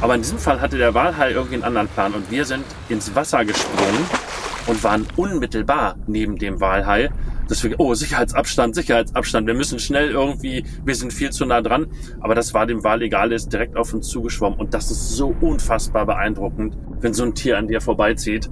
Aber in diesem Fall hatte der Walhai irgendwie einen anderen Plan und wir sind ins Wasser gesprungen und waren unmittelbar neben dem Walhai. Deswegen, oh, Sicherheitsabstand, Sicherheitsabstand, wir müssen schnell irgendwie, wir sind viel zu nah dran. Aber das war dem Wal egal, ist direkt auf uns zugeschwommen. Und das ist so unfassbar beeindruckend, wenn so ein Tier an dir vorbeizieht.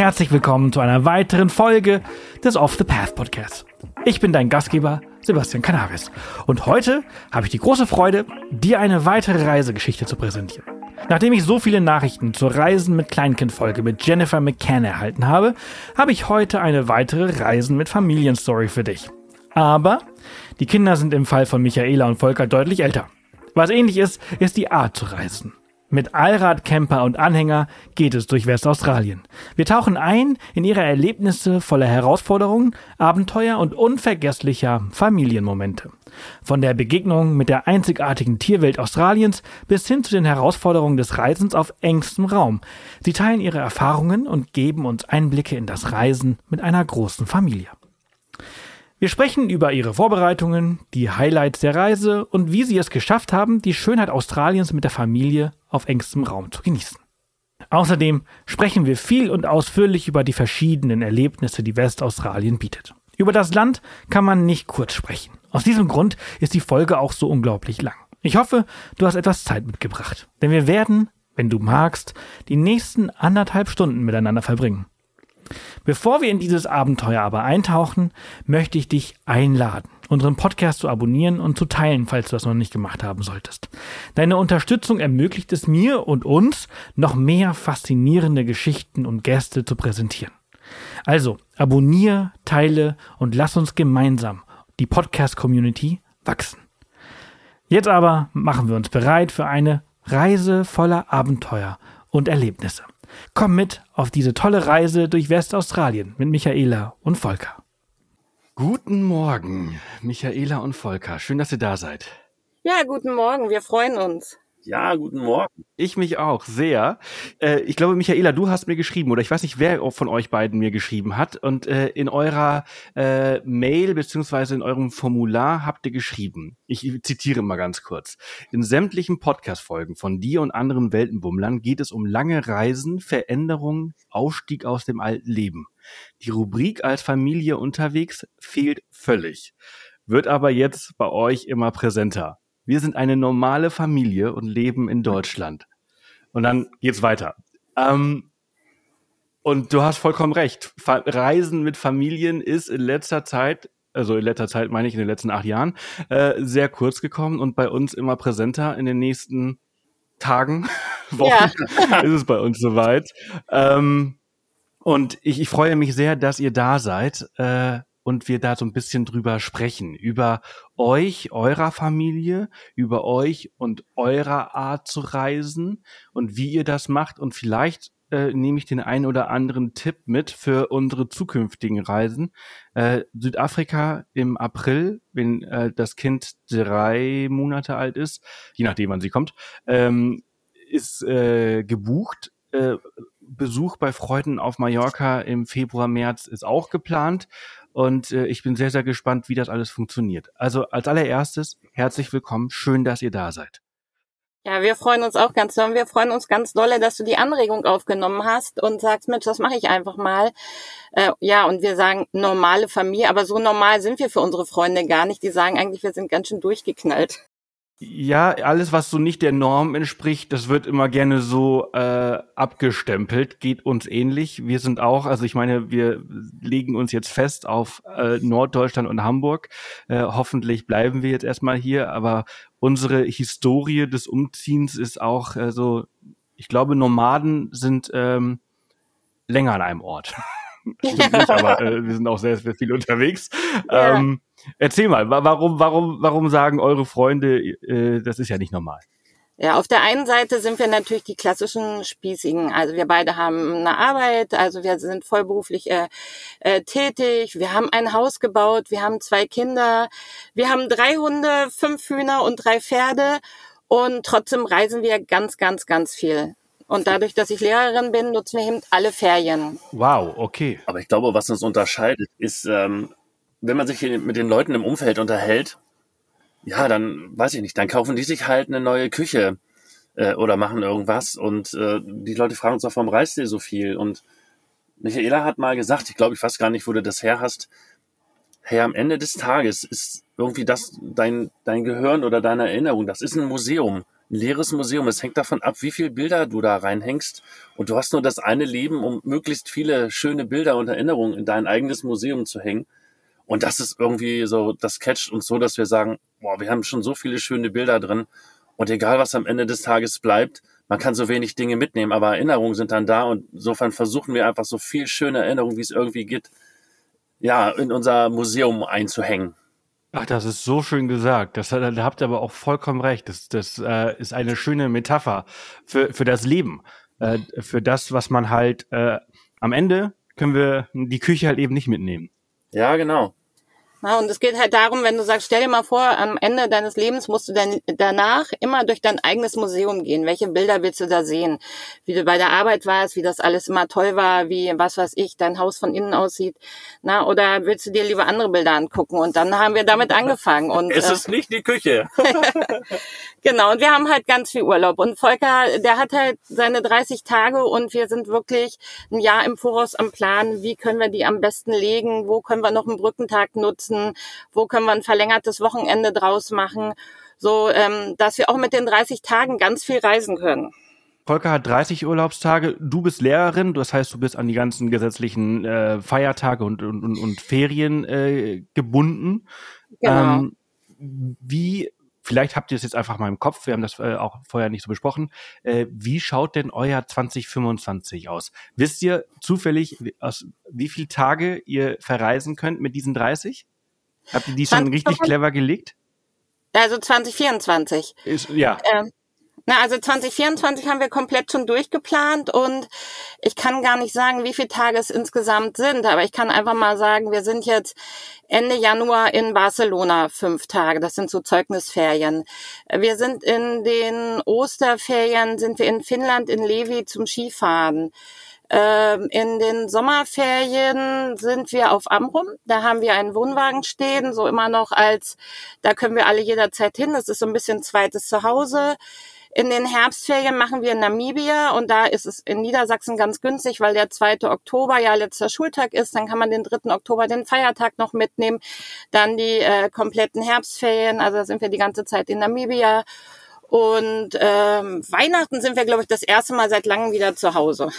Herzlich willkommen zu einer weiteren Folge des Off the Path Podcasts. Ich bin dein Gastgeber Sebastian Cannabis und heute habe ich die große Freude, dir eine weitere Reisegeschichte zu präsentieren. Nachdem ich so viele Nachrichten zur Reisen mit Kleinkind-Folge mit Jennifer McCann erhalten habe, habe ich heute eine weitere Reisen mit Familienstory für dich. Aber die Kinder sind im Fall von Michaela und Volker deutlich älter. Was ähnlich ist, ist die Art zu reisen. Mit Allrad, Camper und Anhänger geht es durch Westaustralien. Wir tauchen ein in ihre Erlebnisse voller Herausforderungen, Abenteuer und unvergesslicher Familienmomente. Von der Begegnung mit der einzigartigen Tierwelt Australiens bis hin zu den Herausforderungen des Reisens auf engstem Raum. Sie teilen ihre Erfahrungen und geben uns Einblicke in das Reisen mit einer großen Familie. Wir sprechen über ihre Vorbereitungen, die Highlights der Reise und wie sie es geschafft haben, die Schönheit Australiens mit der Familie auf engstem Raum zu genießen. Außerdem sprechen wir viel und ausführlich über die verschiedenen Erlebnisse, die Westaustralien bietet. Über das Land kann man nicht kurz sprechen. Aus diesem Grund ist die Folge auch so unglaublich lang. Ich hoffe, du hast etwas Zeit mitgebracht, denn wir werden, wenn du magst, die nächsten anderthalb Stunden miteinander verbringen. Bevor wir in dieses Abenteuer aber eintauchen, möchte ich dich einladen, unseren Podcast zu abonnieren und zu teilen, falls du das noch nicht gemacht haben solltest. Deine Unterstützung ermöglicht es mir und uns, noch mehr faszinierende Geschichten und Gäste zu präsentieren. Also, abonniere, teile und lass uns gemeinsam die Podcast-Community wachsen. Jetzt aber machen wir uns bereit für eine Reise voller Abenteuer und Erlebnisse. Komm mit auf diese tolle Reise durch Westaustralien mit Michaela und Volker. Guten Morgen, Michaela und Volker. Schön, dass ihr da seid. Ja, guten Morgen. Wir freuen uns. Ja, guten Morgen. Ich mich auch sehr. Äh, ich glaube, Michaela, du hast mir geschrieben, oder ich weiß nicht, wer von euch beiden mir geschrieben hat. Und äh, in eurer äh, Mail beziehungsweise in eurem Formular habt ihr geschrieben. Ich zitiere mal ganz kurz. In sämtlichen Podcast-Folgen von dir und anderen Weltenbummlern geht es um lange Reisen, Veränderungen, Aufstieg aus dem alten Leben. Die Rubrik als Familie unterwegs fehlt völlig. Wird aber jetzt bei euch immer präsenter wir sind eine normale Familie und leben in Deutschland. Und dann geht's weiter. Ähm, und du hast vollkommen recht. Reisen mit Familien ist in letzter Zeit, also in letzter Zeit meine ich in den letzten acht Jahren, äh, sehr kurz gekommen und bei uns immer präsenter in den nächsten Tagen, Wochen ja. ist es bei uns soweit. Ähm, und ich, ich freue mich sehr, dass ihr da seid. Äh, und wir da so ein bisschen drüber sprechen. Über euch, eurer Familie, über euch und eurer Art zu reisen und wie ihr das macht. Und vielleicht äh, nehme ich den einen oder anderen Tipp mit für unsere zukünftigen Reisen. Äh, Südafrika im April, wenn äh, das Kind drei Monate alt ist, je nachdem wann sie kommt, ähm, ist äh, gebucht. Äh, Besuch bei Freunden auf Mallorca im Februar, März ist auch geplant. Und äh, ich bin sehr, sehr gespannt, wie das alles funktioniert. Also als allererstes, herzlich willkommen. Schön, dass ihr da seid. Ja, wir freuen uns auch ganz doll. Wir freuen uns ganz dolle, dass du die Anregung aufgenommen hast und sagst, Mensch, das mache ich einfach mal. Äh, ja, und wir sagen normale Familie, aber so normal sind wir für unsere Freunde gar nicht. Die sagen eigentlich, wir sind ganz schön durchgeknallt. Ja, alles, was so nicht der Norm entspricht, das wird immer gerne so äh, abgestempelt. Geht uns ähnlich. Wir sind auch, also ich meine, wir legen uns jetzt fest auf äh, Norddeutschland und Hamburg. Äh, hoffentlich bleiben wir jetzt erstmal hier, aber unsere Historie des Umziehens ist auch, also ich glaube, Nomaden sind ähm, länger an einem Ort. Stimmt nicht, aber äh, wir sind auch sehr, sehr viel unterwegs. Ja. Ähm, erzähl mal, warum, warum, warum sagen eure Freunde, äh, das ist ja nicht normal? Ja, auf der einen Seite sind wir natürlich die klassischen Spießigen. Also wir beide haben eine Arbeit, also wir sind vollberuflich äh, äh, tätig, wir haben ein Haus gebaut, wir haben zwei Kinder, wir haben drei Hunde, fünf Hühner und drei Pferde und trotzdem reisen wir ganz, ganz, ganz viel. Und dadurch, dass ich Lehrerin bin, nutzen wir eben alle Ferien. Wow, okay. Aber ich glaube, was uns unterscheidet, ist, ähm, wenn man sich mit den Leuten im Umfeld unterhält, ja, dann weiß ich nicht, dann kaufen die sich halt eine neue Küche äh, oder machen irgendwas und äh, die Leute fragen uns auch, warum reist ihr so viel? Und Michaela hat mal gesagt, ich glaube, ich weiß gar nicht, wo du das her hast, hey, am Ende des Tages ist irgendwie das dein, dein Gehirn oder deine Erinnerung, das ist ein Museum, ein leeres Museum. Es hängt davon ab, wie viele Bilder du da reinhängst. Und du hast nur das eine Leben, um möglichst viele schöne Bilder und Erinnerungen in dein eigenes Museum zu hängen. Und das ist irgendwie so, das catcht uns so, dass wir sagen, boah, wir haben schon so viele schöne Bilder drin. Und egal, was am Ende des Tages bleibt, man kann so wenig Dinge mitnehmen, aber Erinnerungen sind dann da. Und insofern versuchen wir einfach so viel schöne Erinnerungen, wie es irgendwie geht, ja, in unser Museum einzuhängen. Ach, das ist so schön gesagt. Das, da habt ihr aber auch vollkommen recht. Das, das äh, ist eine schöne Metapher für, für das Leben. Äh, für das, was man halt äh, am Ende können wir die Küche halt eben nicht mitnehmen. Ja, genau. Na, und es geht halt darum, wenn du sagst, stell dir mal vor, am Ende deines Lebens musst du dann danach immer durch dein eigenes Museum gehen. Welche Bilder willst du da sehen? Wie du bei der Arbeit warst, wie das alles immer toll war, wie, was weiß ich, dein Haus von innen aussieht. Na, oder willst du dir lieber andere Bilder angucken? Und dann haben wir damit angefangen. Und, es ist äh, nicht die Küche. genau, und wir haben halt ganz viel Urlaub. Und Volker, der hat halt seine 30 Tage und wir sind wirklich ein Jahr im Voraus am Plan. Wie können wir die am besten legen? Wo können wir noch einen Brückentag nutzen? Nutzen, wo können wir ein verlängertes Wochenende draus machen, so ähm, dass wir auch mit den 30 Tagen ganz viel reisen können. Volker hat 30 Urlaubstage. Du bist Lehrerin, das heißt, du bist an die ganzen gesetzlichen äh, Feiertage und, und, und Ferien äh, gebunden. Genau. Ähm, wie vielleicht habt ihr es jetzt einfach mal im Kopf, wir haben das äh, auch vorher nicht so besprochen. Äh, wie schaut denn euer 2025 aus? Wisst ihr zufällig, aus wie viele Tage ihr verreisen könnt mit diesen 30? Habt ihr die schon richtig clever gelegt? Also 2024. Ist, ja. Ähm, na, also 2024 haben wir komplett schon durchgeplant und ich kann gar nicht sagen, wie viele Tage es insgesamt sind, aber ich kann einfach mal sagen, wir sind jetzt Ende Januar in Barcelona fünf Tage. Das sind so Zeugnisferien. Wir sind in den Osterferien, sind wir in Finnland, in Levi zum Skifahren. Ähm, in den Sommerferien sind wir auf Amrum. Da haben wir einen Wohnwagen stehen, so immer noch als, da können wir alle jederzeit hin. Das ist so ein bisschen zweites Zuhause. In den Herbstferien machen wir in Namibia und da ist es in Niedersachsen ganz günstig, weil der 2. Oktober ja letzter Schultag ist. Dann kann man den 3. Oktober den Feiertag noch mitnehmen. Dann die äh, kompletten Herbstferien, also da sind wir die ganze Zeit in Namibia. Und ähm, Weihnachten sind wir, glaube ich, das erste Mal seit langem wieder zu Hause.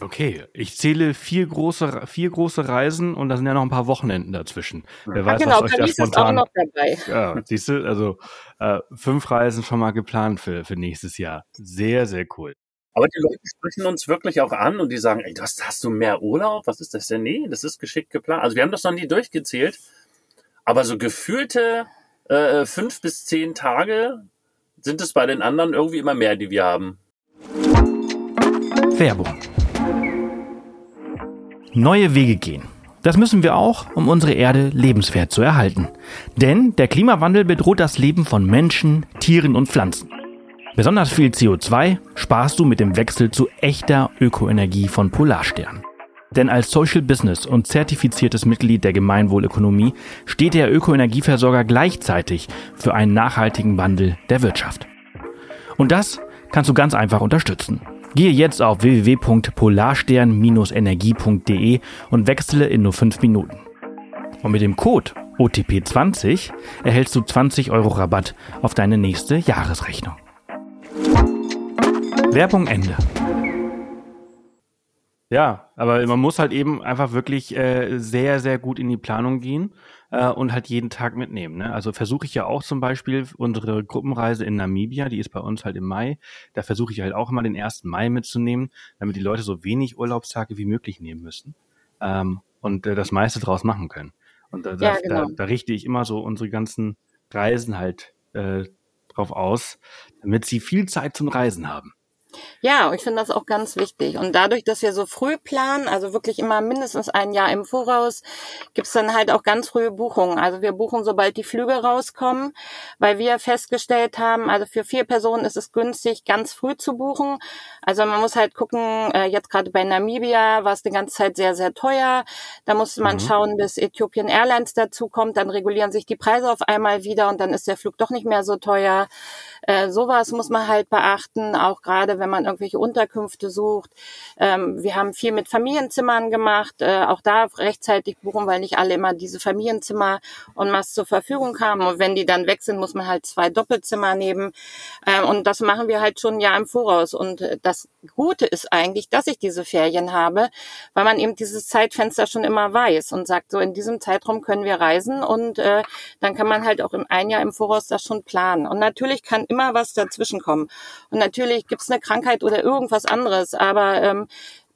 Okay, ich zähle vier große, vier große Reisen und da sind ja noch ein paar Wochenenden dazwischen. Wer weiß, genau, was euch Paris da spontan, ist auch noch dabei. Ja, siehst du, also äh, fünf Reisen schon mal geplant für, für nächstes Jahr. Sehr, sehr cool. Aber die Leute sprechen uns wirklich auch an und die sagen, ey, hast, hast du mehr Urlaub? Was ist das denn? Nee, das ist geschickt geplant. Also wir haben das noch nie durchgezählt, aber so gefühlte äh, fünf bis zehn Tage sind es bei den anderen irgendwie immer mehr, die wir haben. Werbung neue Wege gehen. Das müssen wir auch, um unsere Erde lebenswert zu erhalten. Denn der Klimawandel bedroht das Leben von Menschen, Tieren und Pflanzen. Besonders viel CO2 sparst du mit dem Wechsel zu echter Ökoenergie von Polarstern. Denn als Social Business und zertifiziertes Mitglied der Gemeinwohlökonomie steht der Ökoenergieversorger gleichzeitig für einen nachhaltigen Wandel der Wirtschaft. Und das kannst du ganz einfach unterstützen. Gehe jetzt auf www.polarstern-energie.de und wechsle in nur 5 Minuten. Und mit dem Code OTP20 erhältst du 20 Euro Rabatt auf deine nächste Jahresrechnung. Werbung Ende. Ja, aber man muss halt eben einfach wirklich äh, sehr, sehr gut in die Planung gehen äh, und halt jeden Tag mitnehmen. Ne? Also versuche ich ja auch zum Beispiel unsere Gruppenreise in Namibia, die ist bei uns halt im Mai. Da versuche ich halt auch immer den ersten Mai mitzunehmen, damit die Leute so wenig Urlaubstage wie möglich nehmen müssen ähm, und äh, das meiste draus machen können. Und da, ja, genau. da, da richte ich immer so unsere ganzen Reisen halt äh, drauf aus, damit sie viel Zeit zum Reisen haben. Ja, ich finde das auch ganz wichtig. Und dadurch, dass wir so früh planen, also wirklich immer mindestens ein Jahr im Voraus, gibt's dann halt auch ganz frühe Buchungen. Also wir buchen, sobald die Flüge rauskommen, weil wir festgestellt haben, also für vier Personen ist es günstig, ganz früh zu buchen. Also man muss halt gucken, äh, jetzt gerade bei Namibia war es die ganze Zeit sehr, sehr teuer. Da musste man mhm. schauen, bis Ethiopian Airlines dazu kommt. Dann regulieren sich die Preise auf einmal wieder und dann ist der Flug doch nicht mehr so teuer. Äh, sowas muss man halt beachten, auch gerade wenn man irgendwelche Unterkünfte sucht. Ähm, wir haben viel mit Familienzimmern gemacht, äh, auch da rechtzeitig buchen, weil nicht alle immer diese Familienzimmer und was zur Verfügung haben. Und wenn die dann weg sind, muss man halt zwei Doppelzimmer nehmen. Äh, und das machen wir halt schon ein Jahr im Voraus. Und äh, das Gute ist eigentlich, dass ich diese Ferien habe, weil man eben dieses Zeitfenster schon immer weiß und sagt, so in diesem Zeitraum können wir reisen und äh, dann kann man halt auch im ein Jahr im Voraus das schon planen. Und natürlich kann immer was dazwischen kommen. Und natürlich gibt's eine Krankheit oder irgendwas anderes, aber ähm,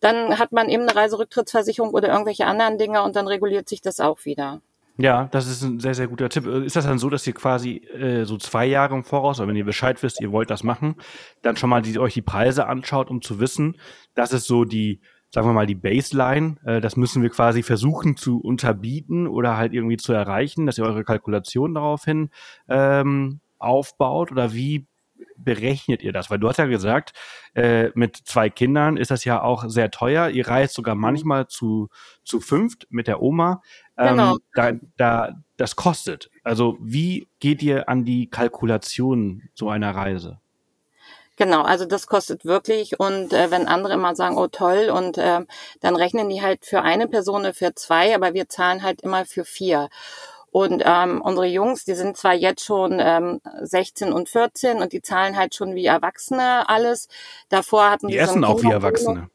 dann hat man eben eine Reiserücktrittsversicherung oder irgendwelche anderen Dinge und dann reguliert sich das auch wieder. Ja, das ist ein sehr, sehr guter Tipp. Ist das dann so, dass ihr quasi äh, so zwei Jahre im Voraus, oder wenn ihr Bescheid wisst, ihr wollt das machen, dann schon mal die, euch die Preise anschaut, um zu wissen, das ist so die, sagen wir mal, die Baseline. Äh, das müssen wir quasi versuchen zu unterbieten oder halt irgendwie zu erreichen, dass ihr eure Kalkulation daraufhin ähm, aufbaut? Oder wie berechnet ihr das? Weil du hast ja gesagt, äh, mit zwei Kindern ist das ja auch sehr teuer. Ihr reist sogar mhm. manchmal zu, zu fünft mit der Oma. Ähm, genau. Da, da, das kostet. Also wie geht ihr an die Kalkulation so einer Reise? Genau, also das kostet wirklich und äh, wenn andere immer sagen, oh toll, und äh, dann rechnen die halt für eine Person für zwei, aber wir zahlen halt immer für vier. Und ähm, unsere Jungs, die sind zwar jetzt schon ähm, 16 und 14 und die zahlen halt schon wie Erwachsene alles. Davor hatten die essen so auch wie Erwachsene.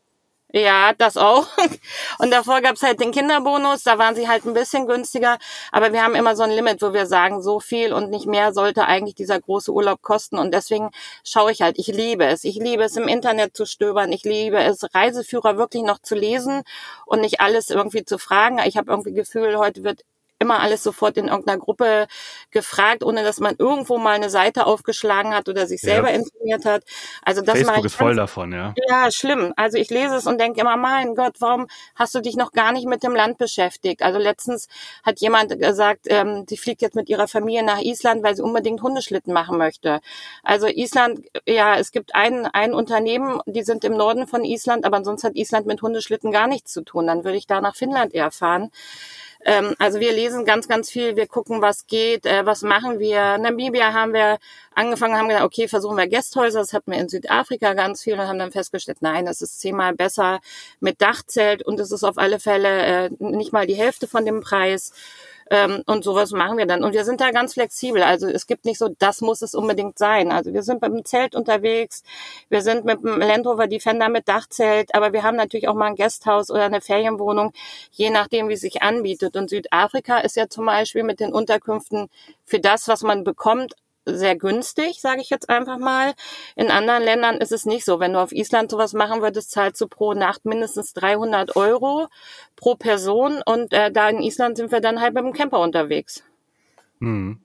Ja, das auch. Und davor gab's halt den Kinderbonus, da waren sie halt ein bisschen günstiger. Aber wir haben immer so ein Limit, wo wir sagen, so viel und nicht mehr sollte eigentlich dieser große Urlaub kosten. Und deswegen schaue ich halt, ich liebe es. Ich liebe es, im Internet zu stöbern. Ich liebe es, Reiseführer wirklich noch zu lesen und nicht alles irgendwie zu fragen. Ich habe irgendwie Gefühl, heute wird immer alles sofort in irgendeiner Gruppe gefragt, ohne dass man irgendwo mal eine Seite aufgeschlagen hat oder sich selber ja. informiert hat. Also das Facebook ist voll davon, ja. Ja, schlimm. Also ich lese es und denke immer, mein Gott, warum hast du dich noch gar nicht mit dem Land beschäftigt? Also letztens hat jemand gesagt, ähm, sie fliegt jetzt mit ihrer Familie nach Island, weil sie unbedingt Hundeschlitten machen möchte. Also Island, ja, es gibt ein, ein Unternehmen, die sind im Norden von Island, aber ansonsten hat Island mit Hundeschlitten gar nichts zu tun. Dann würde ich da nach Finnland eher fahren. Ähm, also wir lesen ganz, ganz viel, wir gucken, was geht, äh, was machen wir. Namibia haben wir angefangen, haben gesagt, okay, versuchen wir Gästhäuser. Das hatten wir in Südafrika ganz viel und haben dann festgestellt, nein, das ist zehnmal besser mit Dachzelt und es ist auf alle Fälle äh, nicht mal die Hälfte von dem Preis. Ähm, und sowas machen wir dann. Und wir sind da ganz flexibel. Also es gibt nicht so, das muss es unbedingt sein. Also wir sind mit dem Zelt unterwegs, wir sind mit dem Land Rover Defender mit Dachzelt, aber wir haben natürlich auch mal ein Gasthaus oder eine Ferienwohnung, je nachdem, wie es sich anbietet. Und Südafrika ist ja zum Beispiel mit den Unterkünften für das, was man bekommt, sehr günstig, sage ich jetzt einfach mal. In anderen Ländern ist es nicht so. Wenn du auf Island sowas machen würdest, zahlst du pro Nacht mindestens 300 Euro pro Person und äh, da in Island sind wir dann halt mit dem Camper unterwegs. Hm.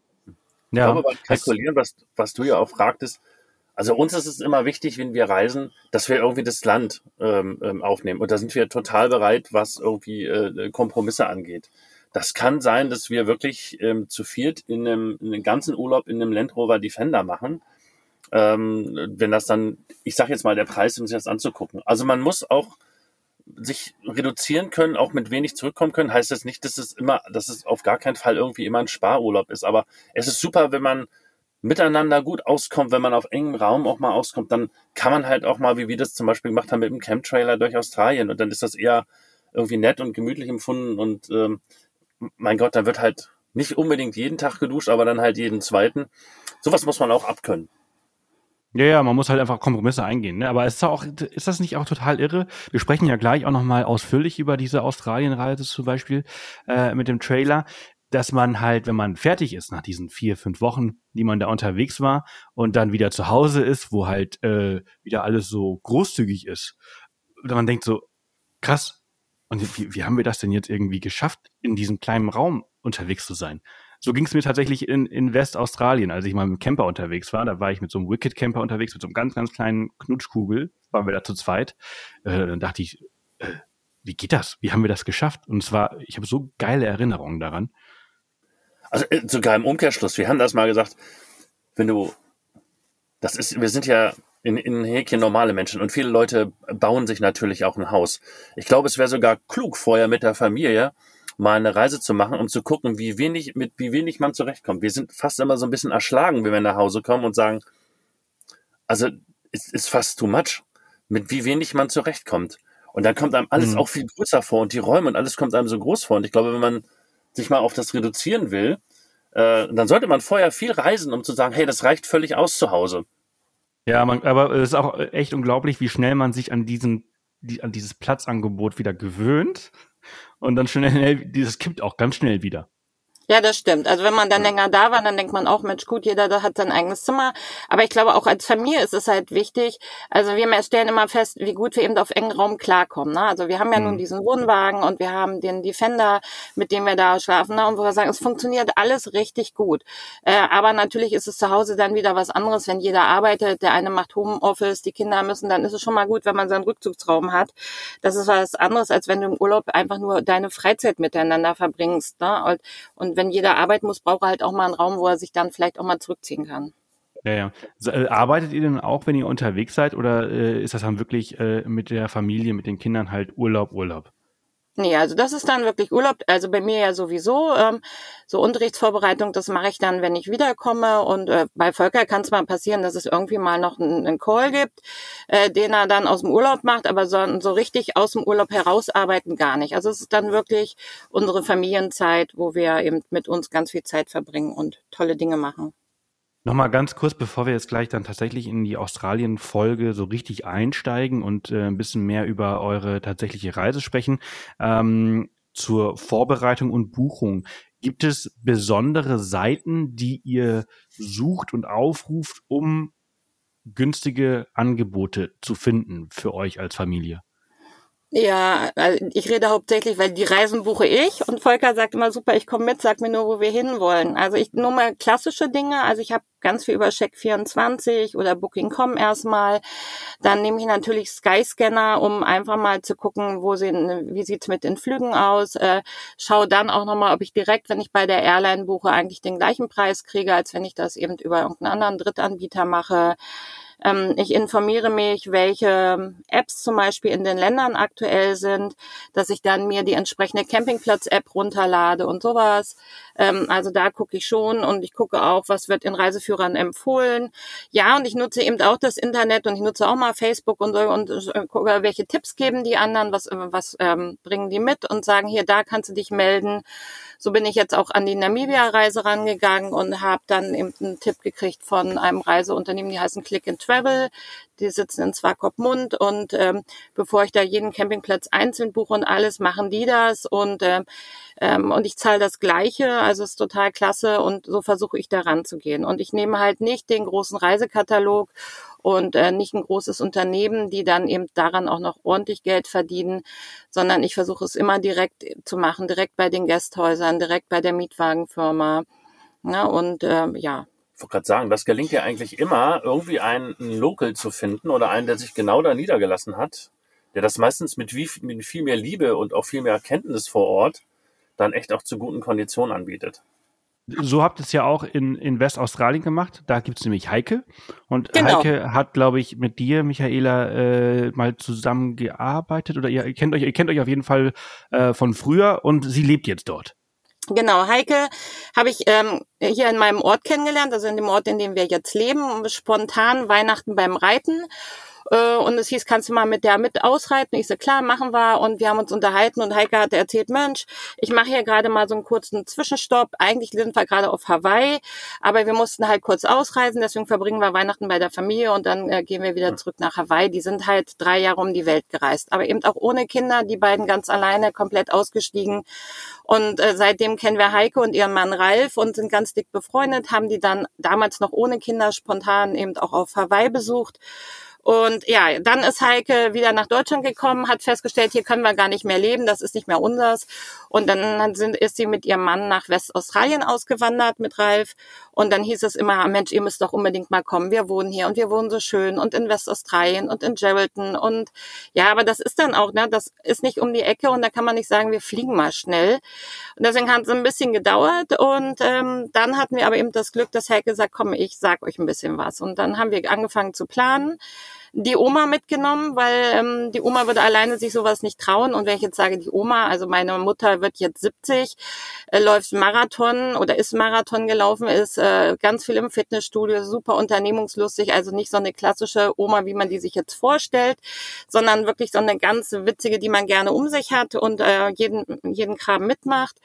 Ja. Ich glaube, beim Kalkulieren, was, was du ja auch fragtest, also uns ist es immer wichtig, wenn wir reisen, dass wir irgendwie das Land ähm, ähm aufnehmen. Und da sind wir total bereit, was irgendwie äh, Kompromisse angeht. Das kann sein, dass wir wirklich ähm, zu viert in einem, in einem ganzen Urlaub in einem Land Rover Defender machen. Ähm, wenn das dann, ich sage jetzt mal, der Preis, um sich das anzugucken. Also man muss auch sich reduzieren können, auch mit wenig zurückkommen können, heißt das nicht, dass es immer, dass es auf gar keinen Fall irgendwie immer ein Sparurlaub ist. Aber es ist super, wenn man miteinander gut auskommt, wenn man auf engem Raum auch mal auskommt, dann kann man halt auch mal, wie wir das zum Beispiel gemacht haben mit dem Camp-Trailer durch Australien und dann ist das eher irgendwie nett und gemütlich empfunden und ähm, mein Gott, da wird halt nicht unbedingt jeden Tag geduscht, aber dann halt jeden zweiten. Sowas muss man auch abkönnen. Ja, ja, man muss halt einfach Kompromisse eingehen. Ne? Aber ist, auch, ist das nicht auch total irre? Wir sprechen ja gleich auch nochmal ausführlich über diese Australienreise zum Beispiel äh, mit dem Trailer, dass man halt, wenn man fertig ist nach diesen vier, fünf Wochen, die man da unterwegs war und dann wieder zu Hause ist, wo halt äh, wieder alles so großzügig ist, man denkt so, krass, und wie, wie haben wir das denn jetzt irgendwie geschafft, in diesem kleinen Raum unterwegs zu sein? So ging es mir tatsächlich in, in Westaustralien, als ich mal mit dem Camper unterwegs war. Da war ich mit so einem Wicked Camper unterwegs, mit so einem ganz, ganz kleinen Knutschkugel. Waren wir da zu zweit. Äh, dann dachte ich, äh, wie geht das? Wie haben wir das geschafft? Und es war, ich habe so geile Erinnerungen daran. Also äh, sogar im Umkehrschluss, wir haben das mal gesagt, wenn du, das ist, wir sind ja in, in Häkchen normale Menschen und viele Leute bauen sich natürlich auch ein Haus. Ich glaube, es wäre sogar klug, vorher mit der Familie mal eine Reise zu machen, um zu gucken, wie wenig, mit wie wenig man zurechtkommt. Wir sind fast immer so ein bisschen erschlagen, wenn wir nach Hause kommen und sagen, also es ist fast too much, mit wie wenig man zurechtkommt. Und dann kommt einem alles mhm. auch viel größer vor und die Räume und alles kommt einem so groß vor. Und ich glaube, wenn man sich mal auf das reduzieren will, äh, dann sollte man vorher viel reisen, um zu sagen, hey, das reicht völlig aus zu Hause. Ja, man, aber es ist auch echt unglaublich, wie schnell man sich an diesen, die, an dieses Platzangebot wieder gewöhnt und dann schnell, dieses kippt auch ganz schnell wieder. Ja, das stimmt. Also wenn man dann länger da war, dann denkt man auch, Mensch, gut, jeder da hat sein eigenes Zimmer. Aber ich glaube, auch als Familie ist es halt wichtig. Also wir stellen immer fest, wie gut wir eben auf engen Raum klarkommen. Ne? Also wir haben ja mhm. nun diesen Wohnwagen und wir haben den Defender, mit dem wir da schlafen. Ne? Und wo wir sagen, es funktioniert alles richtig gut. Äh, aber natürlich ist es zu Hause dann wieder was anderes, wenn jeder arbeitet. Der eine macht Homeoffice, die Kinder müssen, dann ist es schon mal gut, wenn man seinen Rückzugsraum hat. Das ist was anderes, als wenn du im Urlaub einfach nur deine Freizeit miteinander verbringst. Ne? Und, und wenn jeder arbeiten muss, braucht er halt auch mal einen Raum, wo er sich dann vielleicht auch mal zurückziehen kann. Ja, ja. Äh, arbeitet ihr denn auch, wenn ihr unterwegs seid, oder äh, ist das dann wirklich äh, mit der Familie, mit den Kindern halt Urlaub, Urlaub? Nee, also das ist dann wirklich Urlaub. Also bei mir ja sowieso. Ähm, so Unterrichtsvorbereitung, das mache ich dann, wenn ich wiederkomme. Und äh, bei Volker kann es mal passieren, dass es irgendwie mal noch einen, einen Call gibt, äh, den er dann aus dem Urlaub macht, aber so, so richtig aus dem Urlaub herausarbeiten gar nicht. Also es ist dann wirklich unsere Familienzeit, wo wir eben mit uns ganz viel Zeit verbringen und tolle Dinge machen. Nochmal ganz kurz, bevor wir jetzt gleich dann tatsächlich in die Australien-Folge so richtig einsteigen und äh, ein bisschen mehr über eure tatsächliche Reise sprechen. Ähm, zur Vorbereitung und Buchung. Gibt es besondere Seiten, die ihr sucht und aufruft, um günstige Angebote zu finden für euch als Familie? Ja, also ich rede hauptsächlich, weil die Reisen buche ich und Volker sagt immer super, ich komme mit, sag mir nur, wo wir hinwollen. Also ich nur mal klassische Dinge, also ich habe ganz viel über Check24 oder Booking.com erstmal. Dann nehme ich natürlich Skyscanner, um einfach mal zu gucken, wo sie, wie sieht's mit den Flügen aus. Äh, schau dann auch nochmal, ob ich direkt, wenn ich bei der Airline buche, eigentlich den gleichen Preis kriege, als wenn ich das eben über irgendeinen anderen Drittanbieter mache. Ähm, ich informiere mich, welche Apps zum Beispiel in den Ländern aktuell sind, dass ich dann mir die entsprechende Campingplatz-App runterlade und sowas. Ähm, also da gucke ich schon und ich gucke auch, was wird in Reiseführern empfohlen. Ja, und ich nutze eben auch das Internet und ich nutze auch mal Facebook und so und äh, gucke, welche Tipps geben die anderen, was, was ähm, bringen die mit und sagen, hier, da kannst du dich melden. So bin ich jetzt auch an die Namibia-Reise rangegangen und habe dann eben einen Tipp gekriegt von einem Reiseunternehmen, die heißen Click and Travel. Die sitzen in Swakopmund und ähm, bevor ich da jeden Campingplatz einzeln buche und alles, machen die das und ähm, ähm, und ich zahle das Gleiche, also ist total klasse und so versuche ich da ranzugehen. Und ich nehme halt nicht den großen Reisekatalog und äh, nicht ein großes Unternehmen, die dann eben daran auch noch ordentlich Geld verdienen, sondern ich versuche es immer direkt zu machen, direkt bei den Gästhäusern, direkt bei der Mietwagenfirma. Ja, und äh, ja, wollte gerade sagen, das gelingt ja eigentlich immer, irgendwie einen, einen Local zu finden oder einen, der sich genau da niedergelassen hat, der das meistens mit, wie, mit viel mehr Liebe und auch viel mehr Erkenntnis vor Ort dann echt auch zu guten Konditionen anbietet. So habt ihr es ja auch in, in Westaustralien gemacht. Da gibt es nämlich Heike. Und genau. Heike hat, glaube ich, mit dir, Michaela, äh, mal zusammengearbeitet. Oder ihr kennt euch, ihr kennt euch auf jeden Fall äh, von früher und sie lebt jetzt dort. Genau, Heike habe ich ähm, hier in meinem Ort kennengelernt, also in dem Ort, in dem wir jetzt leben, spontan Weihnachten beim Reiten. Äh, und es hieß, kannst du mal mit der mit ausreiten? Ich so, klar, machen wir. Und wir haben uns unterhalten und Heike hatte erzählt, Mensch, ich mache hier gerade mal so einen kurzen Zwischenstopp. Eigentlich sind wir gerade auf Hawaii, aber wir mussten halt kurz ausreisen, deswegen verbringen wir Weihnachten bei der Familie und dann äh, gehen wir wieder zurück nach Hawaii. Die sind halt drei Jahre um die Welt gereist, aber eben auch ohne Kinder, die beiden ganz alleine, komplett ausgestiegen. Und äh, seitdem kennen wir Heike und ihren Mann Ralf und sind ganz dick befreundet, haben die dann damals noch ohne Kinder spontan eben auch auf Hawaii besucht. Und ja, dann ist Heike wieder nach Deutschland gekommen, hat festgestellt, hier können wir gar nicht mehr leben, das ist nicht mehr unseres. Und dann sind, ist sie mit ihrem Mann nach Westaustralien ausgewandert mit Ralf. Und dann hieß es immer, Mensch, ihr müsst doch unbedingt mal kommen. Wir wohnen hier und wir wohnen so schön und in Westaustralien und in Geraldton. Und ja, aber das ist dann auch, ne, das ist nicht um die Ecke und da kann man nicht sagen, wir fliegen mal schnell. Und deswegen hat es ein bisschen gedauert. Und ähm, dann hatten wir aber eben das Glück, dass Heike sagt, komm, ich sag euch ein bisschen was. Und dann haben wir angefangen zu planen die Oma mitgenommen, weil ähm, die Oma würde alleine sich sowas nicht trauen. Und wenn ich jetzt sage, die Oma, also meine Mutter wird jetzt 70, äh, läuft Marathon oder ist Marathon gelaufen, ist äh, ganz viel im Fitnessstudio, super unternehmungslustig, also nicht so eine klassische Oma, wie man die sich jetzt vorstellt, sondern wirklich so eine ganz witzige, die man gerne um sich hat und äh, jeden, jeden Kram mitmacht.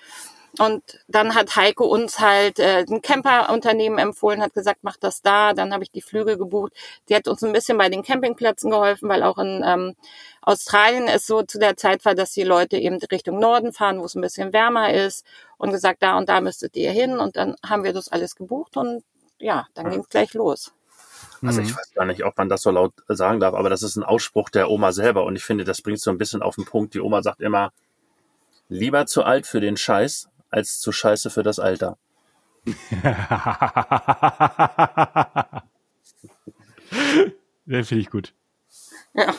Und dann hat Heiko uns halt äh, ein Camperunternehmen empfohlen, hat gesagt, mach das da. Dann habe ich die Flüge gebucht. Die hat uns ein bisschen bei den Campingplätzen geholfen, weil auch in ähm, Australien es so zu der Zeit war, dass die Leute eben Richtung Norden fahren, wo es ein bisschen wärmer ist und gesagt, da und da müsstet ihr hin. Und dann haben wir das alles gebucht und ja, dann ja. ging es gleich los. Also ich mhm. weiß gar nicht, ob man das so laut sagen darf, aber das ist ein Ausspruch der Oma selber und ich finde, das bringt so ein bisschen auf den Punkt. Die Oma sagt immer, lieber zu alt für den Scheiß als zu scheiße für das Alter. Den finde ich gut. Ja.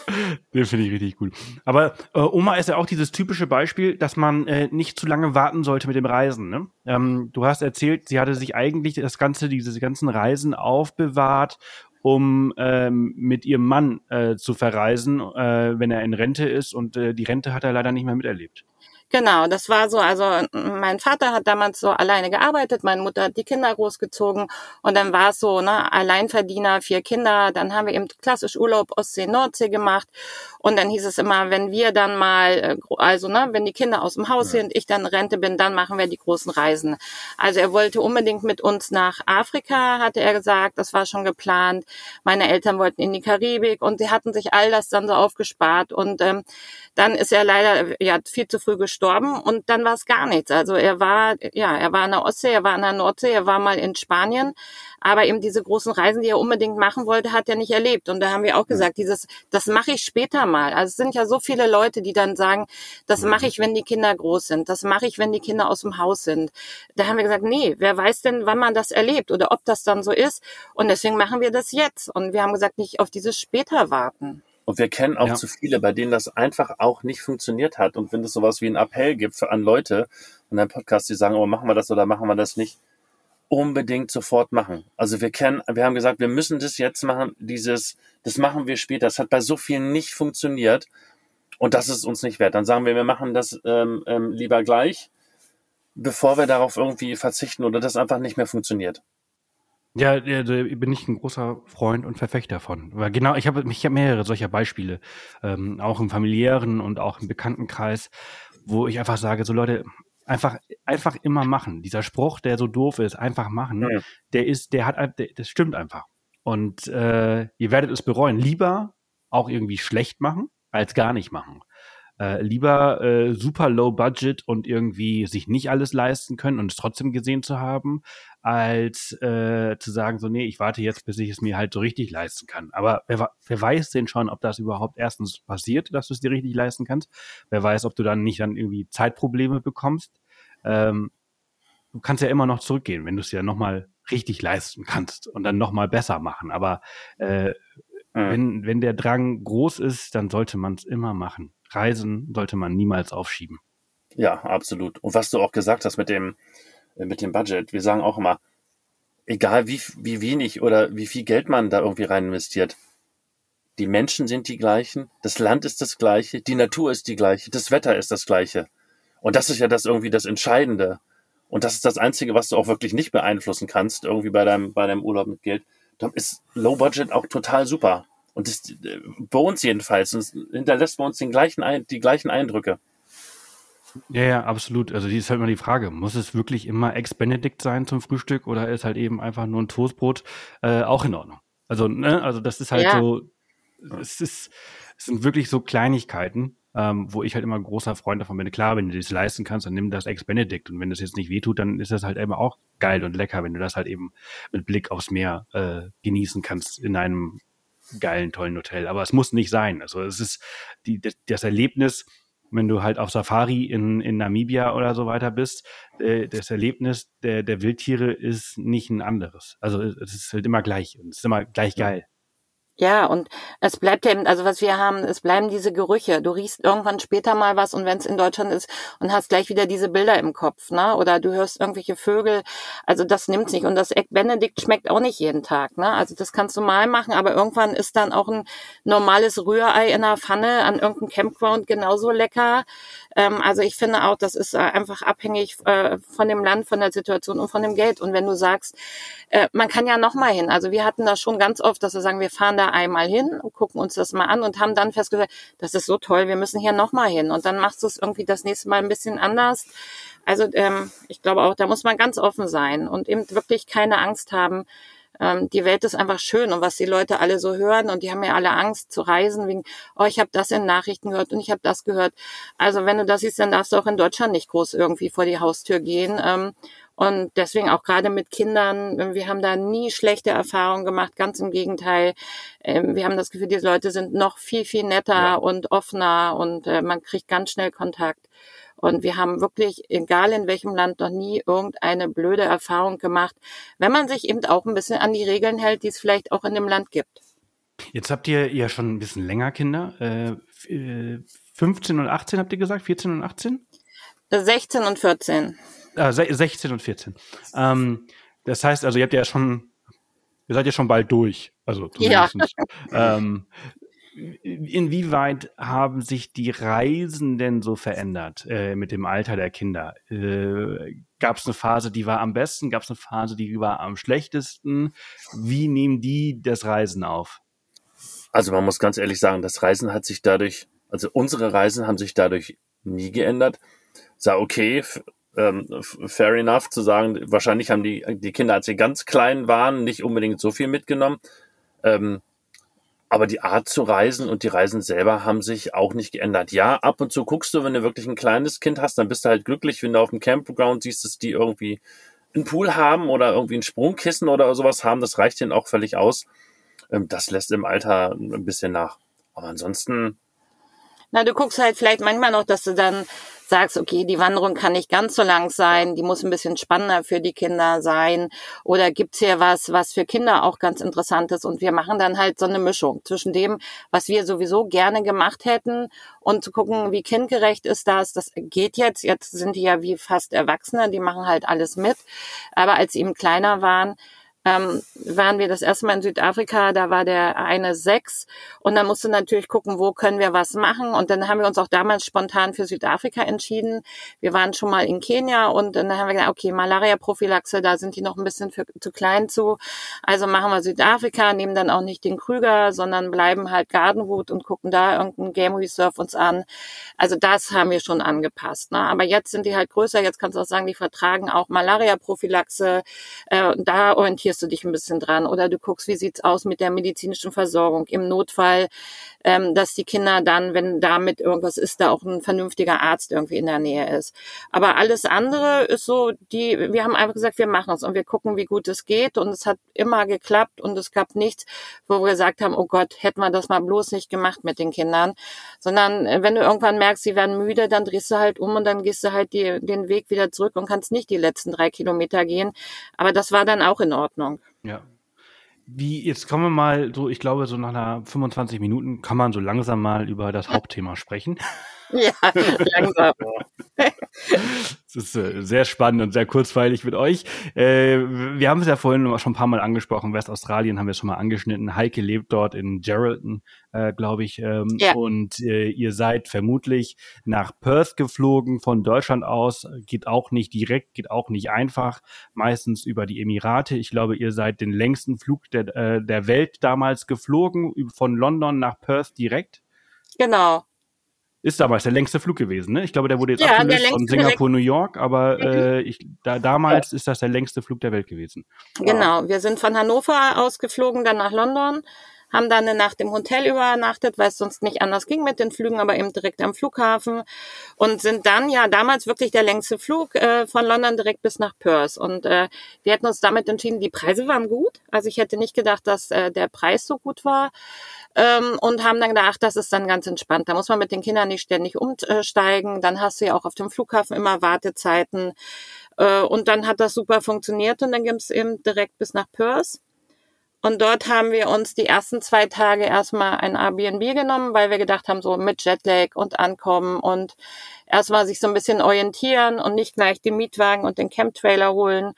Den finde ich richtig gut. Aber äh, Oma ist ja auch dieses typische Beispiel, dass man äh, nicht zu lange warten sollte mit dem Reisen. Ne? Ähm, du hast erzählt, sie hatte sich eigentlich das ganze, diese ganzen Reisen aufbewahrt, um ähm, mit ihrem Mann äh, zu verreisen, äh, wenn er in Rente ist. Und äh, die Rente hat er leider nicht mehr miterlebt. Genau, das war so, also mein Vater hat damals so alleine gearbeitet, meine Mutter hat die Kinder großgezogen und dann war es so, ne, Alleinverdiener, vier Kinder, dann haben wir eben klassisch Urlaub Ostsee, Nordsee gemacht und dann hieß es immer, wenn wir dann mal, äh, also ne, wenn die Kinder aus dem Haus ja. sind, ich dann Rente bin, dann machen wir die großen Reisen. Also er wollte unbedingt mit uns nach Afrika, hatte er gesagt, das war schon geplant. Meine Eltern wollten in die Karibik und sie hatten sich all das dann so aufgespart und ähm, dann ist er leider ja viel zu früh gestorben und dann war es gar nichts. Also er war ja, er war in der Ostsee, er war in der Nordsee, er war mal in Spanien, aber eben diese großen Reisen, die er unbedingt machen wollte, hat er nicht erlebt. Und da haben wir auch gesagt, dieses, das mache ich später mal. Also es sind ja so viele Leute, die dann sagen, das mache ich, wenn die Kinder groß sind, das mache ich, wenn die Kinder aus dem Haus sind. Da haben wir gesagt, nee, wer weiß denn, wann man das erlebt oder ob das dann so ist. Und deswegen machen wir das jetzt. Und wir haben gesagt, nicht auf dieses später warten. Und wir kennen auch ja. zu viele, bei denen das einfach auch nicht funktioniert hat. Und wenn es sowas wie ein Appell gibt für an Leute und ein Podcast, die sagen, oh, machen wir das oder machen wir das nicht, unbedingt sofort machen. Also wir kennen, wir haben gesagt, wir müssen das jetzt machen, dieses, das machen wir später. Das hat bei so vielen nicht funktioniert und das ist uns nicht wert. Dann sagen wir, wir machen das ähm, ähm, lieber gleich, bevor wir darauf irgendwie verzichten oder das einfach nicht mehr funktioniert. Ja, da bin ich ein großer Freund und Verfechter von. Weil genau, ich habe ich hab mehrere solcher Beispiele, ähm, auch im familiären und auch im Bekanntenkreis, wo ich einfach sage, so Leute, einfach einfach immer machen. Dieser Spruch, der so doof ist, einfach machen, ja. der ist, der hat, der, das stimmt einfach. Und äh, ihr werdet es bereuen. Lieber auch irgendwie schlecht machen, als gar nicht machen. Äh, lieber äh, super low budget und irgendwie sich nicht alles leisten können und es trotzdem gesehen zu haben, als äh, zu sagen, so, nee, ich warte jetzt, bis ich es mir halt so richtig leisten kann. Aber wer, wer weiß denn schon, ob das überhaupt erstens passiert, dass du es dir richtig leisten kannst? Wer weiß, ob du dann nicht dann irgendwie Zeitprobleme bekommst? Ähm, du kannst ja immer noch zurückgehen, wenn du es ja nochmal richtig leisten kannst und dann nochmal besser machen. Aber äh, wenn, wenn der Drang groß ist, dann sollte man es immer machen. Reisen sollte man niemals aufschieben. Ja, absolut. Und was du auch gesagt hast mit dem, äh, mit dem Budget, wir sagen auch immer, egal wie, wie wenig oder wie viel Geld man da irgendwie rein investiert, die Menschen sind die gleichen, das Land ist das gleiche, die Natur ist die gleiche, das Wetter ist das gleiche. Und das ist ja das irgendwie das Entscheidende. Und das ist das Einzige, was du auch wirklich nicht beeinflussen kannst, irgendwie bei deinem, bei deinem Urlaub mit Geld. Da ist Low Budget auch total super. Und das, äh, bei uns jedenfalls, und hinterlässt bei uns den gleichen, die gleichen Eindrücke. Ja, ja, absolut. Also die ist halt immer die Frage, muss es wirklich immer Ex-Benedict sein zum Frühstück oder ist halt eben einfach nur ein Toastbrot äh, auch in Ordnung? Also, ne, also das ist halt ja. so, es ist, es sind wirklich so Kleinigkeiten, ähm, wo ich halt immer großer Freund davon bin. Klar, wenn du das leisten kannst, dann nimm das Ex-Benedict und wenn das jetzt nicht wehtut, dann ist das halt immer auch geil und lecker, wenn du das halt eben mit Blick aufs Meer äh, genießen kannst in einem geilen, tollen Hotel. Aber es muss nicht sein. Also es ist die, das Erlebnis, wenn du halt auf Safari in, in Namibia oder so weiter bist, äh, das Erlebnis der, der Wildtiere ist nicht ein anderes. Also es ist halt immer gleich und es ist immer gleich geil. Ja, und es bleibt eben, also was wir haben, es bleiben diese Gerüche. Du riechst irgendwann später mal was und wenn es in Deutschland ist und hast gleich wieder diese Bilder im Kopf, ne? Oder du hörst irgendwelche Vögel. Also das nimmt's nicht. Und das Egg Benedict schmeckt auch nicht jeden Tag, ne? Also das kannst du mal machen, aber irgendwann ist dann auch ein normales Rührei in einer Pfanne an irgendeinem Campground genauso lecker. Ähm, also ich finde auch, das ist äh, einfach abhängig äh, von dem Land, von der Situation und von dem Geld. Und wenn du sagst, äh, man kann ja noch mal hin. Also wir hatten das schon ganz oft, dass wir sagen, wir fahren da einmal hin, gucken uns das mal an und haben dann festgestellt, das ist so toll, wir müssen hier noch mal hin. Und dann machst du es irgendwie das nächste Mal ein bisschen anders. Also ähm, ich glaube auch, da muss man ganz offen sein und eben wirklich keine Angst haben, ähm, die Welt ist einfach schön und was die Leute alle so hören und die haben ja alle Angst zu reisen wegen, oh, ich habe das in Nachrichten gehört und ich habe das gehört. Also wenn du das siehst, dann darfst du auch in Deutschland nicht groß irgendwie vor die Haustür gehen. Ähm, und deswegen auch gerade mit Kindern, wir haben da nie schlechte Erfahrungen gemacht, ganz im Gegenteil. Ähm, wir haben das Gefühl, die Leute sind noch viel, viel netter ja. und offener und äh, man kriegt ganz schnell Kontakt. Und wir haben wirklich, egal in welchem Land, noch nie irgendeine blöde Erfahrung gemacht, wenn man sich eben auch ein bisschen an die Regeln hält, die es vielleicht auch in dem Land gibt. Jetzt habt ihr ja schon ein bisschen länger Kinder. Äh, 15 äh, und 18 habt ihr gesagt? 14 und 18? 16 und 14. Ah, 16 und 14. Ähm, das heißt also, ihr habt ja schon, ihr seid ja schon bald durch. Also ja. ähm, Inwieweit haben sich die Reisen denn so verändert äh, mit dem Alter der Kinder? Äh, Gab es eine Phase, die war am besten? Gab es eine Phase, die war am schlechtesten? Wie nehmen die das Reisen auf? Also man muss ganz ehrlich sagen, das Reisen hat sich dadurch, also unsere Reisen haben sich dadurch nie geändert. Sag okay, ähm, fair enough zu sagen, wahrscheinlich haben die, die Kinder, als sie ganz klein waren, nicht unbedingt so viel mitgenommen. Ähm, aber die Art zu reisen und die Reisen selber haben sich auch nicht geändert. Ja, ab und zu guckst du, wenn du wirklich ein kleines Kind hast, dann bist du halt glücklich, wenn du auf dem Campground siehst, dass die irgendwie einen Pool haben oder irgendwie ein Sprungkissen oder sowas haben. Das reicht denen auch völlig aus. Ähm, das lässt im Alter ein bisschen nach. Aber ansonsten. Na, du guckst halt vielleicht manchmal noch, dass du dann sagst, okay, die Wanderung kann nicht ganz so lang sein, die muss ein bisschen spannender für die Kinder sein. Oder gibt's hier was, was für Kinder auch ganz interessant ist? Und wir machen dann halt so eine Mischung zwischen dem, was wir sowieso gerne gemacht hätten und zu gucken, wie kindgerecht ist das. Das geht jetzt. Jetzt sind die ja wie fast Erwachsene, die machen halt alles mit. Aber als sie eben kleiner waren, ähm, waren wir das erste Mal in Südafrika, da war der eine sechs und dann musste natürlich gucken, wo können wir was machen und dann haben wir uns auch damals spontan für Südafrika entschieden. Wir waren schon mal in Kenia und dann haben wir gesagt, okay, Malaria-Prophylaxe, da sind die noch ein bisschen für, zu klein zu, also machen wir Südafrika, nehmen dann auch nicht den Krüger, sondern bleiben halt Gardenwood und gucken da irgendein Game Reserve uns an. Also das haben wir schon angepasst. Ne? Aber jetzt sind die halt größer, jetzt kannst du auch sagen, die vertragen auch Malaria-Prophylaxe, äh, da orientierst orientierst du dich ein bisschen dran oder du guckst, wie sieht's aus mit der medizinischen Versorgung im Notfall, ähm, dass die Kinder dann, wenn damit irgendwas ist, da auch ein vernünftiger Arzt irgendwie in der Nähe ist. Aber alles andere ist so, die, wir haben einfach gesagt, wir machen es und wir gucken, wie gut es geht und es hat immer geklappt und es gab nichts, wo wir gesagt haben, oh Gott, hätten wir das mal bloß nicht gemacht mit den Kindern, sondern äh, wenn du irgendwann merkst, sie werden müde, dann drehst du halt um und dann gehst du halt die, den Weg wieder zurück und kannst nicht die letzten drei Kilometer gehen. Aber das war dann auch in Ordnung. Ordnung. Ja. Wie, jetzt kommen wir mal so, ich glaube, so nach einer 25 Minuten kann man so langsam mal über das Hauptthema sprechen. Ja, langsam. Es ist äh, sehr spannend und sehr kurzweilig mit euch. Äh, wir haben es ja vorhin schon ein paar Mal angesprochen. Westaustralien haben wir schon mal angeschnitten. Heike lebt dort in Geraldton, äh, glaube ich. Ähm, ja. Und ihr seid vermutlich nach Perth geflogen von Deutschland aus. Geht auch nicht direkt, geht auch nicht einfach. Meistens über die Emirate. Ich glaube, ihr seid den längsten Flug der, der Welt damals geflogen, von London nach Perth direkt. Genau. Ist damals der längste Flug gewesen, ne? Ich glaube, der wurde jetzt ja, abgelöst von Singapur, New York, aber mhm. äh, ich, da, damals ist das der längste Flug der Welt gewesen. Genau, wir sind von Hannover ausgeflogen, dann nach London, haben dann eine Nacht im Hotel übernachtet, weil es sonst nicht anders ging mit den Flügen, aber eben direkt am Flughafen und sind dann ja damals wirklich der längste Flug äh, von London direkt bis nach Perth. Und äh, wir hätten uns damit entschieden, die Preise waren gut. Also ich hätte nicht gedacht, dass äh, der Preis so gut war ähm, und haben dann gedacht, das ist dann ganz entspannt. Da muss man mit den Kindern nicht ständig umsteigen. Dann hast du ja auch auf dem Flughafen immer Wartezeiten. Äh, und dann hat das super funktioniert und dann ging es eben direkt bis nach Perth. Und dort haben wir uns die ersten zwei Tage erstmal ein Airbnb genommen, weil wir gedacht haben, so mit Jetlag und Ankommen und erstmal sich so ein bisschen orientieren und nicht gleich den Mietwagen und den Camptrailer holen.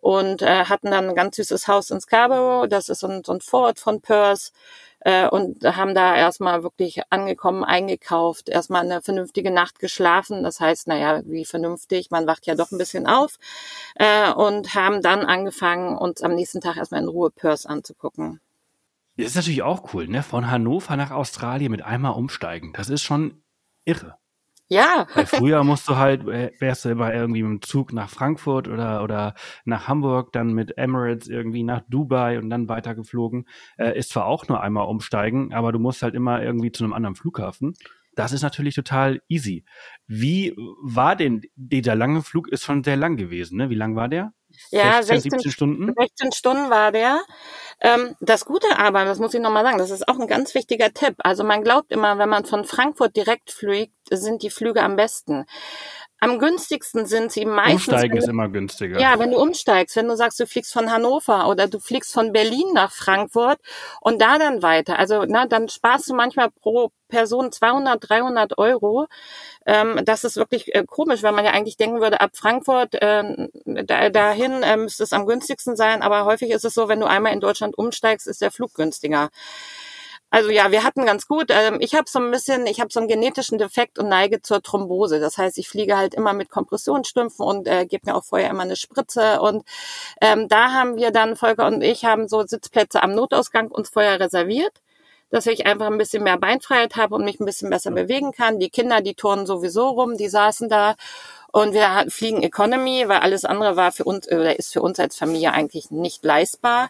Und äh, hatten dann ein ganz süßes Haus in Scarborough, das ist so ein, so ein Vorort von Perth äh, und haben da erstmal wirklich angekommen, eingekauft, erstmal eine vernünftige Nacht geschlafen. Das heißt, naja, wie vernünftig, man wacht ja doch ein bisschen auf äh, und haben dann angefangen, uns am nächsten Tag erstmal in Ruhe Perth anzugucken. Das ist natürlich auch cool, ne? Von Hannover nach Australien mit einmal umsteigen. Das ist schon irre. Ja. Weil früher musst du halt, äh, wärst du immer irgendwie mit dem Zug nach Frankfurt oder, oder nach Hamburg, dann mit Emirates irgendwie nach Dubai und dann weitergeflogen. Äh, ist zwar auch nur einmal umsteigen, aber du musst halt immer irgendwie zu einem anderen Flughafen. Das ist natürlich total easy. Wie war denn, dieser lange Flug ist schon sehr lang gewesen, ne? Wie lang war der? Ja, 16, 16 17 Stunden? 16 Stunden war der. Ähm, das Gute aber, das muss ich nochmal sagen, das ist auch ein ganz wichtiger Tipp. Also man glaubt immer, wenn man von Frankfurt direkt fliegt, sind die Flüge am besten. Am günstigsten sind sie meistens. Umsteigen ist immer günstiger. Ja, wenn du umsteigst, wenn du sagst, du fliegst von Hannover oder du fliegst von Berlin nach Frankfurt und da dann weiter. Also, na, dann sparst du manchmal pro Person 200, 300 Euro. Ähm, das ist wirklich äh, komisch, weil man ja eigentlich denken würde, ab Frankfurt äh, da, dahin äh, müsste es am günstigsten sein. Aber häufig ist es so, wenn du einmal in Deutschland umsteigst, ist der Flug günstiger. Also ja, wir hatten ganz gut. Ähm, ich habe so ein bisschen, ich habe so einen genetischen Defekt und neige zur Thrombose. Das heißt, ich fliege halt immer mit Kompressionsstümpfen und äh, gebe mir auch vorher immer eine Spritze. Und ähm, da haben wir dann, Volker und ich, haben so Sitzplätze am Notausgang uns vorher reserviert dass ich einfach ein bisschen mehr Beinfreiheit habe und mich ein bisschen besser bewegen kann. Die Kinder, die turnen sowieso rum, die saßen da und wir fliegen Economy, weil alles andere war für uns oder ist für uns als Familie eigentlich nicht leistbar.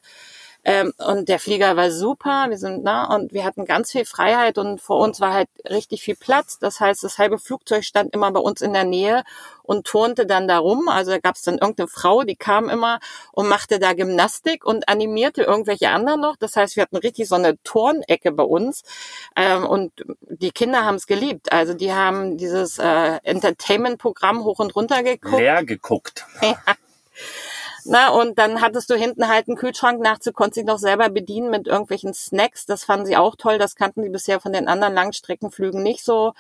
Ähm, und der Flieger war super. Wir sind na und wir hatten ganz viel Freiheit und vor uns war halt richtig viel Platz. Das heißt, das halbe Flugzeug stand immer bei uns in der Nähe und turnte dann darum. Also da gab es dann irgendeine Frau, die kam immer und machte da Gymnastik und animierte irgendwelche anderen noch. Das heißt, wir hatten richtig so eine Turnecke bei uns. Ähm, und die Kinder haben es geliebt. Also die haben dieses äh, Entertainment-Programm hoch und runter geguckt. Leer geguckt. Ja. Na, und dann hattest du hinten halt einen Kühlschrank, nachts du konntest dich noch selber bedienen mit irgendwelchen Snacks. Das fanden sie auch toll. Das kannten sie bisher von den anderen Langstreckenflügen nicht so.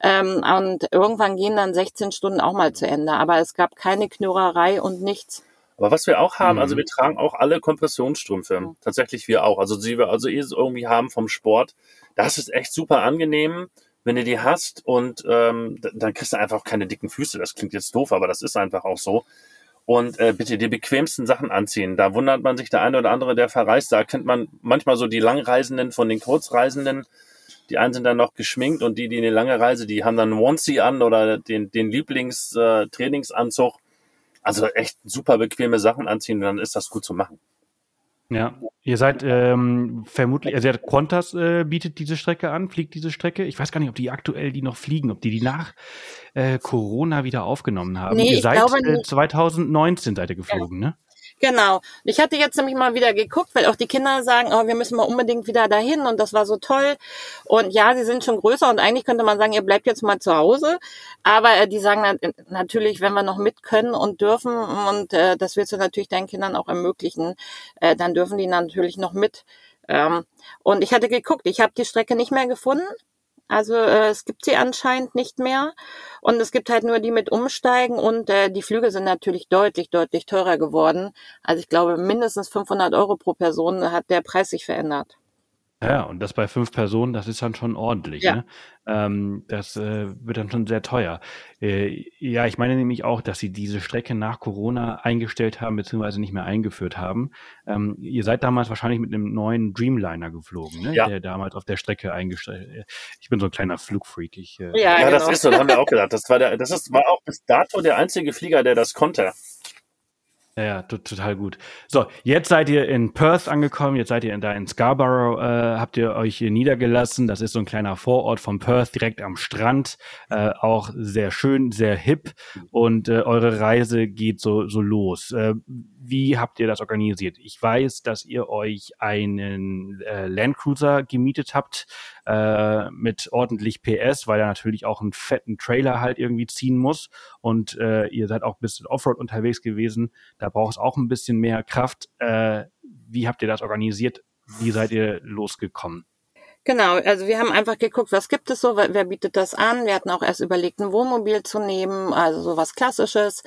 Ähm, und irgendwann gehen dann 16 Stunden auch mal zu Ende. Aber es gab keine Knurrerei und nichts. Aber was wir auch haben, also mhm. wir tragen auch alle Kompressionsstrümpfe. Mhm. Tatsächlich wir auch. Also die wir also eh irgendwie haben vom Sport. Das ist echt super angenehm wenn du die hast und ähm, dann kriegst du einfach keine dicken Füße. Das klingt jetzt doof, aber das ist einfach auch so und äh, bitte die bequemsten Sachen anziehen. Da wundert man sich der eine oder andere, der verreist. Da kennt man manchmal so die Langreisenden von den Kurzreisenden. Die einen sind dann noch geschminkt und die, die eine lange Reise, die haben dann Onesie an oder den, den Lieblings-Trainingsanzug. Äh, also echt super bequeme Sachen anziehen, dann ist das gut zu machen. Ja, ihr seid ähm, vermutlich, also Qantas äh, bietet diese Strecke an, fliegt diese Strecke. Ich weiß gar nicht, ob die aktuell die noch fliegen, ob die die nach äh, Corona wieder aufgenommen haben. Nee, ihr seid äh, 2019 seid ihr geflogen, ja. ne? Genau. Ich hatte jetzt nämlich mal wieder geguckt, weil auch die Kinder sagen, oh, wir müssen mal unbedingt wieder dahin und das war so toll. Und ja, sie sind schon größer und eigentlich könnte man sagen, ihr bleibt jetzt mal zu Hause. Aber äh, die sagen natürlich, wenn wir noch mit können und dürfen und äh, das willst du natürlich deinen Kindern auch ermöglichen, äh, dann dürfen die natürlich noch mit. Ähm, und ich hatte geguckt, ich habe die Strecke nicht mehr gefunden. Also äh, es gibt sie anscheinend nicht mehr. Und es gibt halt nur die mit Umsteigen und äh, die Flüge sind natürlich deutlich, deutlich teurer geworden. Also ich glaube, mindestens 500 Euro pro Person hat der Preis sich verändert. Ja, und das bei fünf Personen, das ist dann schon ordentlich. Ja. Ne? Ähm, das äh, wird dann schon sehr teuer. Äh, ja, ich meine nämlich auch, dass sie diese Strecke nach Corona eingestellt haben, beziehungsweise nicht mehr eingeführt haben. Ähm, ihr seid damals wahrscheinlich mit einem neuen Dreamliner geflogen, ne? Ja. der damals auf der Strecke eingestellt äh, Ich bin so ein kleiner Flugfreak. Ich, äh, ja, ja genau. das ist so, das haben wir auch gedacht. Das war, der, das ist, war auch bis dato der einzige Flieger, der das konnte. Ja, total gut. So, jetzt seid ihr in Perth angekommen, jetzt seid ihr in, da in Scarborough, äh, habt ihr euch hier niedergelassen. Das ist so ein kleiner Vorort von Perth, direkt am Strand. Äh, auch sehr schön, sehr hip. Und äh, eure Reise geht so, so los. Äh, wie habt ihr das organisiert? Ich weiß, dass ihr euch einen äh, Landcruiser gemietet habt äh, mit ordentlich PS, weil er natürlich auch einen fetten Trailer halt irgendwie ziehen muss. Und äh, ihr seid auch ein bisschen Offroad unterwegs gewesen. Da braucht es auch ein bisschen mehr Kraft. Äh, wie habt ihr das organisiert? Wie seid ihr losgekommen? Genau, also wir haben einfach geguckt, was gibt es so, wer bietet das an. Wir hatten auch erst überlegt, ein Wohnmobil zu nehmen, also sowas Klassisches.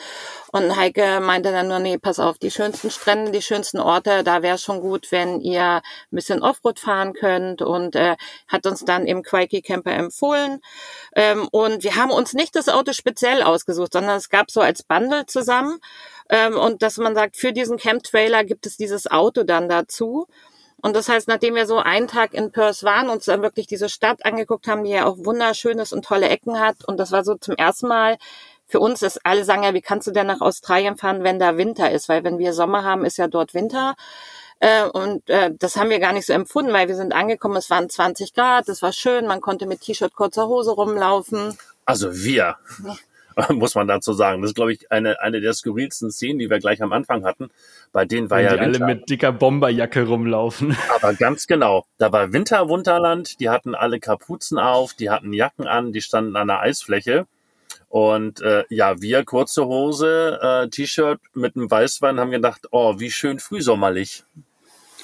Und Heike meinte dann nur, nee, pass auf, die schönsten Strände, die schönsten Orte, da wäre schon gut, wenn ihr ein bisschen Offroad fahren könnt und äh, hat uns dann im Quikey Camper empfohlen. Ähm, und wir haben uns nicht das Auto speziell ausgesucht, sondern es gab so als Bundle zusammen. Ähm, und dass man sagt, für diesen Camp-Trailer gibt es dieses Auto dann dazu. Und das heißt, nachdem wir so einen Tag in Perth waren, uns dann wirklich diese Stadt angeguckt haben, die ja auch wunderschönes und tolle Ecken hat. Und das war so zum ersten Mal für uns ist, alle sagen ja, wie kannst du denn nach Australien fahren, wenn da Winter ist? Weil wenn wir Sommer haben, ist ja dort Winter. Äh, und äh, das haben wir gar nicht so empfunden, weil wir sind angekommen, es waren 20 Grad, es war schön, man konnte mit T-Shirt, kurzer Hose rumlaufen. Also wir. muss man dazu sagen. Das ist, glaube ich, eine, eine der skurrilsten Szenen, die wir gleich am Anfang hatten. Bei denen war Wenn ja die alle mit dicker Bomberjacke rumlaufen. Aber ganz genau. Da war Winterwunderland, die hatten alle Kapuzen auf, die hatten Jacken an, die standen an der Eisfläche. Und äh, ja, wir kurze Hose, äh, T-Shirt mit einem Weißwein haben gedacht, oh, wie schön frühsommerlich.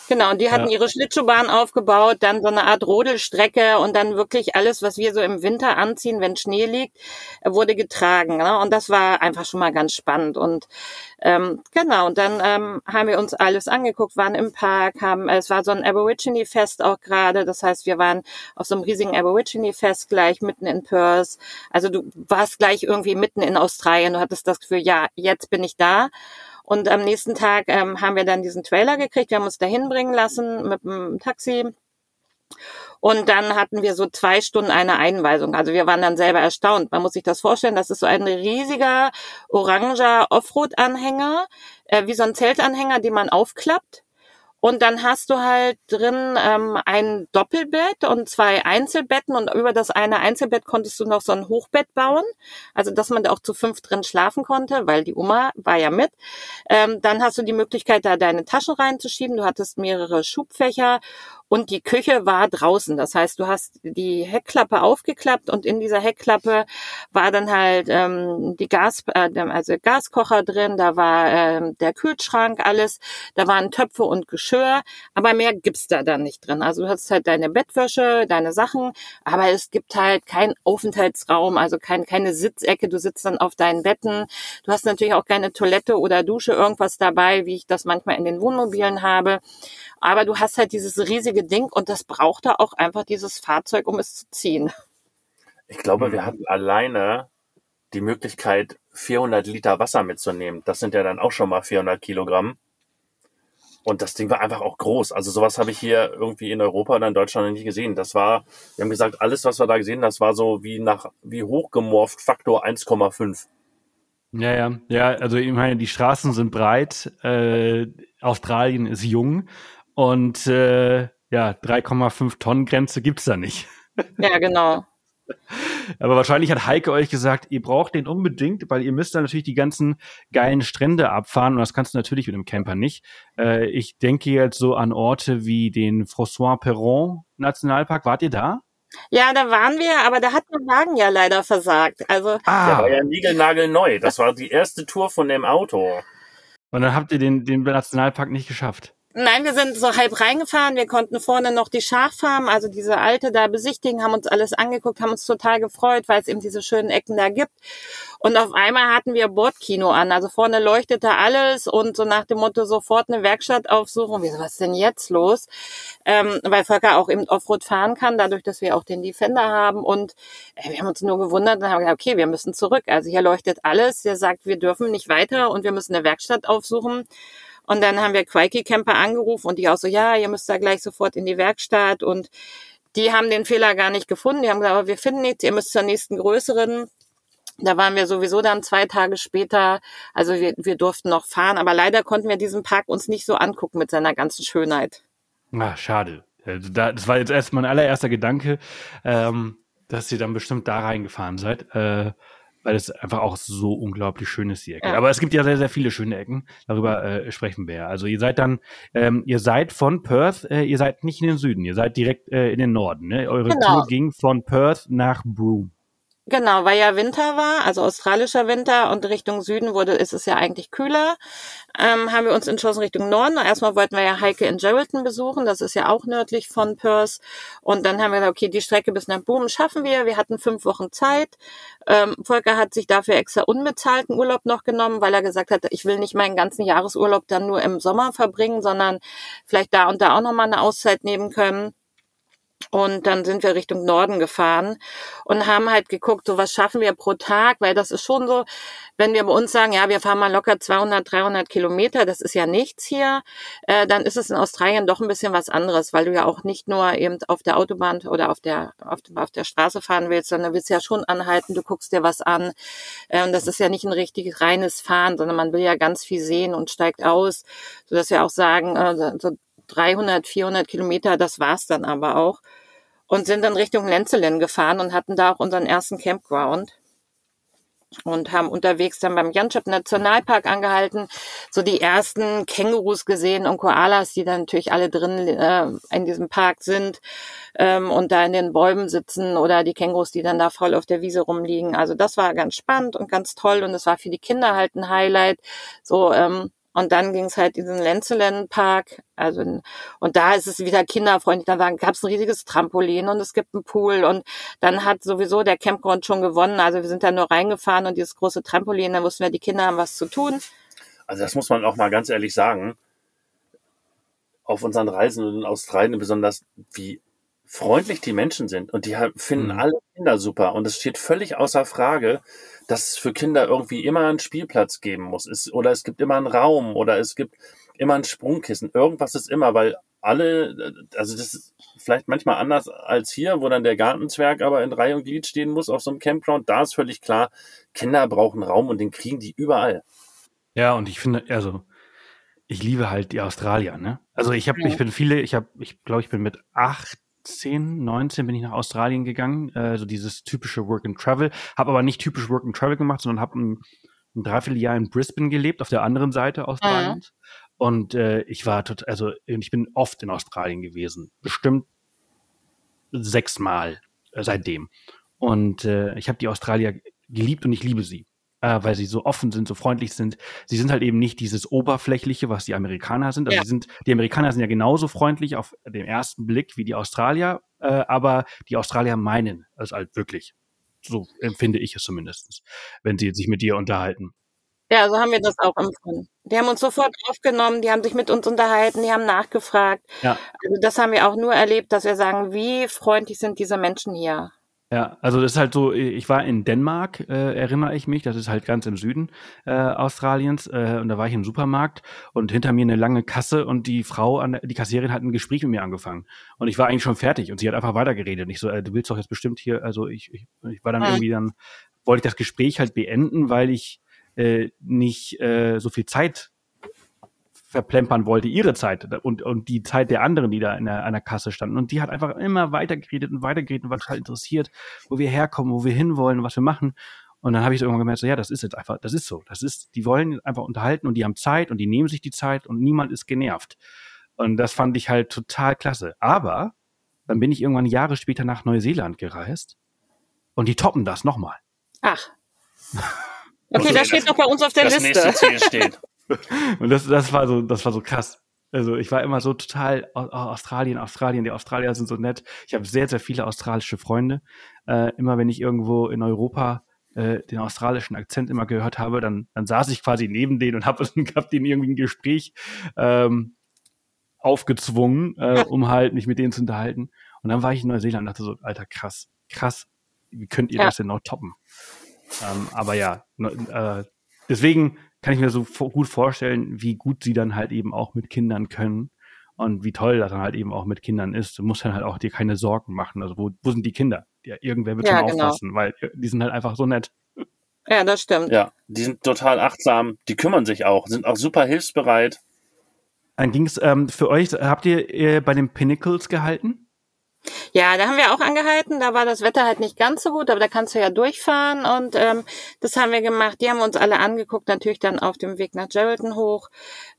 Genau, und die hatten ja. ihre Schlittschuhbahn aufgebaut, dann so eine Art Rodelstrecke und dann wirklich alles, was wir so im Winter anziehen, wenn Schnee liegt, wurde getragen. Ne? Und das war einfach schon mal ganz spannend. Und ähm, genau, und dann ähm, haben wir uns alles angeguckt, waren im Park, haben, es war so ein Aborigine-Fest auch gerade. Das heißt, wir waren auf so einem riesigen Aborigine-Fest gleich mitten in Perth. Also du warst gleich irgendwie mitten in Australien. Du hattest das Gefühl, ja, jetzt bin ich da. Und am nächsten Tag ähm, haben wir dann diesen Trailer gekriegt. Wir haben uns dahin bringen lassen mit dem Taxi. Und dann hatten wir so zwei Stunden eine Einweisung. Also wir waren dann selber erstaunt. Man muss sich das vorstellen, das ist so ein riesiger oranger Offroad-Anhänger, äh, wie so ein Zeltanhänger, den man aufklappt. Und dann hast du halt drin ähm, ein Doppelbett und zwei Einzelbetten und über das eine Einzelbett konntest du noch so ein Hochbett bauen, also dass man da auch zu fünf drin schlafen konnte, weil die Oma war ja mit. Ähm, dann hast du die Möglichkeit, da deine Taschen reinzuschieben. Du hattest mehrere Schubfächer und die Küche war draußen. Das heißt, du hast die Heckklappe aufgeklappt und in dieser Heckklappe war dann halt ähm, die Gas, äh, also Gaskocher drin, da war äh, der Kühlschrank, alles, da waren Töpfe und Geschirr, aber mehr gibt's da dann nicht drin. Also du hast halt deine Bettwäsche, deine Sachen, aber es gibt halt keinen Aufenthaltsraum, also kein, keine Sitzecke, du sitzt dann auf deinen Betten. Du hast natürlich auch keine Toilette oder Dusche, irgendwas dabei, wie ich das manchmal in den Wohnmobilen habe. Aber du hast halt dieses riesige Ding und das braucht da auch einfach dieses Fahrzeug, um es zu ziehen. Ich glaube, wir hatten alleine die Möglichkeit, 400 Liter Wasser mitzunehmen. Das sind ja dann auch schon mal 400 Kilogramm. Und das Ding war einfach auch groß. Also sowas habe ich hier irgendwie in Europa oder in Deutschland noch nicht gesehen. Das war, wir haben gesagt, alles, was wir da gesehen, das war so wie nach, wie hochgemorpht Faktor 1,5. Ja, ja, ja. Also ich meine, die Straßen sind breit. Äh, Australien ist jung und äh, ja, 3,5 Tonnen Grenze gibt's da nicht. Ja, genau. Aber wahrscheinlich hat Heike euch gesagt, ihr braucht den unbedingt, weil ihr müsst dann natürlich die ganzen geilen Strände abfahren und das kannst du natürlich mit dem Camper nicht. Äh, ich denke jetzt so an Orte wie den François Perron Nationalpark. Wart ihr da? Ja, da waren wir, aber da hat der Wagen ja leider versagt. Also ah. Der war ja niegelnagelneu. Das war die erste Tour von dem Auto. Und dann habt ihr den, den Nationalpark nicht geschafft. Nein, wir sind so halb reingefahren. Wir konnten vorne noch die Schaffarm, also diese alte da besichtigen, haben uns alles angeguckt, haben uns total gefreut, weil es eben diese schönen Ecken da gibt. Und auf einmal hatten wir Bordkino an. Also vorne leuchtete alles und so nach dem Motto sofort eine Werkstatt aufsuchen. Wir so, was ist denn jetzt los? Ähm, weil Volker auch eben Offroad fahren kann, dadurch, dass wir auch den Defender haben. Und äh, wir haben uns nur gewundert und haben gesagt, okay, wir müssen zurück. Also hier leuchtet alles. Der sagt, wir dürfen nicht weiter und wir müssen eine Werkstatt aufsuchen. Und dann haben wir Quikey Camper angerufen und die auch so, ja, ihr müsst da gleich sofort in die Werkstatt. Und die haben den Fehler gar nicht gefunden. Die haben gesagt, aber wir finden nichts, ihr müsst zur nächsten größeren. Da waren wir sowieso dann zwei Tage später, also wir, wir durften noch fahren, aber leider konnten wir diesen Park uns nicht so angucken mit seiner ganzen Schönheit. Ah, schade. Also das war jetzt erst mein allererster Gedanke, ähm, dass ihr dann bestimmt da reingefahren seid, äh, weil es einfach auch so unglaublich schön ist, die Ecke. Ja. Aber es gibt ja sehr, sehr viele schöne Ecken. Darüber äh, sprechen wir ja. Also ihr seid dann, ähm, ihr seid von Perth, äh, ihr seid nicht in den Süden, ihr seid direkt äh, in den Norden. Ne? Eure genau. Tour ging von Perth nach Broome. Genau, weil ja Winter war, also australischer Winter und Richtung Süden wurde, ist es ja eigentlich kühler, ähm, haben wir uns entschlossen Richtung Norden. Erstmal wollten wir ja Heike in Geraldton besuchen, das ist ja auch nördlich von Perth. Und dann haben wir gesagt, okay, die Strecke bis nach Boom schaffen wir. Wir hatten fünf Wochen Zeit. Ähm, Volker hat sich dafür extra unbezahlten Urlaub noch genommen, weil er gesagt hat, ich will nicht meinen ganzen Jahresurlaub dann nur im Sommer verbringen, sondern vielleicht da und da auch nochmal eine Auszeit nehmen können. Und dann sind wir Richtung Norden gefahren und haben halt geguckt, so was schaffen wir pro Tag, weil das ist schon so, wenn wir bei uns sagen, ja, wir fahren mal locker 200, 300 Kilometer, das ist ja nichts hier, äh, dann ist es in Australien doch ein bisschen was anderes, weil du ja auch nicht nur eben auf der Autobahn oder auf der, auf, auf der Straße fahren willst, sondern du willst ja schon anhalten, du guckst dir was an. Äh, und das ist ja nicht ein richtig reines Fahren, sondern man will ja ganz viel sehen und steigt aus, sodass wir auch sagen, äh, so 300, 400 Kilometer, das war's dann aber auch. Und sind dann Richtung Lenzelen gefahren und hatten da auch unseren ersten Campground. Und haben unterwegs dann beim Janschap Nationalpark angehalten, so die ersten Kängurus gesehen und Koalas, die dann natürlich alle drin äh, in diesem Park sind ähm, und da in den Bäumen sitzen oder die Kängurus, die dann da voll auf der Wiese rumliegen. Also das war ganz spannend und ganz toll und es war für die Kinder halt ein Highlight. So ähm, und dann ging es halt in den Lenzelen Park. Also, und da ist es wieder kinderfreundlich. Da gab es ein riesiges Trampolin und es gibt einen Pool. Und dann hat sowieso der Campground schon gewonnen. Also wir sind da nur reingefahren und dieses große Trampolin, da wussten wir, die Kinder haben was zu tun. Also das muss man auch mal ganz ehrlich sagen. Auf unseren Reisen in Australien besonders, wie freundlich die Menschen sind. Und die finden mhm. alle Kinder super. Und es steht völlig außer Frage, dass es für Kinder irgendwie immer einen Spielplatz geben muss. Es, oder es gibt immer einen Raum oder es gibt immer ein Sprungkissen. Irgendwas ist immer, weil alle, also das ist vielleicht manchmal anders als hier, wo dann der Gartenzwerg aber in Reihe und Glied stehen muss auf so einem Campground. Da ist völlig klar, Kinder brauchen Raum und den kriegen die überall. Ja, und ich finde, also ich liebe halt die Australier, ne? Also ich habe, ich bin viele, ich habe, ich glaube, ich bin mit acht 18, 19 bin ich nach Australien gegangen, äh, so dieses typische Work and Travel, habe aber nicht typisch Work and Travel gemacht, sondern habe ein, ein Dreivierteljahr in Brisbane gelebt, auf der anderen Seite Australiens. Mhm. Und äh, ich war total, also ich bin oft in Australien gewesen, bestimmt sechsmal äh, seitdem. Und äh, ich habe die Australier geliebt und ich liebe sie äh, weil sie so offen sind, so freundlich sind. Sie sind halt eben nicht dieses Oberflächliche, was die Amerikaner sind. Also ja. sie sind, die Amerikaner sind ja genauso freundlich auf den ersten Blick wie die Australier, äh, aber die Australier meinen es halt wirklich. So empfinde ich es zumindest, wenn sie sich mit dir unterhalten. Ja, so haben wir das auch empfunden. Die haben uns sofort aufgenommen, die haben sich mit uns unterhalten, die haben nachgefragt. Ja. Also das haben wir auch nur erlebt, dass wir sagen, wie freundlich sind diese Menschen hier. Ja, also das ist halt so, ich war in Dänemark, äh, erinnere ich mich, das ist halt ganz im Süden äh, Australiens äh, und da war ich im Supermarkt und hinter mir eine lange Kasse und die Frau, an der, die Kassierin hat ein Gespräch mit mir angefangen. Und ich war eigentlich schon fertig und sie hat einfach weitergeredet. Und ich so, äh, du willst doch jetzt bestimmt hier, also ich, ich, ich war dann irgendwie dann, wollte ich das Gespräch halt beenden, weil ich äh, nicht äh, so viel Zeit verplempern wollte, ihre Zeit und, und die Zeit der anderen, die da in der, an der Kasse standen. Und die hat einfach immer weitergeredet und weitergeredet und war total interessiert, wo wir herkommen, wo wir hinwollen, was wir machen. Und dann habe ich so irgendwann gemerkt, so, ja, das ist jetzt einfach, das ist so. Das ist, die wollen einfach unterhalten und die haben Zeit und die nehmen sich die Zeit und niemand ist genervt. Und das fand ich halt total klasse. Aber dann bin ich irgendwann Jahre später nach Neuseeland gereist und die toppen das nochmal. Ach. Okay, das steht noch bei uns auf der das Liste. Nächste Ziel steht. Und das, das war so, das war so krass. Also ich war immer so total oh, Australien, Australien, die Australier sind so nett. Ich habe sehr, sehr viele australische Freunde. Äh, immer wenn ich irgendwo in Europa äh, den australischen Akzent immer gehört habe, dann, dann saß ich quasi neben denen und habe hab denen irgendwie ein Gespräch ähm, aufgezwungen, äh, um halt mich mit denen zu unterhalten. Und dann war ich in Neuseeland und dachte so, Alter, krass, krass, wie könnt ihr ja. das denn noch toppen? Ähm, aber ja, äh, deswegen kann ich mir so gut vorstellen, wie gut sie dann halt eben auch mit Kindern können und wie toll das dann halt eben auch mit Kindern ist. Du musst dann halt auch dir keine Sorgen machen. Also wo, wo sind die Kinder? Ja, irgendwer wird ja, schon genau. aufpassen, weil die sind halt einfach so nett. Ja, das stimmt. Ja, die sind total achtsam, die kümmern sich auch, sind auch super hilfsbereit. Dann ging's ähm, für euch, habt ihr äh, bei den Pinnacles gehalten? Ja, da haben wir auch angehalten. Da war das Wetter halt nicht ganz so gut, aber da kannst du ja durchfahren und ähm, das haben wir gemacht. Die haben uns alle angeguckt, natürlich dann auf dem Weg nach Geraldton hoch.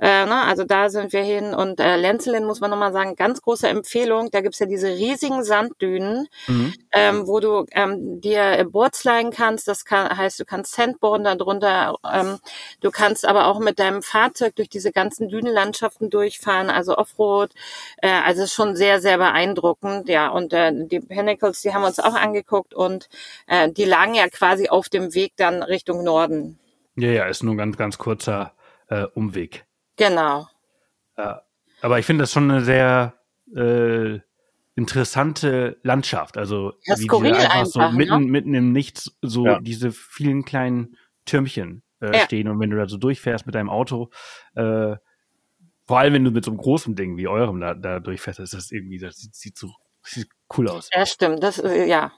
Äh, ne, also da sind wir hin und äh, Lenzelin muss man nochmal sagen, ganz große Empfehlung. Da gibt's ja diese riesigen Sanddünen, mhm. ähm, wo du ähm, dir Boards leihen kannst. Das kann, heißt, du kannst Sandboarden darunter. Ähm, du kannst aber auch mit deinem Fahrzeug durch diese ganzen Dünenlandschaften durchfahren, also Offroad. Äh, also schon sehr, sehr beeindruckend ja, und äh, die Pinnacles, die haben wir uns auch angeguckt und äh, die lagen ja quasi auf dem Weg dann Richtung Norden. Ja, ja, ist nur ein ganz, ganz kurzer äh, Umweg. Genau. Ja, aber ich finde das schon eine sehr äh, interessante Landschaft. Also ja, wie einfach, einfach, so mitten, ne? mitten im Nichts so ja. diese vielen kleinen Türmchen äh, ja. stehen und wenn du da so durchfährst mit deinem Auto, äh, vor allem wenn du mit so einem großen Ding wie eurem da, da durchfährst, ist das irgendwie, das sieht, sieht so Sieht cool aus. Ja, stimmt. Das, äh, ja.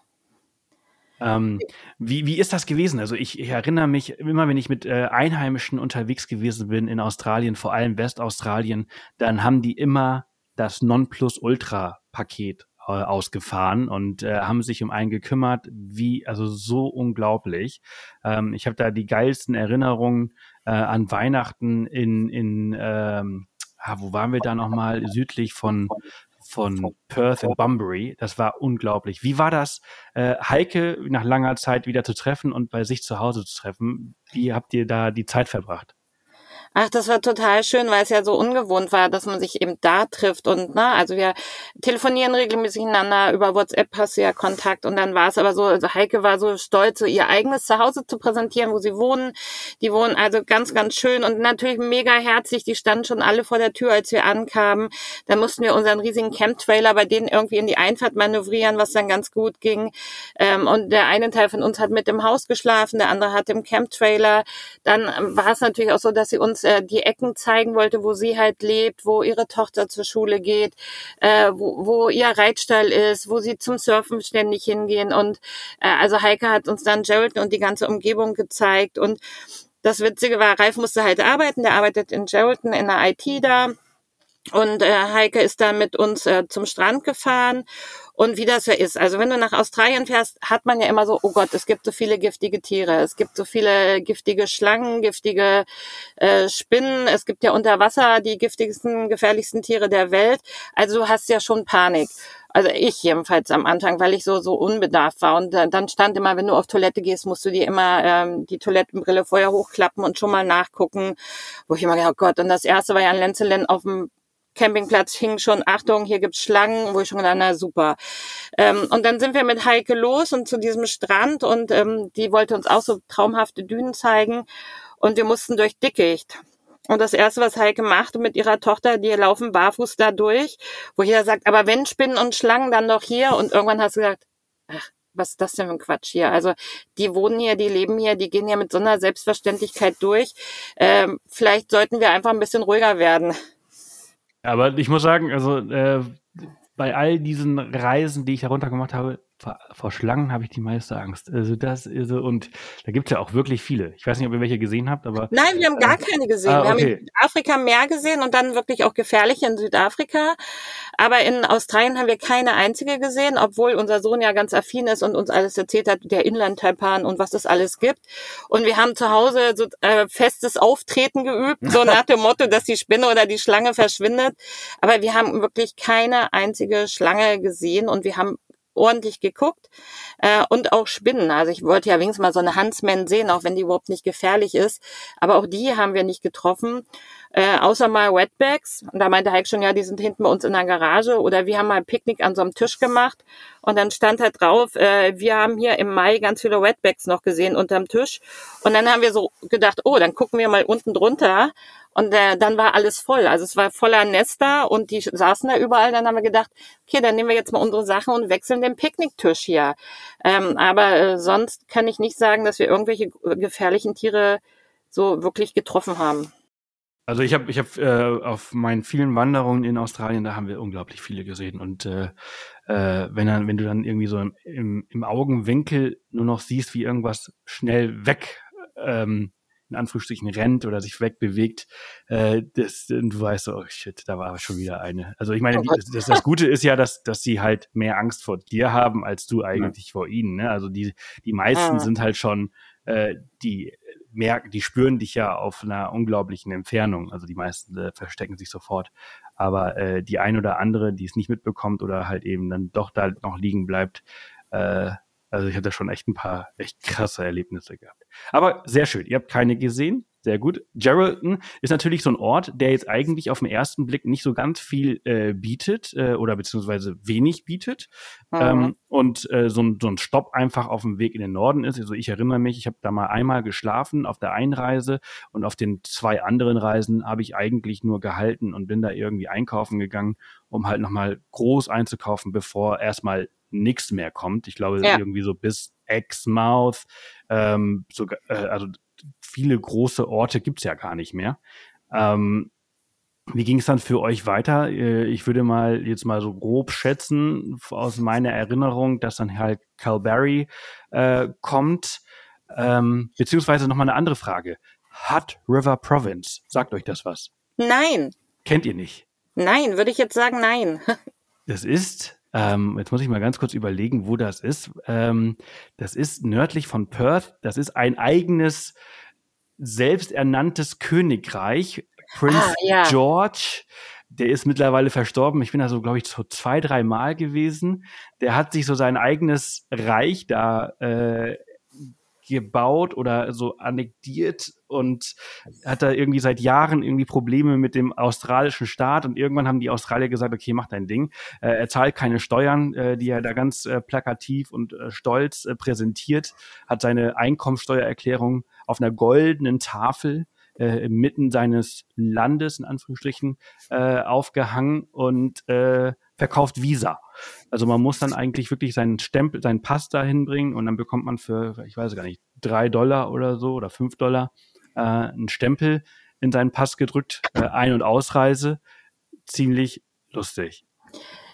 Ähm, wie, wie ist das gewesen? Also ich, ich erinnere mich, immer wenn ich mit äh, Einheimischen unterwegs gewesen bin in Australien, vor allem Westaustralien, dann haben die immer das Nonplusultra-Paket äh, ausgefahren und äh, haben sich um einen gekümmert, wie, also so unglaublich. Ähm, ich habe da die geilsten Erinnerungen äh, an Weihnachten in, in ähm, ah, wo waren wir da nochmal? Südlich von, von Perth in Bunbury. Das war unglaublich. Wie war das, äh, Heike nach langer Zeit wieder zu treffen und bei sich zu Hause zu treffen? Wie habt ihr da die Zeit verbracht? Ach, das war total schön, weil es ja so ungewohnt war, dass man sich eben da trifft und na, also wir telefonieren regelmäßig miteinander, über WhatsApp hast du ja Kontakt und dann war es aber so, also Heike war so stolz, so ihr eigenes Zuhause zu präsentieren, wo sie wohnen. Die wohnen also ganz, ganz schön und natürlich mega herzlich. Die standen schon alle vor der Tür, als wir ankamen. Da mussten wir unseren riesigen Camp-Trailer bei denen irgendwie in die Einfahrt manövrieren, was dann ganz gut ging. Ähm, und der eine Teil von uns hat mit im Haus geschlafen, der andere hat im Camp-Trailer. Dann war es natürlich auch so, dass sie uns äh, die Ecken zeigen wollte, wo sie halt lebt, wo ihre Tochter zur Schule geht, äh, wo, wo ihr Reitstall ist, wo sie zum Surfen ständig hingehen. Und äh, also Heike hat uns dann Geraldton und die ganze Umgebung gezeigt. Und das Witzige war, Ralf musste halt arbeiten, der arbeitet in Geraldton in der IT da. Und äh, Heike ist dann mit uns äh, zum Strand gefahren und wie das ja ist. Also wenn du nach Australien fährst, hat man ja immer so, oh Gott, es gibt so viele giftige Tiere, es gibt so viele giftige Schlangen, giftige äh, Spinnen, es gibt ja unter Wasser die giftigsten, gefährlichsten Tiere der Welt. Also du hast ja schon Panik. Also ich jedenfalls am Anfang, weil ich so so unbedarft war. Und dann stand immer, wenn du auf Toilette gehst, musst du dir immer ähm, die Toilettenbrille vorher hochklappen und schon mal nachgucken. Wo ich immer gedacht, oh Gott, und das erste war ja in Lenzelen auf dem Campingplatz hing schon, Achtung, hier gibt's Schlangen, wo ich schon gedacht, na super. Ähm, und dann sind wir mit Heike los und zu diesem Strand und ähm, die wollte uns auch so traumhafte Dünen zeigen und wir mussten durch Dickicht. Und das erste, was Heike macht mit ihrer Tochter, die laufen barfuß da durch, wo jeder sagt, aber wenn Spinnen und Schlangen, dann doch hier. Und irgendwann hast du gesagt, ach, was ist das denn für ein Quatsch hier? Also die wohnen hier, die leben hier, die gehen ja mit so einer Selbstverständlichkeit durch. Ähm, vielleicht sollten wir einfach ein bisschen ruhiger werden. Aber ich muss sagen, also äh, bei all diesen Reisen, die ich darunter gemacht habe, vor, vor Schlangen habe ich die meiste Angst. Also das ist so, und da gibt es ja auch wirklich viele. Ich weiß nicht, ob ihr welche gesehen habt, aber. Nein, wir haben gar äh, keine gesehen. Ah, okay. Wir haben in Afrika mehr gesehen und dann wirklich auch gefährlich in Südafrika. Aber in Australien haben wir keine einzige gesehen, obwohl unser Sohn ja ganz affin ist und uns alles erzählt hat, der Inlandtaipan und was es alles gibt. Und wir haben zu Hause so äh, festes Auftreten geübt, so nach dem Motto, dass die Spinne oder die Schlange verschwindet. Aber wir haben wirklich keine einzige Schlange gesehen und wir haben ordentlich geguckt äh, und auch Spinnen. Also ich wollte ja wenigstens mal so eine Huntsman sehen, auch wenn die überhaupt nicht gefährlich ist. Aber auch die haben wir nicht getroffen, äh, außer mal Wetbags. Und da meinte Heik schon, ja, die sind hinten bei uns in der Garage. Oder wir haben mal ein Picknick an so einem Tisch gemacht und dann stand halt drauf, äh, wir haben hier im Mai ganz viele Wetbags noch gesehen unterm Tisch. Und dann haben wir so gedacht, oh, dann gucken wir mal unten drunter. Und äh, dann war alles voll. Also es war voller Nester und die saßen da überall. Dann haben wir gedacht, okay, dann nehmen wir jetzt mal unsere Sachen und wechseln den Picknicktisch hier. Ähm, aber äh, sonst kann ich nicht sagen, dass wir irgendwelche gefährlichen Tiere so wirklich getroffen haben. Also ich habe ich hab, äh, auf meinen vielen Wanderungen in Australien, da haben wir unglaublich viele gesehen. Und äh, äh, wenn, dann, wenn du dann irgendwie so im, im, im Augenwinkel nur noch siehst, wie irgendwas schnell weg ähm, in Anführungsstrichen rennt oder sich wegbewegt, äh, das, du weißt so, oh shit, da war schon wieder eine. Also ich meine, oh das, das Gute ist ja, dass, dass sie halt mehr Angst vor dir haben, als du eigentlich ja. vor ihnen. Ne? Also die, die meisten ja. sind halt schon, äh, die merken, die spüren dich ja auf einer unglaublichen Entfernung. Also die meisten äh, verstecken sich sofort. Aber äh, die ein oder andere, die es nicht mitbekommt oder halt eben dann doch da noch liegen bleibt, äh, also ich hatte schon echt ein paar echt krasse Erlebnisse gehabt. Aber sehr schön. Ihr habt keine gesehen. Sehr gut. Geraldton ist natürlich so ein Ort, der jetzt eigentlich auf den ersten Blick nicht so ganz viel äh, bietet äh, oder beziehungsweise wenig bietet. Mhm. Ähm, und äh, so, ein, so ein Stopp einfach auf dem Weg in den Norden ist. Also ich erinnere mich, ich habe da mal einmal geschlafen auf der Einreise und auf den zwei anderen Reisen habe ich eigentlich nur gehalten und bin da irgendwie einkaufen gegangen, um halt nochmal groß einzukaufen, bevor erstmal nichts mehr kommt. Ich glaube, ja. irgendwie so bis Exmouth, ähm, sogar, äh, also viele große Orte gibt's ja gar nicht mehr. Ähm, wie ging es dann für euch weiter? Äh, ich würde mal jetzt mal so grob schätzen aus meiner Erinnerung, dass dann halt Calberry äh, kommt. Ähm, beziehungsweise nochmal eine andere Frage. Hut River Province, sagt euch das was? Nein. Kennt ihr nicht? Nein, würde ich jetzt sagen, nein. das ist ähm, jetzt muss ich mal ganz kurz überlegen, wo das ist. Ähm, das ist nördlich von Perth. Das ist ein eigenes, selbsternanntes Königreich. Prince ah, ja. George, der ist mittlerweile verstorben. Ich bin da so, glaube ich, so zwei, drei Mal gewesen. Der hat sich so sein eigenes Reich da äh, gebaut oder so annektiert und hat da irgendwie seit Jahren irgendwie Probleme mit dem australischen Staat und irgendwann haben die Australier gesagt, okay, mach dein Ding. Äh, er zahlt keine Steuern, äh, die er da ganz äh, plakativ und äh, stolz äh, präsentiert, hat seine Einkommensteuererklärung auf einer goldenen Tafel äh, mitten seines Landes in Anführungsstrichen äh, aufgehangen und äh, verkauft Visa. Also man muss dann eigentlich wirklich seinen Stempel, seinen Pass da hinbringen und dann bekommt man für, ich weiß gar nicht, drei Dollar oder so oder fünf Dollar äh, einen Stempel in seinen Pass gedrückt, äh, Ein- und Ausreise. Ziemlich lustig.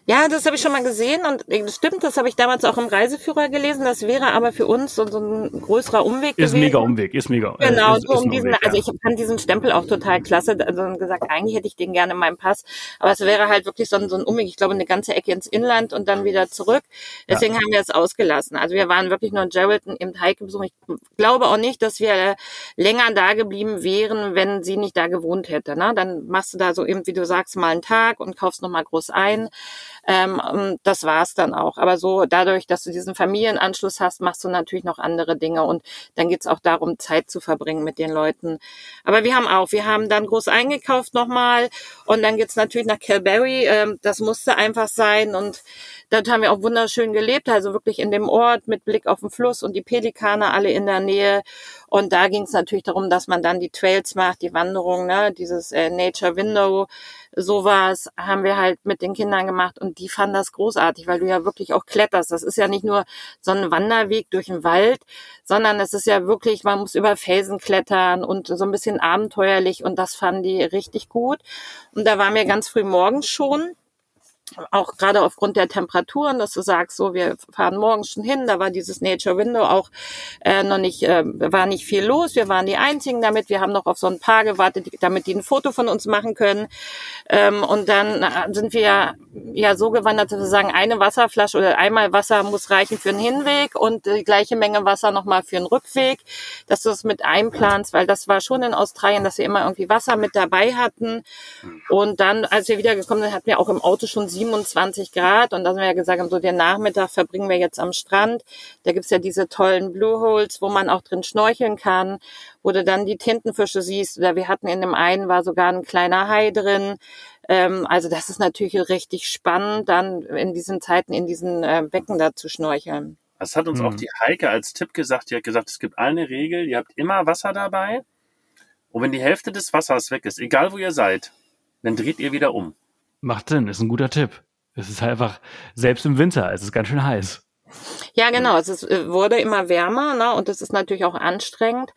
Ja, das habe ich schon mal gesehen und äh, das stimmt, das habe ich damals auch im Reiseführer gelesen. Das wäre aber für uns so, so ein größerer Umweg ist gewesen. Ist mega Umweg, ist mega. Äh, genau, ist, so um diesen, Umweg, also ich fand diesen Stempel auch total klasse. Also gesagt, eigentlich hätte ich den gerne in meinem Pass, aber es wäre halt wirklich so ein, so ein Umweg. Ich glaube, eine ganze Ecke ins Inland und dann wieder zurück. Deswegen ja. haben wir es ausgelassen. Also wir waren wirklich nur in Geraldton im Heike besuchen. Ich glaube auch nicht, dass wir länger da geblieben wären, wenn sie nicht da gewohnt hätte. Ne? Dann machst du da so eben, wie du sagst, mal einen Tag und kaufst noch mal groß ein. Ähm, das war's dann auch. Aber so dadurch, dass du diesen Familienanschluss hast, machst du natürlich noch andere Dinge und dann geht's auch darum, Zeit zu verbringen mit den Leuten. Aber wir haben auch, wir haben dann groß eingekauft nochmal und dann geht's natürlich nach Calberry. Ähm, das musste einfach sein und dort haben wir auch wunderschön gelebt, also wirklich in dem Ort mit Blick auf den Fluss und die Pelikane alle in der Nähe. Und da ging es natürlich darum, dass man dann die Trails macht, die Wanderung, ne, dieses äh, Nature Window, sowas haben wir halt mit den Kindern gemacht und die fanden das großartig, weil du ja wirklich auch kletterst. Das ist ja nicht nur so ein Wanderweg durch den Wald, sondern es ist ja wirklich, man muss über Felsen klettern und so ein bisschen abenteuerlich und das fanden die richtig gut. Und da waren wir ganz früh morgens schon auch gerade aufgrund der Temperaturen, dass du sagst, so wir fahren morgens schon hin, da war dieses Nature Window auch äh, noch nicht, äh, war nicht viel los. Wir waren die einzigen damit. Wir haben noch auf so ein Paar gewartet, damit die ein Foto von uns machen können. Ähm, und dann sind wir ja so gewandert, dass wir sagen, eine Wasserflasche oder einmal Wasser muss reichen für den Hinweg und die gleiche Menge Wasser nochmal für den Rückweg, dass du das mit einplanst, weil das war schon in Australien, dass wir immer irgendwie Wasser mit dabei hatten. Und dann, als wir wiedergekommen sind, hatten wir auch im Auto schon 27 Grad und dann haben wir gesagt haben, so den Nachmittag verbringen wir jetzt am Strand. Da gibt's ja diese tollen Blue Holes, wo man auch drin schnorcheln kann, wo du dann die Tintenfische siehst. Oder wir hatten in dem einen war sogar ein kleiner Hai drin. Ähm, also das ist natürlich richtig spannend, dann in diesen Zeiten in diesen äh, Becken da zu schnorcheln. Das hat uns mhm. auch die Heike als Tipp gesagt. Die hat gesagt, es gibt eine Regel, ihr habt immer Wasser dabei. Und wenn die Hälfte des Wassers weg ist, egal wo ihr seid, dann dreht ihr wieder um. Macht Sinn, ist ein guter Tipp. Es ist einfach, selbst im Winter, es ist ganz schön heiß. Ja, genau. Es ist, äh, wurde immer wärmer, ne? Und das ist natürlich auch anstrengend,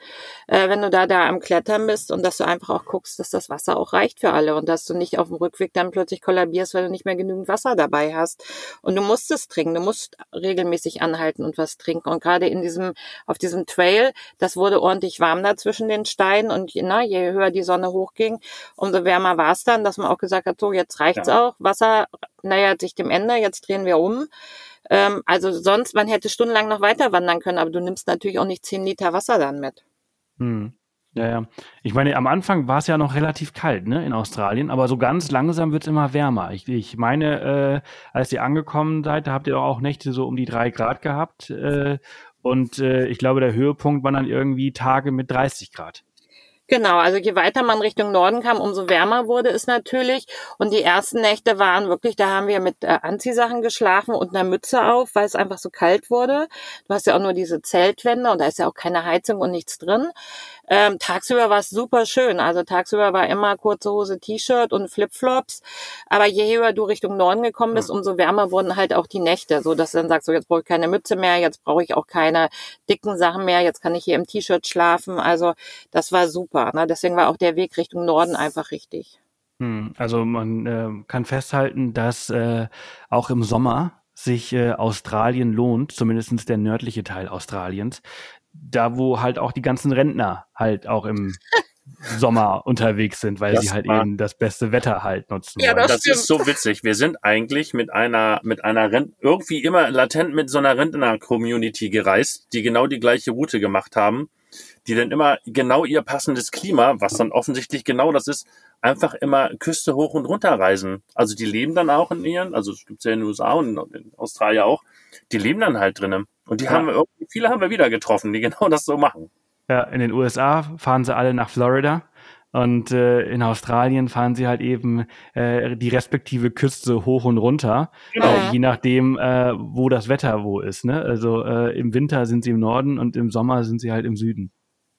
äh, wenn du da da am Klettern bist und dass du einfach auch guckst, dass das Wasser auch reicht für alle und dass du nicht auf dem Rückweg dann plötzlich kollabierst, weil du nicht mehr genügend Wasser dabei hast. Und du musst es trinken, du musst regelmäßig anhalten und was trinken. Und gerade in diesem, auf diesem Trail, das wurde ordentlich warm da zwischen den Steinen und na, je höher die Sonne hochging, umso wärmer war es dann, dass man auch gesagt hat, so jetzt reicht's ja. auch, Wasser nähert sich dem Ende, jetzt drehen wir um. Ähm, also sonst, man hätte stundenlang noch weiter wandern können, aber du nimmst natürlich auch nicht zehn Liter Wasser dann mit. Hm. Ja, ja. Ich meine, am Anfang war es ja noch relativ kalt, ne, in Australien, aber so ganz langsam wird es immer wärmer. Ich, ich meine, äh, als ihr angekommen seid, da habt ihr doch auch Nächte so um die drei Grad gehabt. Äh, und äh, ich glaube, der Höhepunkt war dann irgendwie Tage mit 30 Grad. Genau, also je weiter man Richtung Norden kam, umso wärmer wurde es natürlich. Und die ersten Nächte waren wirklich, da haben wir mit äh, Anziehsachen geschlafen und einer Mütze auf, weil es einfach so kalt wurde. Du hast ja auch nur diese Zeltwände und da ist ja auch keine Heizung und nichts drin. Ähm, tagsüber war es super schön. Also tagsüber war immer kurze Hose, T-Shirt und Flipflops. Aber je höher du Richtung Norden gekommen bist, umso wärmer wurden halt auch die Nächte. So dass du dann sagst, so jetzt brauche ich keine Mütze mehr, jetzt brauche ich auch keine dicken Sachen mehr, jetzt kann ich hier im T-Shirt schlafen. Also das war super. Ne? Deswegen war auch der Weg Richtung Norden einfach richtig. Hm, also man äh, kann festhalten, dass äh, auch im Sommer sich äh, Australien lohnt, zumindestens der nördliche Teil Australiens, da wo halt auch die ganzen Rentner halt auch im Sommer unterwegs sind, weil das sie halt eben das beste Wetter halt nutzen ja, wollen. Das, das ist so witzig. Wir sind eigentlich mit einer, mit einer Rent irgendwie immer latent mit so einer Rentner-Community gereist, die genau die gleiche Route gemacht haben, die dann immer genau ihr passendes Klima, was dann offensichtlich genau das ist, einfach immer Küste hoch und runter reisen. Also die leben dann auch in ihren, also es gibt ja in den USA und in Australien auch, die leben dann halt drinnen. Und die ja. haben wir irgendwie, viele haben wir wieder getroffen, die genau das so machen. Ja, in den USA fahren sie alle nach Florida. Und äh, in Australien fahren sie halt eben äh, die respektive Küste hoch und runter, genau. äh, je nachdem, äh, wo das Wetter wo ist. Ne? Also äh, im Winter sind sie im Norden und im Sommer sind sie halt im Süden.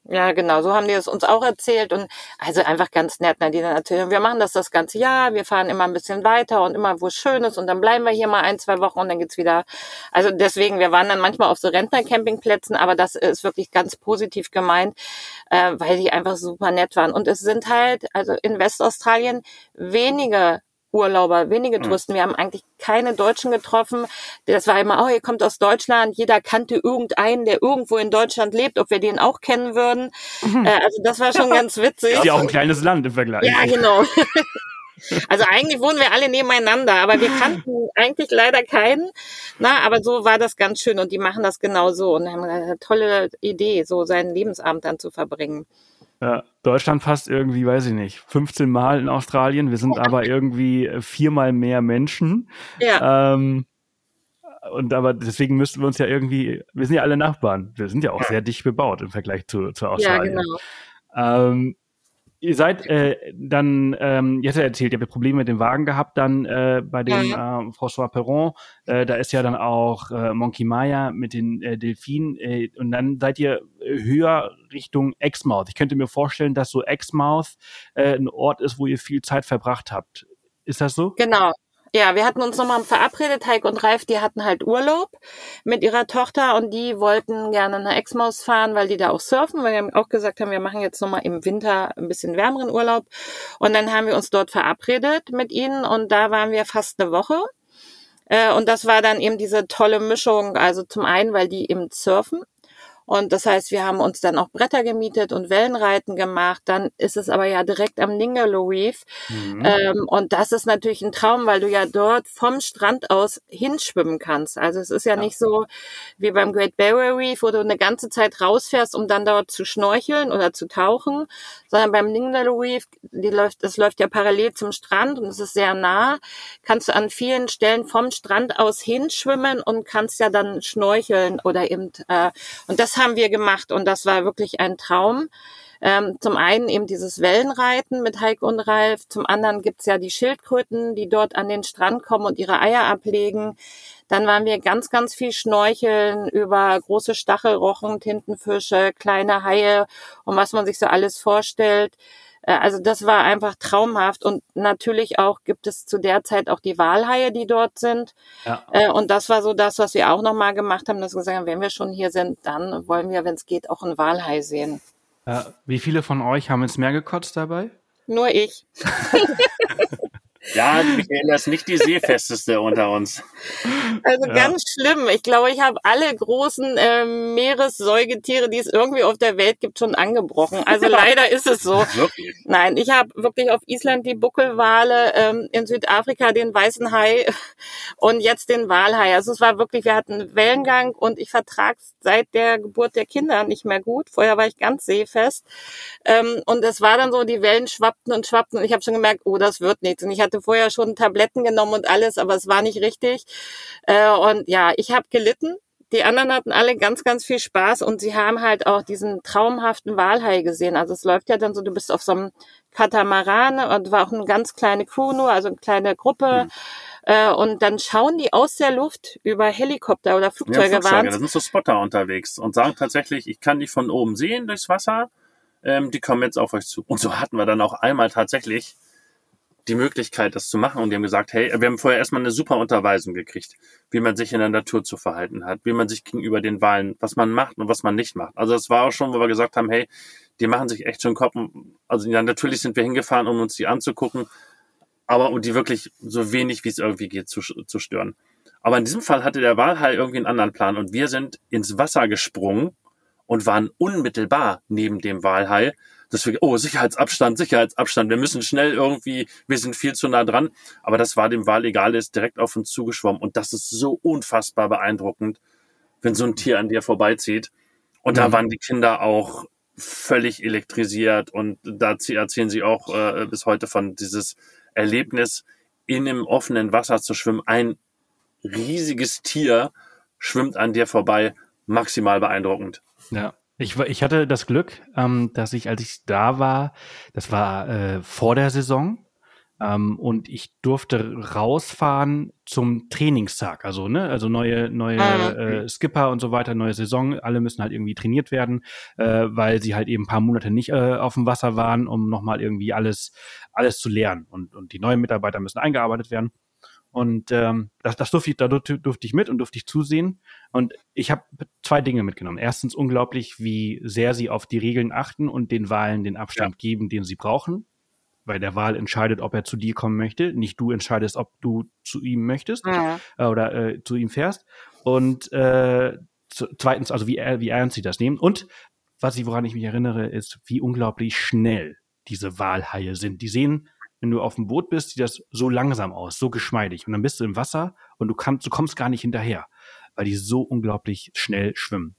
Ja, genau, so haben die es uns auch erzählt und also einfach ganz nett, ne, dann erzählen, wir machen das das ganze Jahr, wir fahren immer ein bisschen weiter und immer wo es schön ist und dann bleiben wir hier mal ein, zwei Wochen und dann geht's wieder. Also deswegen, wir waren dann manchmal auf so Rentnercampingplätzen, aber das ist wirklich ganz positiv gemeint, äh, weil die einfach super nett waren und es sind halt, also in Westaustralien wenige Urlauber, wenige hm. Touristen. Wir haben eigentlich keine Deutschen getroffen. Das war immer, oh, ihr kommt aus Deutschland. Jeder kannte irgendeinen, der irgendwo in Deutschland lebt, ob wir den auch kennen würden. Mhm. Äh, also das war schon ganz witzig. Ist ja auch ein kleines Land im Vergleich. Ja, genau. Also eigentlich wohnen wir alle nebeneinander, aber wir kannten eigentlich leider keinen. Na, aber so war das ganz schön und die machen das genau so und haben eine tolle Idee, so seinen Lebensabend dann zu verbringen. Ja, Deutschland fast irgendwie, weiß ich nicht, 15 Mal in Australien. Wir sind aber irgendwie viermal mehr Menschen. Ja. Ähm, und aber deswegen müssten wir uns ja irgendwie, wir sind ja alle Nachbarn. Wir sind ja auch sehr dicht bebaut im Vergleich zu, zu Australien. Ja, genau. Ähm, Ihr seid äh, dann, ähm, jetzt erzählt, ihr habt Probleme mit dem Wagen gehabt, dann äh, bei dem ja. äh, François Perron. Äh, da ist ja dann auch äh, Monkey Maya mit den äh, Delfinen. Äh, und dann seid ihr höher Richtung Exmouth. Ich könnte mir vorstellen, dass so Exmouth äh, ein Ort ist, wo ihr viel Zeit verbracht habt. Ist das so? Genau, ja, wir hatten uns nochmal verabredet, Heike und Ralf, die hatten halt Urlaub mit ihrer Tochter und die wollten gerne nach Exmouth fahren, weil die da auch surfen, weil wir auch gesagt haben, wir machen jetzt nochmal im Winter ein bisschen wärmeren Urlaub. Und dann haben wir uns dort verabredet mit ihnen und da waren wir fast eine Woche. Äh, und das war dann eben diese tolle Mischung, also zum einen, weil die eben surfen und das heißt, wir haben uns dann auch Bretter gemietet und Wellenreiten gemacht. Dann ist es aber ja direkt am Ningaloo Reef. Mhm. Ähm, und das ist natürlich ein Traum, weil du ja dort vom Strand aus hinschwimmen kannst. Also es ist ja, ja. nicht so wie beim Great Barrier Reef, wo du eine ganze Zeit rausfährst, um dann dort zu schnorcheln oder zu tauchen, sondern beim Ningaloo Reef, die läuft, das läuft ja parallel zum Strand und es ist sehr nah. Kannst du an vielen Stellen vom Strand aus hinschwimmen und kannst ja dann schnorcheln oder eben, äh, und das haben wir gemacht und das war wirklich ein Traum. Ähm, zum einen eben dieses Wellenreiten mit Heike und Ralf, zum anderen gibt's ja die Schildkröten, die dort an den Strand kommen und ihre Eier ablegen. Dann waren wir ganz, ganz viel schnorcheln über große Stachelrochen, Tintenfische, kleine Haie und was man sich so alles vorstellt. Äh, also das war einfach traumhaft und natürlich auch gibt es zu der Zeit auch die Walhaie, die dort sind. Ja. Äh, und das war so das, was wir auch nochmal gemacht haben, dass wir gesagt haben, wenn wir schon hier sind, dann wollen wir, wenn es geht, auch einen Walhai sehen. Ja, wie viele von euch haben ins Meer gekotzt dabei? Nur ich. Ja, Michaela ist nicht die seefesteste unter uns. Also ja. ganz schlimm. Ich glaube, ich habe alle großen äh, Meeressäugetiere, die es irgendwie auf der Welt gibt, schon angebrochen. Also leider ist es so. Wirklich? Nein, ich habe wirklich auf Island die Buckelwale, ähm, in Südafrika den weißen Hai und jetzt den Walhai. Also es war wirklich, wir hatten Wellengang und ich vertrag seit der Geburt der Kinder nicht mehr gut. Vorher war ich ganz seefest. Ähm, und es war dann so, die Wellen schwappten und schwappten und ich habe schon gemerkt, oh, das wird nichts. Und ich hatte vorher schon Tabletten genommen und alles, aber es war nicht richtig. Äh, und ja, ich habe gelitten. Die anderen hatten alle ganz, ganz viel Spaß und sie haben halt auch diesen traumhaften Walhai gesehen. Also es läuft ja dann so, du bist auf so einem Katamaran und war auch eine ganz kleine Crew nur, also eine kleine Gruppe. Mhm. Und dann schauen die aus der Luft über Helikopter oder Flugzeuge. Ja, Flugzeuge, da sind so Spotter unterwegs und sagen tatsächlich, ich kann die von oben sehen durchs Wasser. Ähm, die kommen jetzt auf euch zu. Und so hatten wir dann auch einmal tatsächlich die Möglichkeit, das zu machen. Und die haben gesagt, hey, wir haben vorher erstmal eine super Unterweisung gekriegt, wie man sich in der Natur zu verhalten hat, wie man sich gegenüber den Wahlen, was man macht und was man nicht macht. Also das war auch schon, wo wir gesagt haben, hey, die machen sich echt schon Kopf. Also ja, natürlich sind wir hingefahren, um uns die anzugucken, aber um die wirklich so wenig, wie es irgendwie geht, zu, zu stören. Aber in diesem Fall hatte der Walhai irgendwie einen anderen Plan und wir sind ins Wasser gesprungen und waren unmittelbar neben dem Walhai dass wir, oh, Sicherheitsabstand, Sicherheitsabstand, wir müssen schnell irgendwie, wir sind viel zu nah dran. Aber das war dem Wal egal, der ist direkt auf uns zugeschwommen. Und das ist so unfassbar beeindruckend, wenn so ein Tier an dir vorbeizieht. Und mhm. da waren die Kinder auch völlig elektrisiert. Und da erzählen sie auch äh, bis heute von dieses Erlebnis, in einem offenen Wasser zu schwimmen. Ein riesiges Tier schwimmt an dir vorbei. Maximal beeindruckend. Ja, ich, ich hatte das Glück, ähm, dass ich, als ich da war, das war äh, vor der Saison, ähm, und ich durfte rausfahren zum Trainingstag. Also, ne, also neue, neue ah, äh, Skipper und so weiter, neue Saison, alle müssen halt irgendwie trainiert werden, äh, weil sie halt eben ein paar Monate nicht äh, auf dem Wasser waren, um nochmal irgendwie alles, alles zu lernen. Und, und die neuen Mitarbeiter müssen eingearbeitet werden. Und ähm, das, das durfte ich, da durfte, ich mit und durfte ich zusehen. Und ich habe zwei Dinge mitgenommen. Erstens unglaublich, wie sehr sie auf die Regeln achten und den Wahlen den Abstand ja. geben, den sie brauchen. Weil der Wahl entscheidet, ob er zu dir kommen möchte. Nicht du entscheidest, ob du zu ihm möchtest ja. äh, oder äh, zu ihm fährst. Und äh, zweitens, also wie, wie ernst sie das nehmen. Und was ich, woran ich mich erinnere, ist, wie unglaublich schnell diese Walhaie sind. Die sehen wenn du auf dem Boot bist, sieht das so langsam aus, so geschmeidig. Und dann bist du im Wasser und du kannst, du kommst gar nicht hinterher, weil die so unglaublich schnell schwimmen.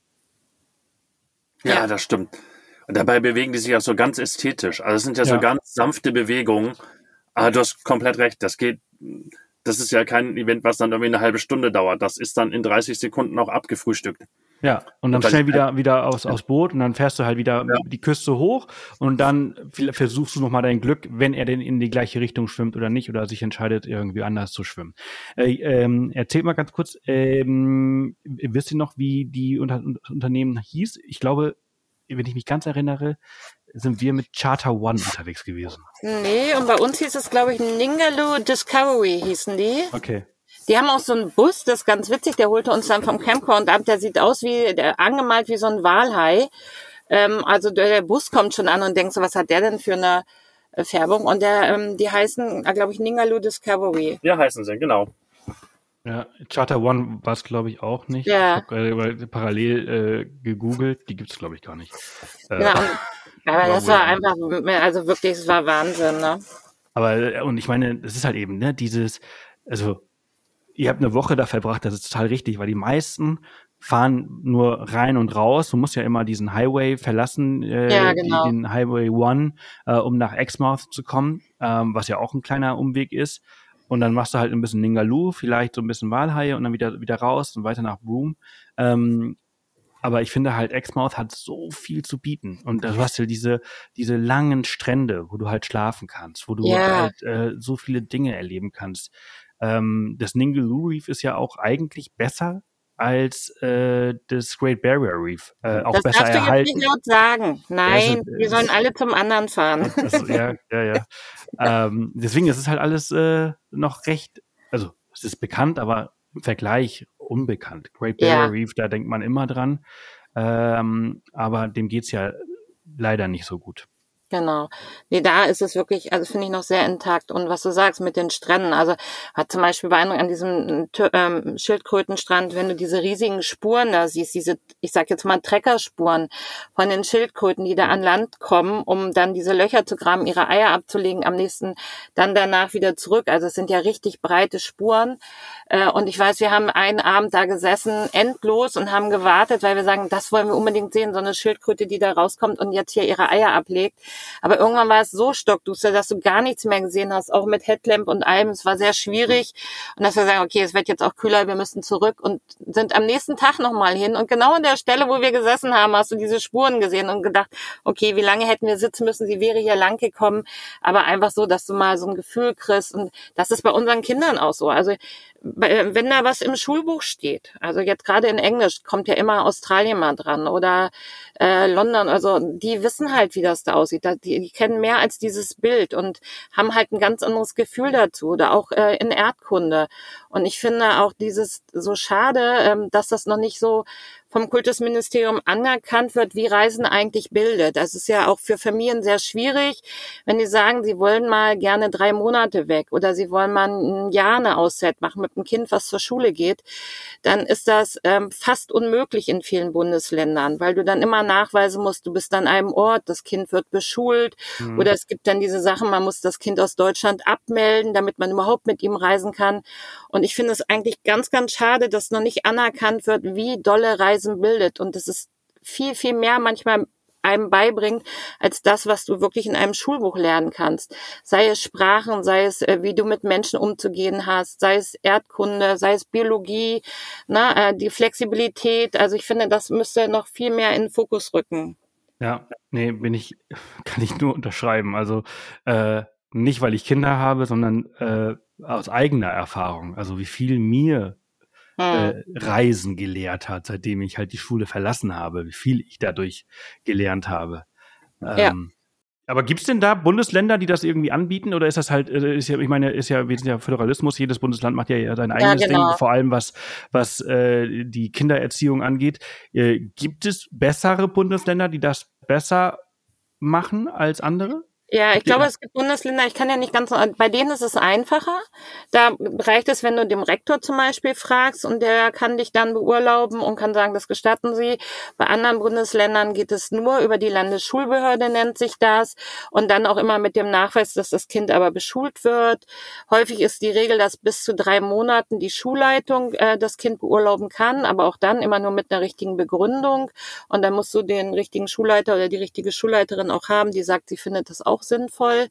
Ja, das stimmt. Und dabei bewegen die sich auch so ganz ästhetisch. Also es sind ja, ja. so ganz sanfte Bewegungen. Aber du hast komplett recht. Das geht, das ist ja kein Event, was dann irgendwie eine halbe Stunde dauert. Das ist dann in 30 Sekunden auch abgefrühstückt. Ja, und dann und schnell wieder, wieder aus, ja. aus Boot und dann fährst du halt wieder ja. die Küste hoch und dann versuchst du nochmal dein Glück, wenn er denn in die gleiche Richtung schwimmt oder nicht oder sich entscheidet, irgendwie anders zu schwimmen. Äh, ähm, erzähl mal ganz kurz, ähm, wisst ihr noch, wie die Unter Unternehmen hieß? Ich glaube, wenn ich mich ganz erinnere, sind wir mit Charter One unterwegs gewesen. Nee, und bei uns hieß es, glaube ich, Ningaloo Discovery hießen die. Okay. Die haben auch so einen Bus, das ist ganz witzig, der holte uns dann vom Campground ab, der sieht aus wie, der angemalt wie so ein Walhai. Ähm, also der, der, Bus kommt schon an und denkt so, was hat der denn für eine äh, Färbung? Und der, ähm, die heißen, äh, glaube ich, Ningaloo Discovery. Ja, heißen sie, genau. Ja, Charter One war es, glaube ich, auch nicht. Ja. Ich habe äh, parallel äh, gegoogelt, die gibt es, glaube ich, gar nicht. Äh, ja, und, aber das war einfach, also wirklich, es war Wahnsinn, ne? Aber, äh, und ich meine, es ist halt eben, ne, dieses, also ihr habt eine Woche da verbracht, das ist total richtig, weil die meisten fahren nur rein und raus. Du musst ja immer diesen Highway verlassen, äh, ja, genau. den Highway One, äh, um nach Exmouth zu kommen, ähm, was ja auch ein kleiner Umweg ist. Und dann machst du halt ein bisschen Ningaloo, vielleicht so ein bisschen Walhaie und dann wieder, wieder raus und weiter nach Broome. Ähm, aber ich finde halt, Exmouth hat so viel zu bieten. Und du hast ja diese, diese langen Strände, wo du halt schlafen kannst, wo du ja. halt äh, so viele Dinge erleben kannst. Ähm, das Ningaloo Reef ist ja auch eigentlich besser als äh, das Great Barrier Reef. Äh, auch das besser darfst du erhalten. jetzt nicht laut sagen. Nein, Also, wir sollen es- alle zum anderen fahren. Also, ja, ja, ja. ähm, deswegen ist es halt alles äh, noch recht, also es ist bekannt, aber im Vergleich unbekannt. Great Barrier Ja. Reef, da denkt man immer dran. Ähm, aber dem geht's ja leider nicht so gut. Genau. Nee, da ist es wirklich, also finde ich noch sehr intakt. Und was du sagst mit den Stränden, also hat zum Beispiel beeindruckt an diesem Tö- ähm, Schildkrötenstrand, wenn du diese riesigen Spuren da siehst, diese, ich sag jetzt mal Treckerspuren von den Schildkröten, die da an Land kommen, um dann diese Löcher zu graben, ihre Eier abzulegen, am nächsten dann danach wieder zurück. Also es sind ja richtig breite Spuren. Äh, und ich weiß, wir haben einen Abend da gesessen, endlos und haben gewartet, weil wir sagen, das wollen wir unbedingt sehen, so eine Schildkröte, die da rauskommt und jetzt hier ihre Eier ablegt. Aber irgendwann war es so stockduster, dass du gar nichts mehr gesehen hast, auch mit Headlamp und allem. Es war sehr schwierig. Und dass wir sagen, okay, es wird jetzt auch kühler, wir müssen zurück und sind am nächsten Tag nochmal hin. Und genau an der Stelle, wo wir gesessen haben, hast du diese Spuren gesehen und gedacht, okay, wie lange hätten wir sitzen müssen? Sie wäre hier lang gekommen. Aber einfach so, dass du mal so ein Gefühl kriegst. Und das ist bei unseren Kindern auch so. Also wenn da was im Schulbuch steht, also jetzt gerade in Englisch kommt ja immer Australien mal dran oder äh, London, also die wissen halt, wie das da aussieht. Die, die kennen mehr als dieses Bild und haben halt ein ganz anderes Gefühl dazu oder auch äh, in Erdkunde. Und ich finde auch dieses so schade, ähm, dass das noch nicht so vom Kultusministerium anerkannt wird, wie Reisen eigentlich bildet. Das ist ja auch für Familien sehr schwierig, wenn die sagen, sie wollen mal gerne drei Monate weg oder sie wollen mal ein Jahr eine Auszeit machen mit einem Kind, was zur Schule geht, dann ist das ähm, fast unmöglich in vielen Bundesländern, weil du dann immer nachweisen musst, du bist an einem Ort, das Kind wird beschult Mhm. oder es gibt dann diese Sachen, man muss das Kind aus Deutschland abmelden, damit man überhaupt mit ihm reisen kann. Und ich finde es eigentlich ganz, ganz schade, dass noch nicht anerkannt wird, wie dolle Reisen bildet. Und das ist viel, viel mehr manchmal einem beibringt, als das, was du wirklich in einem Schulbuch lernen kannst. Sei es Sprachen, sei es, äh, wie du mit Menschen umzugehen hast, sei es Erdkunde, sei es Biologie, na, äh, die Flexibilität. Also ich finde, das müsste noch viel mehr in den Fokus rücken. Ja, nee, bin ich, kann ich nur unterschreiben. Also äh, nicht, weil ich Kinder habe, sondern äh, aus eigener Erfahrung. Also wie viel mir. Äh, Reisen gelehrt hat, seitdem ich halt die Schule verlassen habe, wie viel ich dadurch gelernt habe. Ja. Ähm, aber gibt's denn da Bundesländer, die das irgendwie anbieten? Oder ist das halt, äh, ist ja, ich meine, ist ja, wir sind ja Föderalismus, jedes Bundesland macht ja sein eigenes genau. Ding, vor allem was, was äh, die Kindererziehung angeht. Äh, gibt es bessere Bundesländer, die das besser machen als andere? Ja, ich glaube, es gibt Bundesländer, ich kann ja nicht ganz, bei denen ist es einfacher. Da reicht es, wenn du dem Rektor zum Beispiel fragst und der kann dich dann beurlauben und kann sagen, das gestatten sie. Bei anderen Bundesländern geht es nur über die Landesschulbehörde, nennt sich das. Und dann auch immer mit dem Nachweis, dass das Kind aber beschult wird. Häufig ist die Regel, dass bis zu drei Monaten die Schulleitung äh, das Kind beurlauben kann, aber auch dann immer nur mit einer richtigen Begründung. Und dann musst du den richtigen Schulleiter oder die richtige Schulleiterin auch haben, die sagt, sie findet das auch sinnvoll.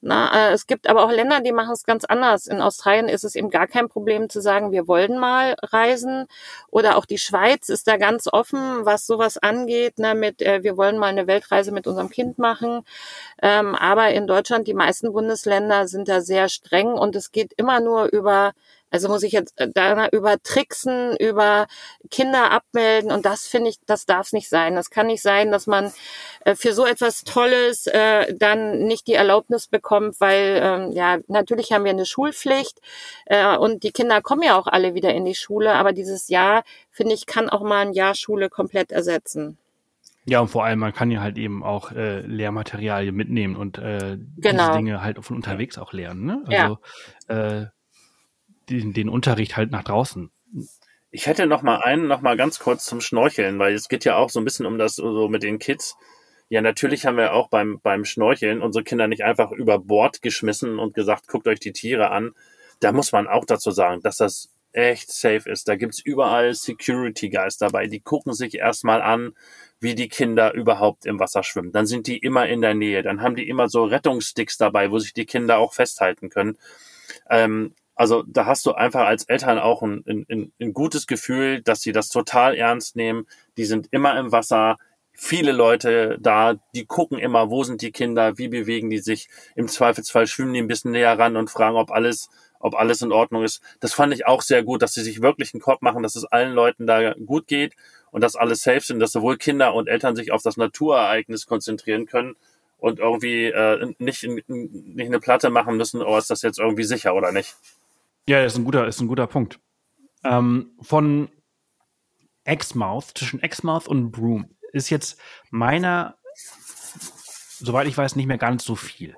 Na, äh, es gibt aber auch Länder, die machen es ganz anders. In Australien ist es eben gar kein Problem zu sagen, wir wollen mal reisen. Oder auch die Schweiz ist da ganz offen, was sowas angeht, ne, mit äh, wir wollen mal eine Weltreise mit unserem Kind machen. Ähm, aber in Deutschland, die meisten Bundesländer sind da sehr streng und es geht immer nur über also muss ich jetzt äh, da über Tricksen, über Kinder abmelden und das finde ich, das darf es nicht sein. Das kann nicht sein, dass man äh, für so etwas Tolles äh, dann nicht die Erlaubnis bekommt, weil ähm, ja natürlich haben wir eine Schulpflicht äh, und die Kinder kommen ja auch alle wieder in die Schule, aber dieses Jahr finde ich kann auch mal ein Jahr Schule komplett ersetzen. Ja, und vor allem, man kann ja halt eben auch äh, Lehrmaterialien mitnehmen und äh, Genau. diese Dinge halt von unterwegs auch lernen. Ne? Ja. Also äh, den, den Unterricht halt nach draußen. Ich hätte noch mal einen, noch mal ganz kurz zum Schnorcheln, weil es geht ja auch so ein bisschen um das so mit den Kids. Ja, natürlich haben wir auch beim, beim Schnorcheln unsere Kinder nicht einfach über Bord geschmissen und gesagt, guckt euch die Tiere an. Da muss man auch dazu sagen, dass das echt safe ist. Da gibt's überall Security Guys dabei. Die gucken sich erstmal an, wie die Kinder überhaupt im Wasser schwimmen. Dann sind die immer in der Nähe. Dann haben die immer so Rettungssticks dabei, wo sich die Kinder auch festhalten können. Ähm, also da hast du einfach als Eltern auch ein, ein, ein gutes Gefühl, dass sie das total ernst nehmen. Die sind immer im Wasser. Viele Leute da, die gucken immer, wo sind die Kinder, wie bewegen die sich. Im Zweifelsfall schwimmen die ein bisschen näher ran und fragen, ob alles, ob alles in Ordnung ist. Das fand ich auch sehr gut, dass sie sich wirklich einen Kopf machen, dass es allen Leuten da gut geht und dass alle safe sind, dass sowohl Kinder und Eltern sich auf das Naturereignis konzentrieren können und irgendwie äh, nicht, nicht eine Platte machen müssen, oh, ist das jetzt irgendwie sicher oder nicht. Ja, das ist ein guter, ist ein guter Punkt. Ähm, von Exmouth, zwischen Exmouth und Broome, ist jetzt meiner, soweit ich weiß, nicht mehr ganz so viel.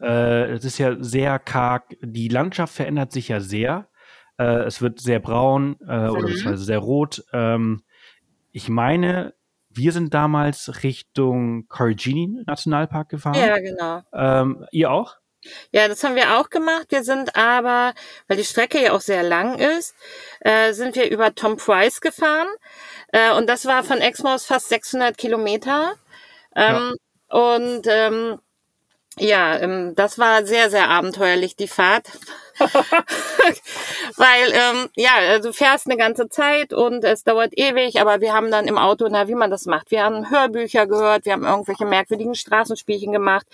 Äh, es ist ja sehr karg. Die Landschaft verändert sich ja sehr. Äh, es wird sehr braun äh, oder mhm. sehr rot. Ähm, ich meine, wir sind damals Richtung Cargini Nationalpark gefahren. Ja, genau. Ähm, ihr auch? Ja, das haben wir auch gemacht. Wir sind aber, weil die Strecke ja auch sehr lang ist, äh, sind wir über Tom Price gefahren. Äh, und das war von Exmouth fast 600 Kilometer. Ähm, ja. Und ähm, ja, ähm, das war sehr, sehr abenteuerlich, die Fahrt. Weil, ähm, ja, du fährst eine ganze Zeit und es dauert ewig, aber wir haben dann im Auto, na, wie man das macht. Wir haben Hörbücher gehört, wir haben irgendwelche merkwürdigen Straßenspielchen gemacht,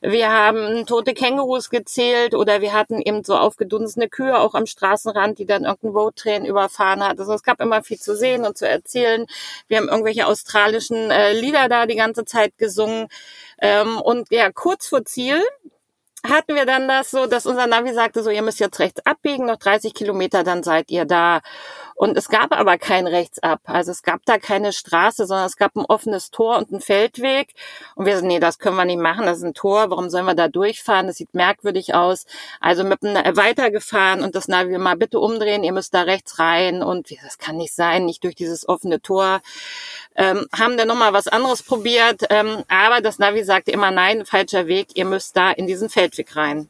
wir haben tote Kängurus gezählt oder wir hatten eben so aufgedunsene Kühe auch am Straßenrand, die dann irgendein Roadtrain überfahren hat. Also es gab immer viel zu sehen und zu erzählen. Wir haben irgendwelche australischen äh, Lieder da die ganze Zeit gesungen. Ähm, und ja, kurz vor Ziel hatten wir dann das so, dass unser Navi sagte so, ihr müsst jetzt rechts abbiegen, noch 30 Kilometer, dann seid ihr da. Und es gab aber kein Rechtsab. Also es gab da keine Straße, sondern es gab ein offenes Tor und einen Feldweg. Und wir so, nee, das können wir nicht machen. Das ist ein Tor. Warum sollen wir da durchfahren? Das sieht merkwürdig aus. Also mit einem weitergefahren und das Navi mal bitte umdrehen. Ihr müsst da rechts rein. Und das kann nicht sein, nicht durch dieses offene Tor. Ähm, haben dann nochmal was anderes probiert. Ähm, aber das Navi sagte immer, nein, falscher Weg. Ihr müsst da in diesen Feldweg rein.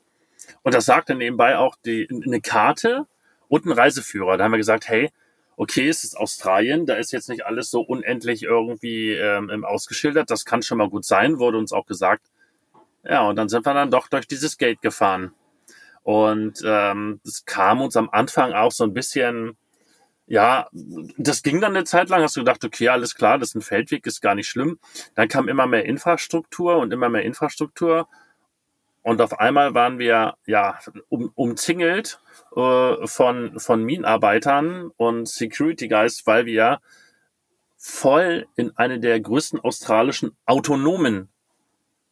Und das sagte nebenbei auch die, eine Karte, und ein Reiseführer. Da haben wir gesagt, hey, okay, es ist Australien, da ist jetzt nicht alles so unendlich irgendwie ähm, ausgeschildert. Das kann schon mal gut sein, wurde uns auch gesagt. Ja, und dann sind wir dann doch durch dieses Gate gefahren. Und ähm, es kam uns am Anfang auch so ein bisschen, ja, das ging dann eine Zeit lang, hast du gedacht, okay, alles klar, das ist ein Feldweg, ist gar nicht schlimm. Dann kam immer mehr Infrastruktur und immer mehr Infrastruktur. Und auf einmal waren wir ja um, umzingelt äh, von, von Minenarbeitern und Security Guys, weil wir voll in eine der größten australischen autonomen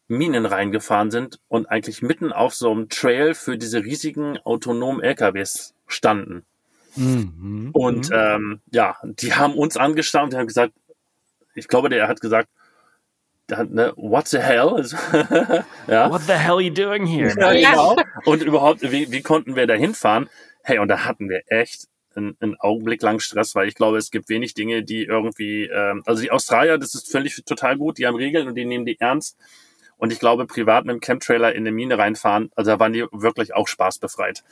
Minen reingefahren sind und eigentlich mitten auf so einem Trail für diese riesigen autonomen LKWs standen. Mhm. Und mhm. ähm, ja, die haben uns angestaunt und haben gesagt, ich glaube, der hat gesagt, ne, what the hell? ja. What the hell are you doing here? Ja, genau. Und überhaupt, wie, wie konnten wir da hinfahren? Hey, und da hatten wir echt einen, einen Augenblick lang Stress, weil ich glaube, es gibt wenig Dinge, die irgendwie, ähm, also die Australier, das ist völlig total gut, die haben Regeln und die nehmen die ernst. Und ich glaube, privat mit dem Chemtrailer in eine Mine reinfahren, also da waren die wirklich auch spaßbefreit.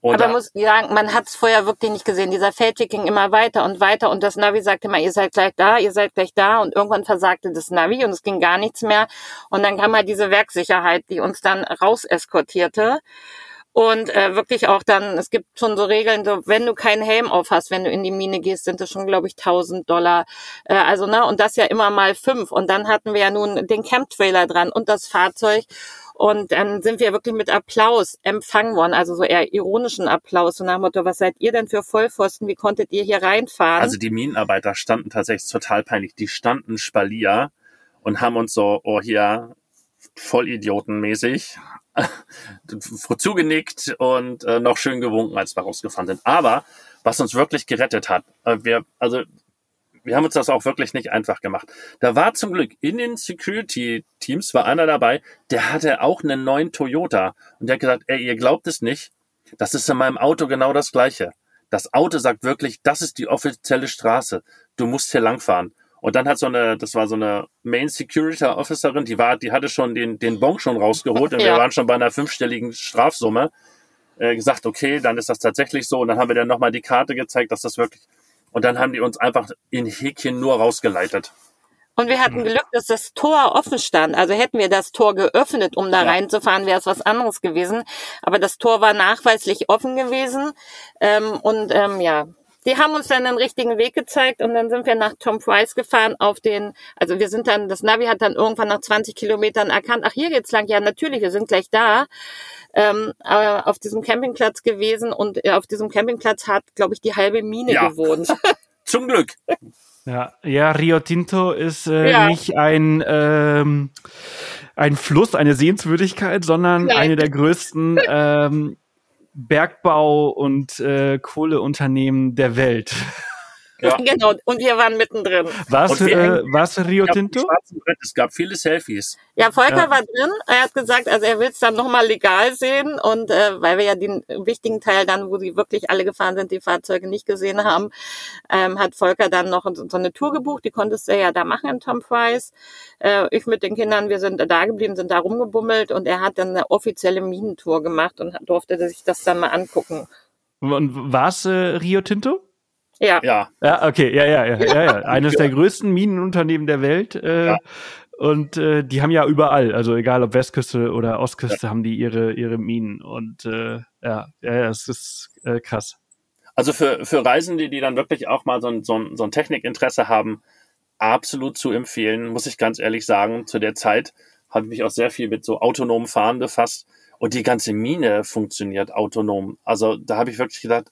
Oder? Aber muss sagen, man hat es vorher wirklich nicht gesehen. Dieser Feldweg ging immer weiter und weiter und das Navi sagte immer, ihr seid gleich da, ihr seid gleich da und irgendwann versagte das Navi und es ging gar nichts mehr. Und dann kam halt diese Werksicherheit, die uns dann raus eskortierte. Und äh, wirklich auch dann, es gibt schon so Regeln, so wenn du keinen Helm auf hast, wenn du in die Mine gehst, sind das schon, glaube ich, 1000 Dollar. Äh, also, ne, und das ja immer mal fünf. Und dann hatten wir ja nun den Camp-Trailer dran und das Fahrzeug. Und dann sind wir wirklich mit Applaus empfangen worden, also so eher ironischen Applaus, so nach dem Motto, was seid ihr denn für Vollpfosten, wie konntet ihr hier reinfahren? Also die Minenarbeiter standen tatsächlich total peinlich. Die standen Spalier und haben uns so, oh hier, Vollidiotenmäßig zugenickt und äh, noch schön gewunken, als wir rausgefahren sind. Aber was uns wirklich gerettet hat, äh, wir, also wir haben uns das auch wirklich nicht einfach gemacht. Da war zum Glück in den Security-Teams war einer dabei, der hatte auch einen neuen Toyota und der hat gesagt, ey, ihr glaubt es nicht, das ist in meinem Auto genau das Gleiche. Das Auto sagt wirklich, das ist die offizielle Straße. Du musst hier langfahren. Und dann hat so eine, das war so eine Main Security Officerin, die war, die hatte schon den, den Bon schon rausgeholt und ja. wir waren schon bei einer fünfstelligen Strafsumme, äh, gesagt, okay, dann ist das tatsächlich so. Und dann haben wir dann nochmal die Karte gezeigt, dass das wirklich und dann haben die uns einfach in Häkchen nur rausgeleitet. Und wir hatten Glück, dass das Tor offen stand. Also hätten wir das Tor geöffnet, um da ja. reinzufahren, wäre es was anderes gewesen. Aber das Tor war nachweislich offen gewesen. Ähm, und ähm, ja, die haben uns dann den richtigen Weg gezeigt und dann sind wir nach Tom Price gefahren auf den, also wir sind dann, das Navi hat dann irgendwann nach 20 Kilometern erkannt, ach hier geht's lang, ja natürlich, wir sind gleich da, ähm, äh, auf diesem Campingplatz gewesen und äh, auf diesem Campingplatz hat, glaube ich, die halbe Mine Ja. gewohnt. Zum Glück. Ja, ja Rio Tinto ist äh, Ja. nicht ein, ähm, ein Fluss, eine Sehenswürdigkeit, sondern Nein. eine der größten ähm, Bergbau- und äh, Kohleunternehmen der Welt. Ja. genau, und wir waren mittendrin. Was, äh, was Rio Tinto? Es gab viele Selfies. Ja, Volker Ja. war drin. Er hat gesagt, also er will es dann nochmal legal sehen. Und äh, weil wir ja den wichtigen Teil dann, wo sie wirklich alle gefahren sind, die Fahrzeuge nicht gesehen haben, ähm, hat Volker dann noch so so eine Tour gebucht. Die konntest du ja da machen in Tom Price. Äh, ich mit den Kindern, wir sind da geblieben, sind da rumgebummelt und er hat dann eine offizielle Minentour gemacht und durfte sich das dann mal angucken. Und war es äh, Rio Tinto? Ja, Ja, Ja, okay, ja, ja, ja, ja, ja. Eines der größten Minenunternehmen der Welt. Äh, Ja. Und äh, die haben ja überall, also egal ob Westküste oder Ostküste, haben die ihre ihre Minen. Und äh, ja, ja, ja, es ist äh, krass. Also für, für Reisende, die dann wirklich auch mal so ein, so ein, so ein Technikinteresse haben, absolut zu empfehlen, muss ich ganz ehrlich sagen. Zu der Zeit habe ich mich auch sehr viel mit so autonomem Fahren befasst und die ganze Mine funktioniert autonom. Also da habe ich wirklich gedacht,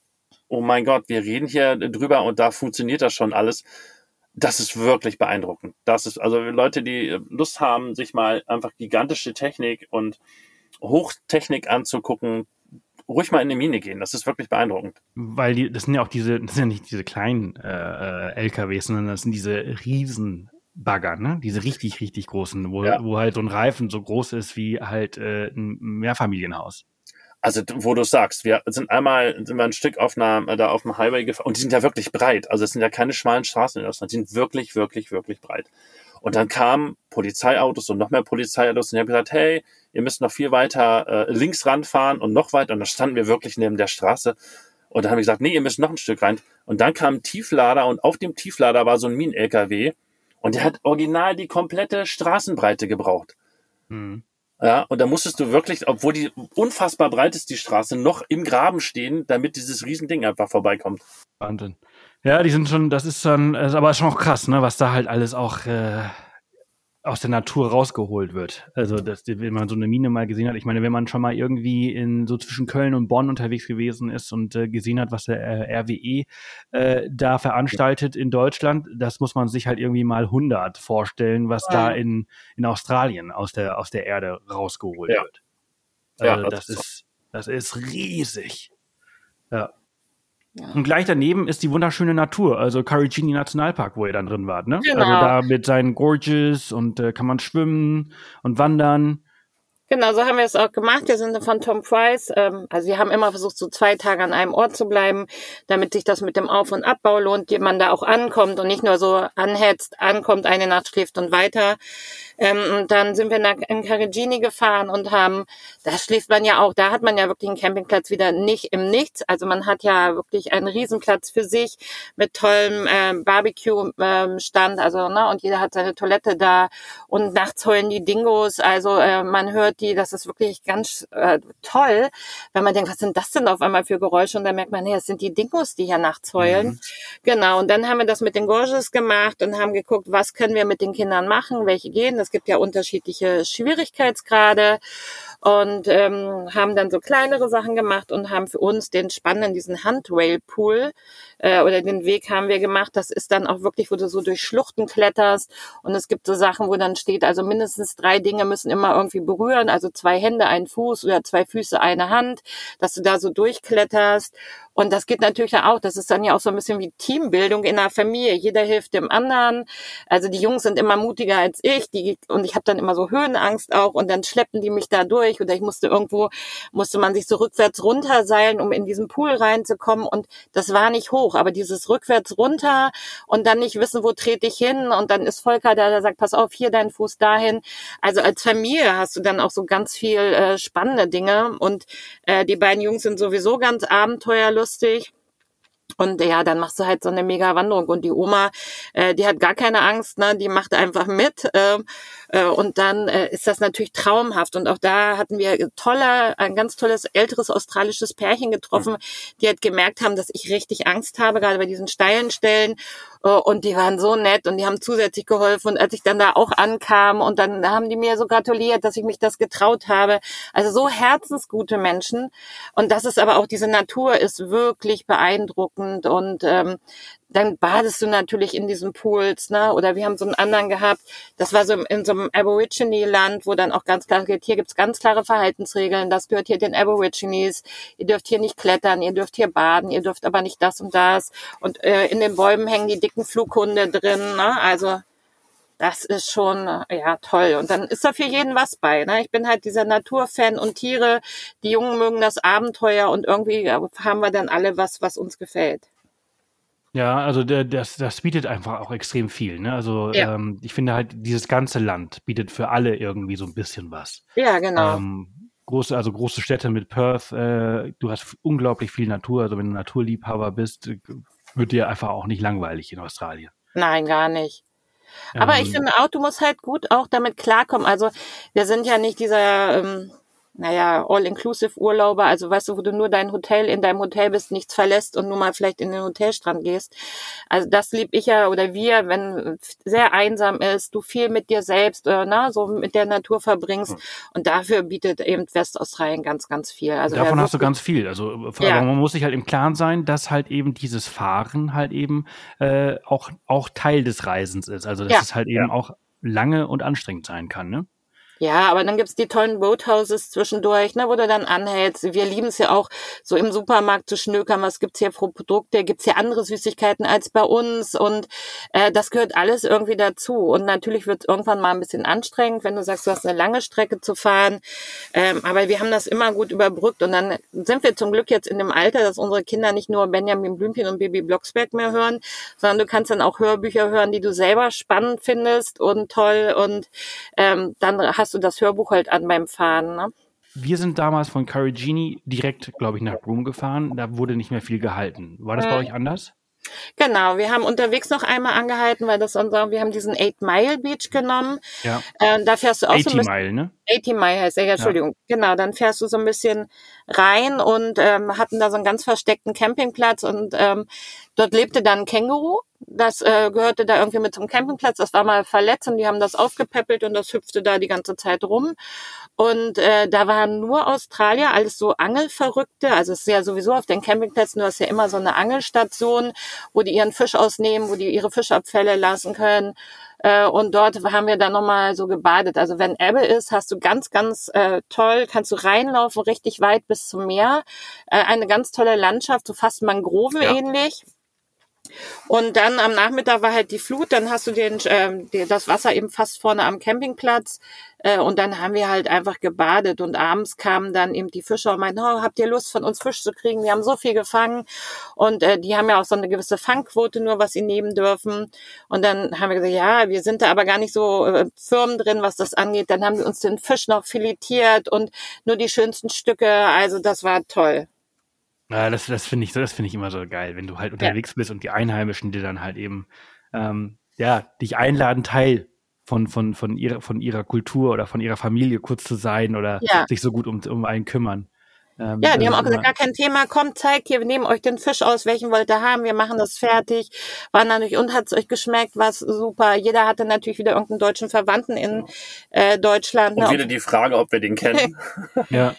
oh mein Gott, wir reden hier drüber und da funktioniert das schon alles. Das ist wirklich beeindruckend. Das ist also Leute, die Lust haben, sich mal einfach gigantische Technik und Hochtechnik anzugucken, ruhig mal in eine Mine gehen. Das ist wirklich beeindruckend. Weil die, das sind ja auch diese, das sind ja nicht diese kleinen äh, äh, LKWs, sondern das sind diese Riesenbagger, ne? Diese richtig, richtig großen, wo, Ja. wo halt so ein Reifen so groß ist wie halt äh, ein Mehrfamilienhaus. Also, wo du sagst, wir sind einmal, sind wir ein Stück auf einer, da auf dem Highway gefahren und die sind ja wirklich breit. Also, es sind ja keine schmalen Straßen in Deutschland, die sind wirklich, wirklich, wirklich breit. Und dann kamen Polizeiautos und noch mehr Polizeiautos und die haben gesagt, hey, ihr müsst noch viel weiter äh, links ranfahren und noch weiter. Und da standen wir wirklich neben der Straße. Und dann haben wir gesagt, nee, ihr müsst noch ein Stück rein. Und dann kam ein Tieflader und auf dem Tieflader war so ein Minen-LKW und der hat original die komplette Straßenbreite gebraucht. Hm. Ja, und da musstest du wirklich, obwohl die unfassbar breit ist, die Straße, noch im Graben stehen, damit dieses Riesending einfach vorbeikommt. Wahnsinn. Ja, die sind schon, das ist dann, ist aber schon auch krass, ne, was da halt alles auch äh, aus der Natur rausgeholt wird. Also, das, wenn man so eine Mine mal gesehen hat, ich meine, wenn man schon mal irgendwie in so zwischen Köln und Bonn unterwegs gewesen ist und äh, gesehen hat, was der äh, RWE äh, da veranstaltet in Deutschland, das muss man sich halt irgendwie mal 100 vorstellen, was da Ja. in, in Australien aus der, aus der Erde rausgeholt Ja. wird. Ja, Also, das das ist, das ist riesig. Ja. Ja. Und gleich daneben ist die wunderschöne Natur, also Karicini Nationalpark, wo ihr dann drin wart, ne? Genau. Also da mit seinen Gorges und äh, kann man schwimmen und wandern. Genau, so haben wir es auch gemacht. Wir sind von Tom Price. Ähm, also wir haben immer versucht, so zwei Tage an einem Ort zu bleiben, damit sich das mit dem Auf- und Abbau lohnt, die man da auch ankommt und nicht nur so anhetzt, ankommt, eine Nacht schläft und weiter. Ähm, dann sind wir nach in Carigini gefahren und haben, da schläft man ja auch, da hat man ja wirklich einen Campingplatz wieder nicht im Nichts. Also man hat ja wirklich einen Riesenplatz für sich mit tollem ähm, Barbecue-Stand, also ne, und jeder hat seine Toilette da und nachts heulen die Dingos. Also äh, man hört die, das ist wirklich ganz äh, toll, wenn man denkt, was sind das denn auf einmal für Geräusche? Und dann merkt man, nee, das sind die Dingos, die hier nachts heulen. Genau, und dann haben wir das mit den Gorges gemacht und haben geguckt, was können wir mit den Kindern machen, welche gehen. Es gibt ja unterschiedliche Schwierigkeitsgrade und ähm, haben dann so kleinere Sachen gemacht und haben für uns den spannenden, diesen Handrail-Pool äh, oder den Weg haben wir gemacht. Das ist dann auch wirklich, wo du so durch Schluchten kletterst und es gibt so Sachen, wo dann steht, also mindestens drei Dinge müssen immer irgendwie berühren, also zwei Hände, ein Fuß oder zwei Füße, eine Hand, dass du da so durchkletterst. Und das geht natürlich auch, das ist dann ja auch so ein bisschen wie Teambildung in der Familie. Jeder hilft dem anderen. Also die Jungs sind immer mutiger als ich, die, und ich habe dann immer so Höhenangst auch und dann schleppen die mich da durch oder ich musste irgendwo, musste man sich so rückwärts runterseilen, um in diesen Pool reinzukommen und das war nicht hoch, aber dieses rückwärts runter und dann nicht wissen, wo trete ich hin und dann ist Volker da, der sagt, pass auf, hier dein Fuß dahin. Also als Familie hast du dann auch so ganz viel äh, spannende Dinge und äh, die beiden Jungs sind sowieso ganz abenteuerlustig. Und ja, dann machst du halt so eine mega Wanderung. Und die Oma, äh, die hat gar keine Angst, ne? Die macht einfach mit. Äh, und dann äh, ist das natürlich traumhaft. Und auch da hatten wir tolle, ein ganz tolles älteres australisches Pärchen getroffen, die halt gemerkt haben, dass ich richtig Angst habe, gerade bei diesen steilen Stellen. Äh, und die waren so nett und die haben zusätzlich geholfen. Und als ich dann da auch ankam und dann haben die mir so gratuliert, dass ich mich das getraut habe. Also so herzensgute Menschen. Und das ist aber auch diese Natur ist wirklich beeindruckend und ähm, dann badest du natürlich in diesen Pools, ne? Oder wir haben so einen anderen gehabt, das war so in so einem Aborigine-Land, wo dann auch ganz klar geht, hier gibt's ganz klare Verhaltensregeln, das gehört hier den Aborigines, ihr dürft hier nicht klettern, ihr dürft hier baden, ihr dürft aber nicht das und das. Und äh, in den Bäumen hängen die dicken Flughunde drin, ne? Also das ist schon ja toll. Und dann ist da für jeden was bei. Ne? Ich bin halt dieser Naturfan und Tiere. Die Jungen mögen das Abenteuer und irgendwie haben wir dann alle was, was uns gefällt. Ja, also der, das, das bietet einfach auch extrem viel. Ne? Also ja. ähm, ich finde halt, dieses ganze Land bietet für alle irgendwie so ein bisschen was. Ja, genau. Ähm, große, also große Städte mit Perth, äh, du hast unglaublich viel Natur. Also wenn du Naturliebhaber bist, wird dir einfach auch nicht langweilig in Australien. Nein, gar nicht. Aber ähm, ich finde auch, du musst halt gut auch damit klarkommen. Also wir sind ja nicht dieser ähm, naja, All-Inclusive-Urlauber, also weißt du, wo du nur dein Hotel, in deinem Hotel bist, nichts verlässt und nur mal vielleicht in den Hotelstrand gehst. Also das lieb ich ja oder wir, wenn sehr einsam ist, du viel mit dir selbst, äh, na, so mit der Natur verbringst. Hm. Und dafür bietet eben Westaustralien ganz, ganz viel. Also Davon hast du ganz viel. Also ja. aber man muss sich halt im Klaren sein, dass halt eben dieses Fahren halt eben äh, auch, auch Teil des Reisens ist. Also dass ja. es halt eben ja. auch lange und anstrengend sein kann, ne? Ja, aber dann gibt's die tollen Boathouses zwischendurch, ne, wo du dann anhältst. Wir lieben es ja auch, so im Supermarkt zu schnökern, was gibt's hier für Produkte, gibt's hier andere Süßigkeiten als bei uns und äh, das gehört alles irgendwie dazu. Und natürlich wird's irgendwann mal ein bisschen anstrengend, wenn du sagst, du hast eine lange Strecke zu fahren. Ähm, aber wir haben das immer gut überbrückt und dann sind wir zum Glück jetzt in dem Alter, dass unsere Kinder nicht nur Benjamin Blümchen und Baby Blocksberg mehr hören, sondern du kannst dann auch Hörbücher hören, die du selber spannend findest und toll und ähm, dann hast hast du das Hörbuch halt an beim Fahren. Ne? Wir sind damals von Carigini direkt, glaube ich, nach Broome gefahren. Da wurde nicht mehr viel gehalten. War das bei euch anders? Genau, wir haben unterwegs noch einmal angehalten, weil das unser, wir haben diesen Eight Mile Beach genommen. Ja. Äh, da fährst du auch 80 so ein bisschen, Mile, ne? 80 Mile heißt er, ja, Entschuldigung. Ja. Genau, dann fährst du so ein bisschen rein und ähm, hatten da so einen ganz versteckten Campingplatz und ähm, dort lebte dann ein Känguru. Das äh, gehörte da irgendwie mit zum Campingplatz. Das war mal verletzt und die haben das aufgepäppelt und das hüpfte da die ganze Zeit rum. Und äh, da waren nur Australier, alles so Angelverrückte. Also es ist ja sowieso auf den Campingplätzen, du hast ja immer so eine Angelstation, wo die ihren Fisch ausnehmen, wo die ihre Fischabfälle lassen können. Äh, und dort haben wir dann nochmal so gebadet. Also wenn Ebbe ist, hast du ganz, ganz äh, toll, kannst du reinlaufen, richtig weit bis zum Meer. Äh, eine ganz tolle Landschaft, so fast Mangroven ähnlich. Ja. Und dann am Nachmittag war halt die Flut, dann hast du den, äh, das Wasser eben fast vorne am Campingplatz äh, und dann haben wir halt einfach gebadet und abends kamen dann eben die Fischer und meinten, oh, habt ihr Lust von uns Fisch zu kriegen? Wir haben so viel gefangen und äh, die haben ja auch so eine gewisse Fangquote nur, was sie nehmen dürfen. Und dann haben wir gesagt, ja, wir sind da aber gar nicht so äh, firm drin, was das angeht. Dann haben wir uns den Fisch noch filetiert und nur die schönsten Stücke. Also das war toll. Ja, das, das finde ich so, das finde ich immer so geil, wenn du halt unterwegs ja. bist und die Einheimischen dir dann halt eben ähm, ja dich einladen, Teil von von von ihrer von ihrer Kultur oder von ihrer Familie kurz zu sein oder ja. sich so gut um um einen kümmern. Ähm, ja, die haben auch gesagt, gar kein Thema, kommt, zeigt hier, wir nehmen euch den Fisch aus, welchen wollt ihr haben, wir machen das fertig. War natürlich und hat's euch geschmeckt, was super. Jeder hatte natürlich wieder irgendeinen deutschen Verwandten in äh, Deutschland. Und ne? wieder die Frage, ob wir den kennen. ja.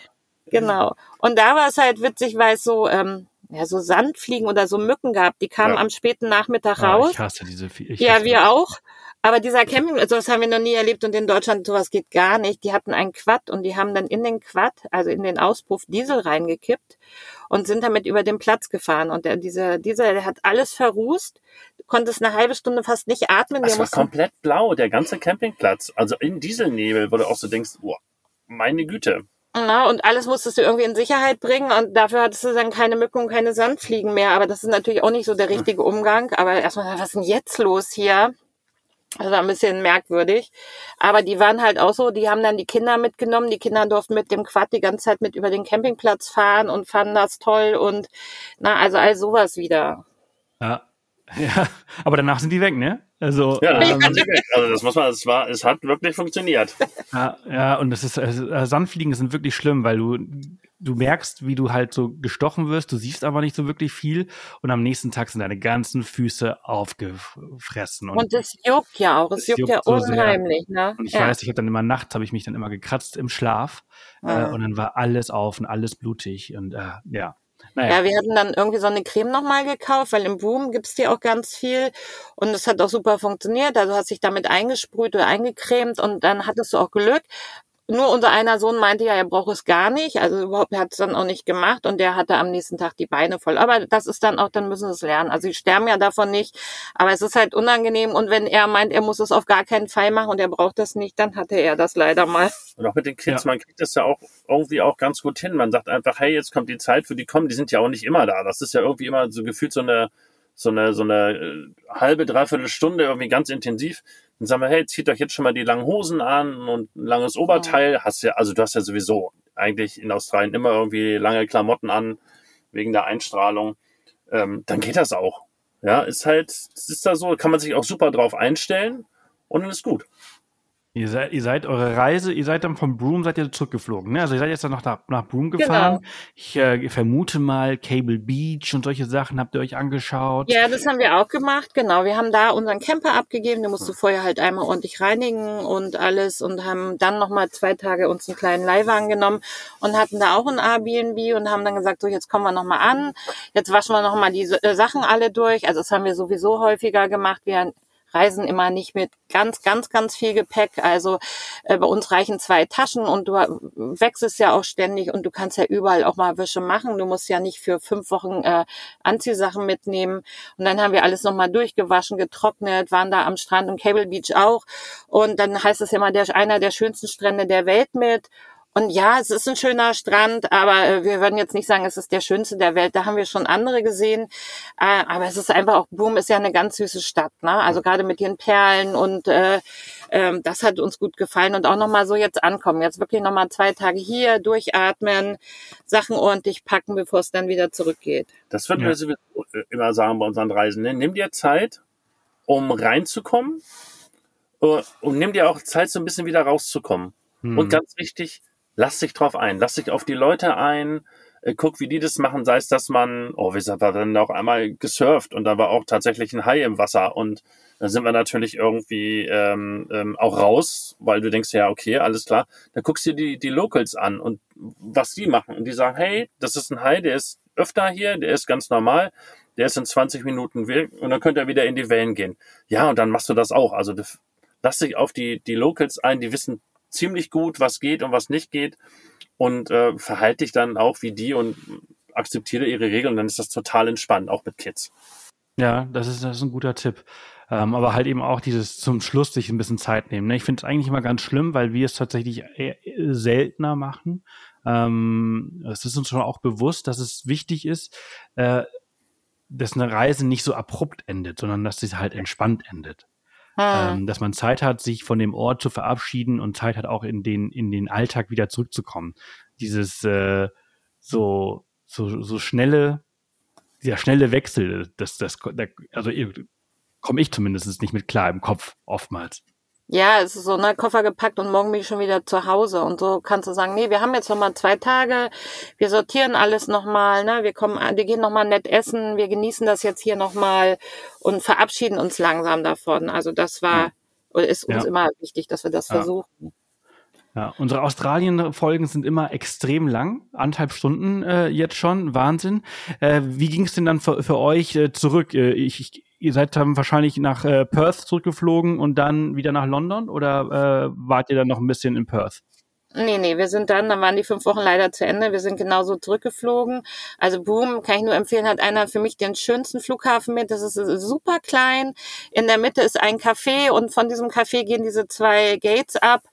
Genau. Und da war es halt witzig, weil es so, ähm, ja, so Sandfliegen oder so Mücken gab. Die kamen ja. am späten Nachmittag ah, raus. Ich hasse diese ich Ja, wir das. auch. Aber dieser Camping, also das haben wir noch nie erlebt und in Deutschland sowas geht gar nicht. Die hatten einen Quad und die haben dann in den Quad, also in den Auspuff Diesel reingekippt und sind damit über den Platz gefahren. Und der, dieser Diesel, der hat alles verrußt. Du konntest eine halbe Stunde fast nicht atmen. Es war komplett blau, der ganze Campingplatz. Also in Dieselnebel, wo du auch so denkst, oh, meine Güte. Na, und alles musstest du irgendwie in Sicherheit bringen und dafür hattest du dann keine Mücken und keine Sandfliegen mehr. Aber das ist natürlich auch nicht so der richtige Umgang. Aber erstmal, was ist denn jetzt los hier? War ein bisschen merkwürdig. Aber die waren halt auch so, die haben dann die Kinder mitgenommen. Die Kinder durften mit dem Quad die ganze Zeit mit über den Campingplatz fahren und fanden das toll und na, also all sowas wieder. Ja. Ja, aber danach sind die weg, ne? Also, Ja, ähm, dann sind sie weg. also das muss man, es war, es hat wirklich funktioniert. ja, ja, und das ist, äh, Sandfliegen sind wirklich schlimm, weil du, du merkst, wie du halt so gestochen wirst, du siehst aber nicht so wirklich viel und am nächsten Tag sind deine ganzen Füße aufgefressen. Und es juckt ja auch. Es, juckt, juckt ja so sehr. unheimlich, ne? Und ich ja. weiß, ich habe dann immer nachts, habe ich mich dann immer gekratzt im Schlaf äh, Ah. und dann war alles auf und alles blutig und äh, ja. Naja, Ja, wir hatten dann irgendwie so eine Creme nochmal gekauft, weil im Boom gibt's die auch ganz viel. Und es hat auch super funktioniert. Also hast dich damit eingesprüht oder eingecremt und dann hattest du auch Glück. Nur unser einer Sohn meinte ja, er braucht es gar nicht. Also überhaupt, er hat es dann auch nicht gemacht und der hatte am nächsten Tag die Beine voll. Aber das ist dann auch, dann müssen sie es lernen. Also sie sterben ja davon nicht. Aber es ist halt unangenehm. Und wenn er meint, er muss es auf gar keinen Fall machen und er braucht das nicht, dann hatte er das leider mal. Und auch mit den Kids, Ja. man kriegt das ja auch irgendwie auch ganz gut hin. Man sagt einfach, hey, jetzt kommt die Zeit für die kommen. Die sind ja auch nicht immer da. Das ist ja irgendwie immer so gefühlt so eine, so eine, so eine äh, halbe, dreiviertel Stunde irgendwie ganz intensiv. Dann sagen wir, hey, zieht euch jetzt schon mal die langen Hosen an und ein langes Oberteil. Hast ja, also du hast ja sowieso eigentlich in Australien immer irgendwie lange Klamotten an, wegen der Einstrahlung. Ähm, dann geht das auch. Ja, ist halt, es ist da so, kann man sich auch super drauf einstellen und dann ist gut. Ihr seid, ihr seid eure Reise, ihr seid dann von Broome seid ihr zurückgeflogen, ne? Also ihr seid jetzt dann noch nach, nach Broome gefahren. Ich äh, vermute mal Cable Beach und solche Sachen habt ihr euch angeschaut. Ja, das haben wir auch gemacht, genau. Wir haben da unseren Camper abgegeben, den musst du vorher halt einmal ordentlich reinigen und alles und haben dann nochmal zwei Tage uns einen kleinen Leihwagen genommen und hatten da auch ein Airbnb und haben dann gesagt, so jetzt kommen wir nochmal an, jetzt waschen wir nochmal die äh, Sachen alle durch. Also das haben wir sowieso häufiger gemacht. Wir reisen immer nicht mit ganz, ganz, ganz viel Gepäck. Also äh, bei uns reichen zwei Taschen und du wechselst ja auch ständig und du kannst ja überall auch mal Wäsche machen. Du musst ja nicht für fünf Wochen äh, Anziehsachen mitnehmen. Und dann haben wir alles nochmal durchgewaschen, getrocknet, waren da am Strand und Cable Beach auch. Und dann heißt es ja immer, der, einer der schönsten Strände der Welt mit. Und ja, es ist ein schöner Strand, aber äh, wir würden jetzt nicht sagen, es ist der schönste der Welt. Da haben wir schon andere gesehen. Äh, aber es ist einfach auch, Boom ist ja eine ganz süße Stadt, ne? Also gerade mit ihren Perlen und äh, ähm, das hat uns gut gefallen. Und auch nochmal so jetzt ankommen. Jetzt wirklich nochmal zwei Tage hier, durchatmen, Sachen ordentlich packen, bevor es dann wieder zurückgeht. Das würden Ja. wir sowieso immer sagen bei unseren Reisen. Ne? Nimm dir Zeit, um reinzukommen äh, und nimm dir auch Zeit, so ein bisschen wieder rauszukommen. Hm. Und ganz wichtig, lass dich drauf ein, lass dich auf die Leute ein, äh, guck, wie die das machen, sei es, dass man, oh, wir sind dann auch einmal gesurft und da war auch tatsächlich ein Hai im Wasser und dann sind wir natürlich irgendwie ähm, ähm, auch raus, weil du denkst, ja, okay, alles klar. Dann guckst du dir die, die Locals an und was die machen. Und die sagen, hey, das ist ein Hai, der ist öfter hier, der ist ganz normal, der ist in 20 Minuten weg und dann könnt ihr wieder in die Wellen gehen. Ja, und dann machst du das auch. Also lass dich auf die, die Locals ein, die wissen ziemlich gut, was geht und was nicht geht und äh, verhalte dich dann auch wie die und akzeptiere ihre Regeln dann ist das total entspannt, auch mit Kids. Ja, das ist, das ist ein guter Tipp. Ähm, aber halt eben auch dieses zum Schluss sich ein bisschen Zeit nehmen. Ne? Ich finde es eigentlich immer ganz schlimm, weil wir es tatsächlich seltener machen. Ähm, es ist uns schon auch bewusst, dass es wichtig ist, äh, dass eine Reise nicht so abrupt endet, sondern dass sie halt entspannt endet. Hm. Ähm, dass man Zeit hat, sich von dem Ort zu verabschieden und Zeit hat, auch in den, in den Alltag wieder zurückzukommen. Dieses äh, so, so, so schnelle, dieser schnelle Wechsel, das, das, also komme ich zumindest nicht mit klar im Kopf oftmals. Ja, es ist so, ne, Koffer gepackt und morgen bin ich schon wieder zu Hause. Und so kannst du sagen, nee, wir haben jetzt noch mal zwei Tage, wir sortieren alles noch mal, ne, wir kommen, wir gehen noch mal nett essen, wir genießen das jetzt hier noch mal und verabschieden uns langsam davon. Also das war, oder ist uns Ja. immer wichtig, dass wir das Ja. versuchen. Ja, unsere Australien-Folgen sind immer extrem lang, anderthalb Stunden äh, jetzt schon, Wahnsinn. Äh, wie ging es denn dann für, für euch äh, zurück? Äh, ich, ich, ihr seid dann wahrscheinlich nach äh, Perth zurückgeflogen und dann wieder nach London oder äh, wart ihr dann noch ein bisschen in Perth? Nee, nee, wir sind dann, dann waren die fünf Wochen leider zu Ende. Wir sind genauso zurückgeflogen. Also Boom, kann ich nur empfehlen, hat einer für mich den schönsten Flughafen mit. Das ist super klein. In der Mitte ist ein Café und von diesem Café gehen diese zwei Gates ab.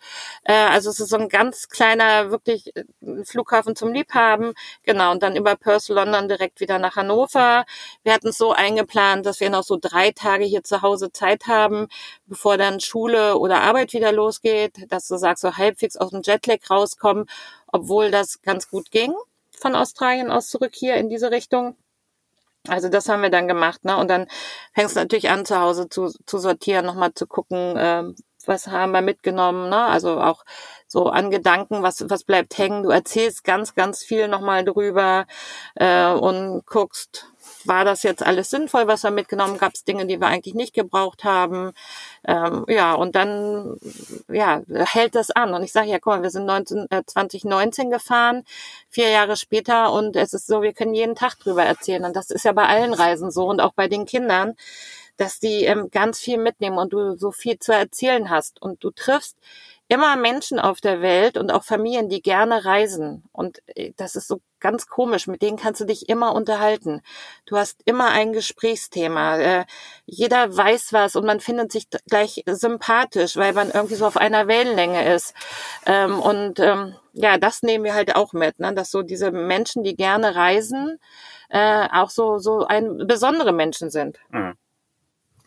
Äh, also es ist so ein ganz kleiner, wirklich äh, Flughafen zum Liebhaben. Genau, und dann über Perth, London direkt wieder nach Hannover. Wir hatten es so eingeplant, dass wir noch so drei Tage hier zu Hause Zeit haben, bevor dann Schule oder Arbeit wieder losgeht, dass du sagst, so halbwegs aus dem Jetlag rauskommen, obwohl das ganz gut ging von Australien aus zurück hier in diese Richtung. Also das haben wir dann gemacht, ne? Und dann fängst du natürlich an, zu Hause zu, zu sortieren, nochmal zu gucken, äh, was haben wir mitgenommen, ne? Also auch so an Gedanken, was, was bleibt hängen. Du erzählst ganz, ganz viel nochmal drüber äh, und guckst, war das jetzt alles sinnvoll, was wir mitgenommen? Gab es Dinge, die wir eigentlich nicht gebraucht haben? Ähm, ja, und dann ja, hält das an. Und ich sage ja, guck mal, wir sind 19, äh, 2019 gefahren, vier Jahre später, und es ist so, wir können jeden Tag drüber erzählen. Und das ist ja bei allen Reisen so und auch bei den Kindern dass die ähm, ganz viel mitnehmen und du so viel zu erzählen hast. Und du triffst immer Menschen auf der Welt und auch Familien, die gerne reisen. Und äh, das ist so ganz komisch. Mit denen kannst du dich immer unterhalten. Du hast immer ein Gesprächsthema. Äh, jeder weiß was und man findet sich gleich sympathisch, weil man irgendwie so auf einer Wellenlänge ist. Ähm, und ähm, ja, das nehmen wir halt auch mit, ne? dass so diese Menschen, die gerne reisen, äh, auch so so ein besondere Menschen sind. Mhm.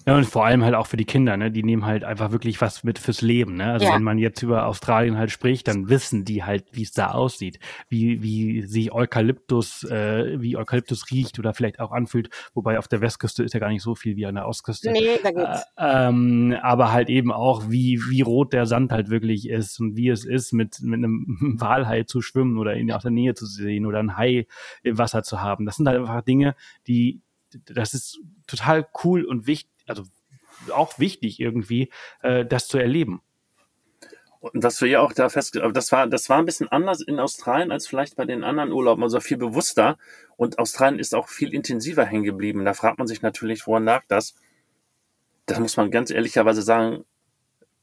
Ja, und vor allem halt auch für die Kinder, ne? Die nehmen halt einfach wirklich was mit fürs Leben, ne? Also ja. wenn man jetzt über Australien halt spricht, dann wissen die halt, wie es da aussieht, wie, wie sich Eukalyptus, äh, wie Eukalyptus riecht oder vielleicht auch anfühlt, wobei auf der Westküste ist ja gar nicht so viel wie an der Ostküste. Nee, da geht's. Äh, ähm, aber halt eben auch, wie, wie rot der Sand halt wirklich ist und wie es ist, mit, mit einem Walhai zu schwimmen oder ihn aus der Nähe zu sehen oder ein Hai im Wasser zu haben. Das sind halt einfach Dinge, die, das ist total cool und wichtig also auch wichtig irgendwie, äh, das zu erleben. Und was wir ja auch da festgestellt das war, das war ein bisschen anders in Australien als vielleicht bei den anderen Urlauben, also viel bewusster. Und Australien ist auch viel intensiver hängen geblieben. Da fragt man sich natürlich, woran lag das? Das muss man ganz ehrlicherweise sagen,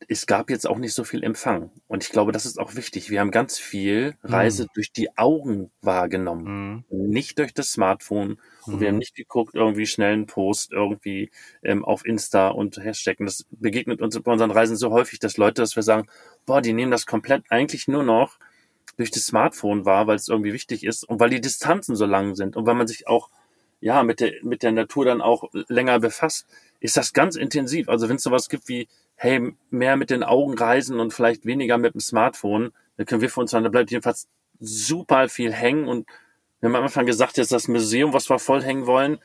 es gab jetzt auch nicht so viel Empfang. Und ich glaube, das ist auch wichtig. Wir haben ganz viel Reise mhm. durch die Augen wahrgenommen, mhm. nicht durch das Smartphone. Und wir haben mhm. nicht geguckt, irgendwie schnell einen Post irgendwie ähm, auf Insta und Hashtag. Und das begegnet uns bei unseren Reisen so häufig, dass Leute, dass wir sagen, boah, die nehmen das komplett eigentlich nur noch durch das Smartphone wahr, weil es irgendwie wichtig ist und weil die Distanzen so lang sind und weil man sich auch ja mit der mit der Natur dann auch länger befasst, ist das ganz intensiv. Also wenn es sowas gibt wie hey, mehr mit den Augen reisen und vielleicht weniger mit dem Smartphone, dann können wir für uns sagen, da bleibt jedenfalls super viel hängen und wir haben am Anfang gesagt, jetzt das Museum, was wir voll hängen wollen,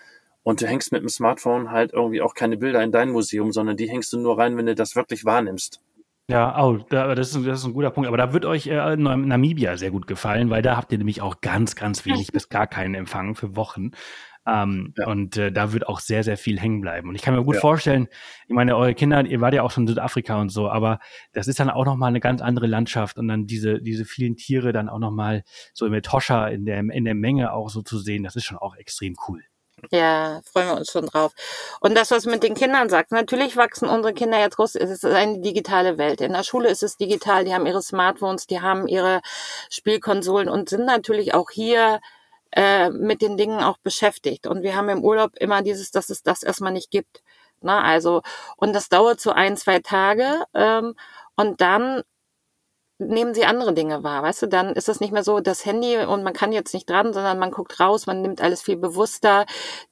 und du hängst mit dem Smartphone halt irgendwie auch keine Bilder in dein Museum, sondern die hängst du nur rein, wenn du das wirklich wahrnimmst. Ja, oh, da, das, ist, das ist ein guter Punkt. Aber da wird euch äh, Namibia sehr gut gefallen, weil da habt ihr nämlich auch ganz, ganz wenig bis gar keinen Empfang für Wochen. Ähm, ja. Und äh, da wird auch sehr, sehr viel hängen bleiben. Und ich kann mir gut ja. vorstellen, ich meine, eure Kinder, ihr wart ja auch schon in Südafrika und so, aber das ist dann auch nochmal eine ganz andere Landschaft und dann diese, diese vielen Tiere dann auch nochmal so mit Toscha in der, in der Menge auch so zu sehen, das ist schon auch extrem cool. Ja, freuen wir uns schon drauf. Und das, was mit den Kindern sagt, natürlich wachsen unsere Kinder jetzt groß, es ist eine digitale Welt. In der Schule ist es digital, die haben ihre Smartphones, die haben ihre Spielkonsolen und sind natürlich auch hier äh, mit den Dingen auch beschäftigt. Und wir haben im Urlaub immer dieses, dass es das erstmal nicht gibt. Na, also, und das dauert so ein, zwei Tage. Ähm, und dann nehmen sie andere Dinge wahr, weißt du, dann ist es nicht mehr so das Handy und man kann jetzt nicht dran, sondern man guckt raus, man nimmt alles viel bewusster.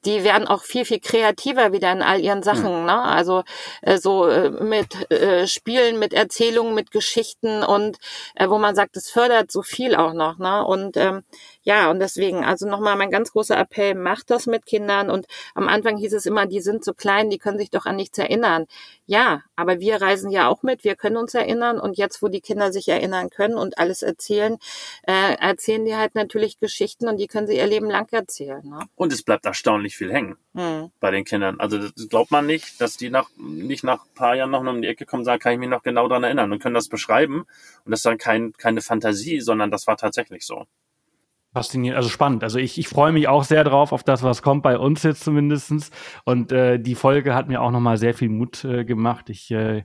Die werden auch viel, viel kreativer wieder in all ihren Sachen, mhm. ne? Also äh, so äh, mit äh, Spielen, mit Erzählungen, mit Geschichten und äh, wo man sagt, es fördert so viel auch noch, ne? Und ähm, ja, und deswegen, also nochmal mein ganz großer Appell, macht das mit Kindern. Und am Anfang hieß es immer, die sind so klein, die können sich doch an nichts erinnern. Ja, aber wir reisen ja auch mit, wir können uns erinnern. Und jetzt, wo die Kinder sich erinnern können und alles erzählen, äh, erzählen die halt natürlich Geschichten und die können sie ihr Leben lang erzählen. Ne? Und es bleibt erstaunlich viel hängen hm. bei den Kindern. Also das glaubt man nicht, dass die nach, nicht nach ein paar Jahren noch um die Ecke kommen und sagen, kann ich mich noch genau daran erinnern und können das beschreiben. Und das ist dann kein, keine Fantasie, sondern das war tatsächlich so. Faszinierend, also spannend. Also ich, ich freue mich auch sehr drauf, auf das, was kommt, bei uns jetzt zumindestens. Und äh, die Folge hat mir auch nochmal sehr viel Mut äh, gemacht. Ich äh,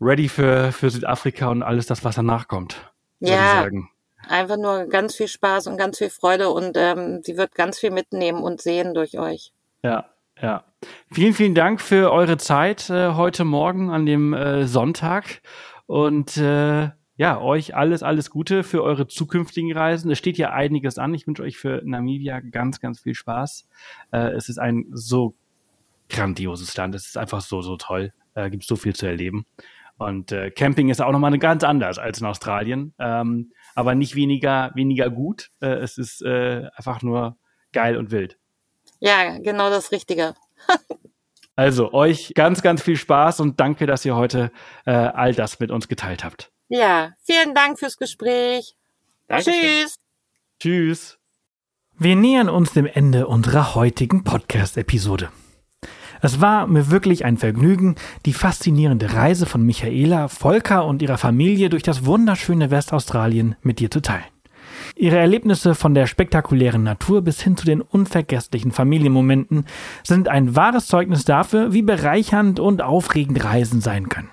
ready für, für Südafrika und alles das, was danach kommt. Ja, einfach nur ganz viel Spaß und ganz viel Freude und ähm, sie wird ganz viel mitnehmen und sehen durch euch. Ja, ja. Vielen, vielen Dank für eure Zeit äh, heute Morgen an dem äh, Sonntag und äh, ja, euch alles, alles Gute für eure zukünftigen Reisen. Es steht ja einiges an. Ich wünsche euch für Namibia ganz, ganz viel Spaß. Äh, es ist ein so grandioses Land. Es ist einfach so, so toll. Äh, gibt so viel zu erleben. Und äh, Camping ist auch nochmal ganz anders als in Australien. Ähm, aber nicht weniger, weniger gut. Äh, es ist äh, einfach nur geil und wild. Ja, genau das Richtige. also euch ganz, ganz viel Spaß und danke, dass ihr heute äh, all das mit uns geteilt habt. Ja, vielen Dank fürs Gespräch. Dankeschön. Tschüss. Tschüss. Wir nähern uns dem Ende unserer heutigen Podcast-Episode. Es war mir wirklich ein Vergnügen, die faszinierende Reise von Michaela, Volker und ihrer Familie durch das wunderschöne Westaustralien mit dir zu teilen. Ihre Erlebnisse von der spektakulären Natur bis hin zu den unvergesslichen Familienmomenten sind ein wahres Zeugnis dafür, wie bereichernd und aufregend Reisen sein können.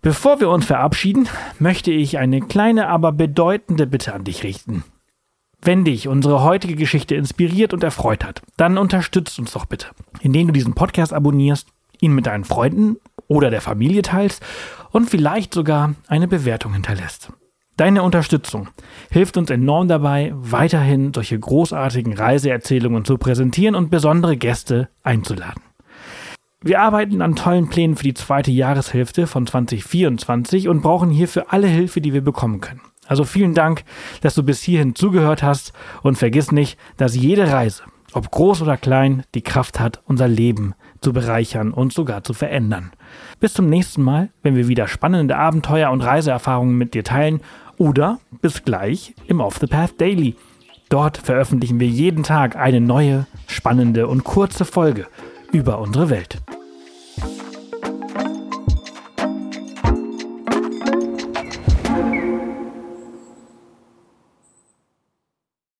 Bevor wir uns verabschieden, möchte ich eine kleine, aber bedeutende Bitte an dich richten. Wenn dich unsere heutige Geschichte inspiriert und erfreut hat, dann unterstützt uns doch bitte, indem du diesen Podcast abonnierst, ihn mit deinen Freunden oder der Familie teilst und vielleicht sogar eine Bewertung hinterlässt. Deine Unterstützung hilft uns enorm dabei, weiterhin solche großartigen Reiseerzählungen zu präsentieren und besondere Gäste einzuladen. Wir arbeiten an tollen Plänen für die zweite Jahreshälfte von 2024 und brauchen hierfür alle Hilfe, die wir bekommen können. Also vielen Dank, dass du bis hierhin zugehört hast und vergiss nicht, dass jede Reise, ob groß oder klein, die Kraft hat, unser Leben zu bereichern und sogar zu verändern. Bis zum nächsten Mal, wenn wir wieder spannende Abenteuer und Reiseerfahrungen mit dir teilen oder bis gleich im Off the Path Daily. Dort veröffentlichen wir jeden Tag eine neue, spannende und kurze Folge über unsere Welt.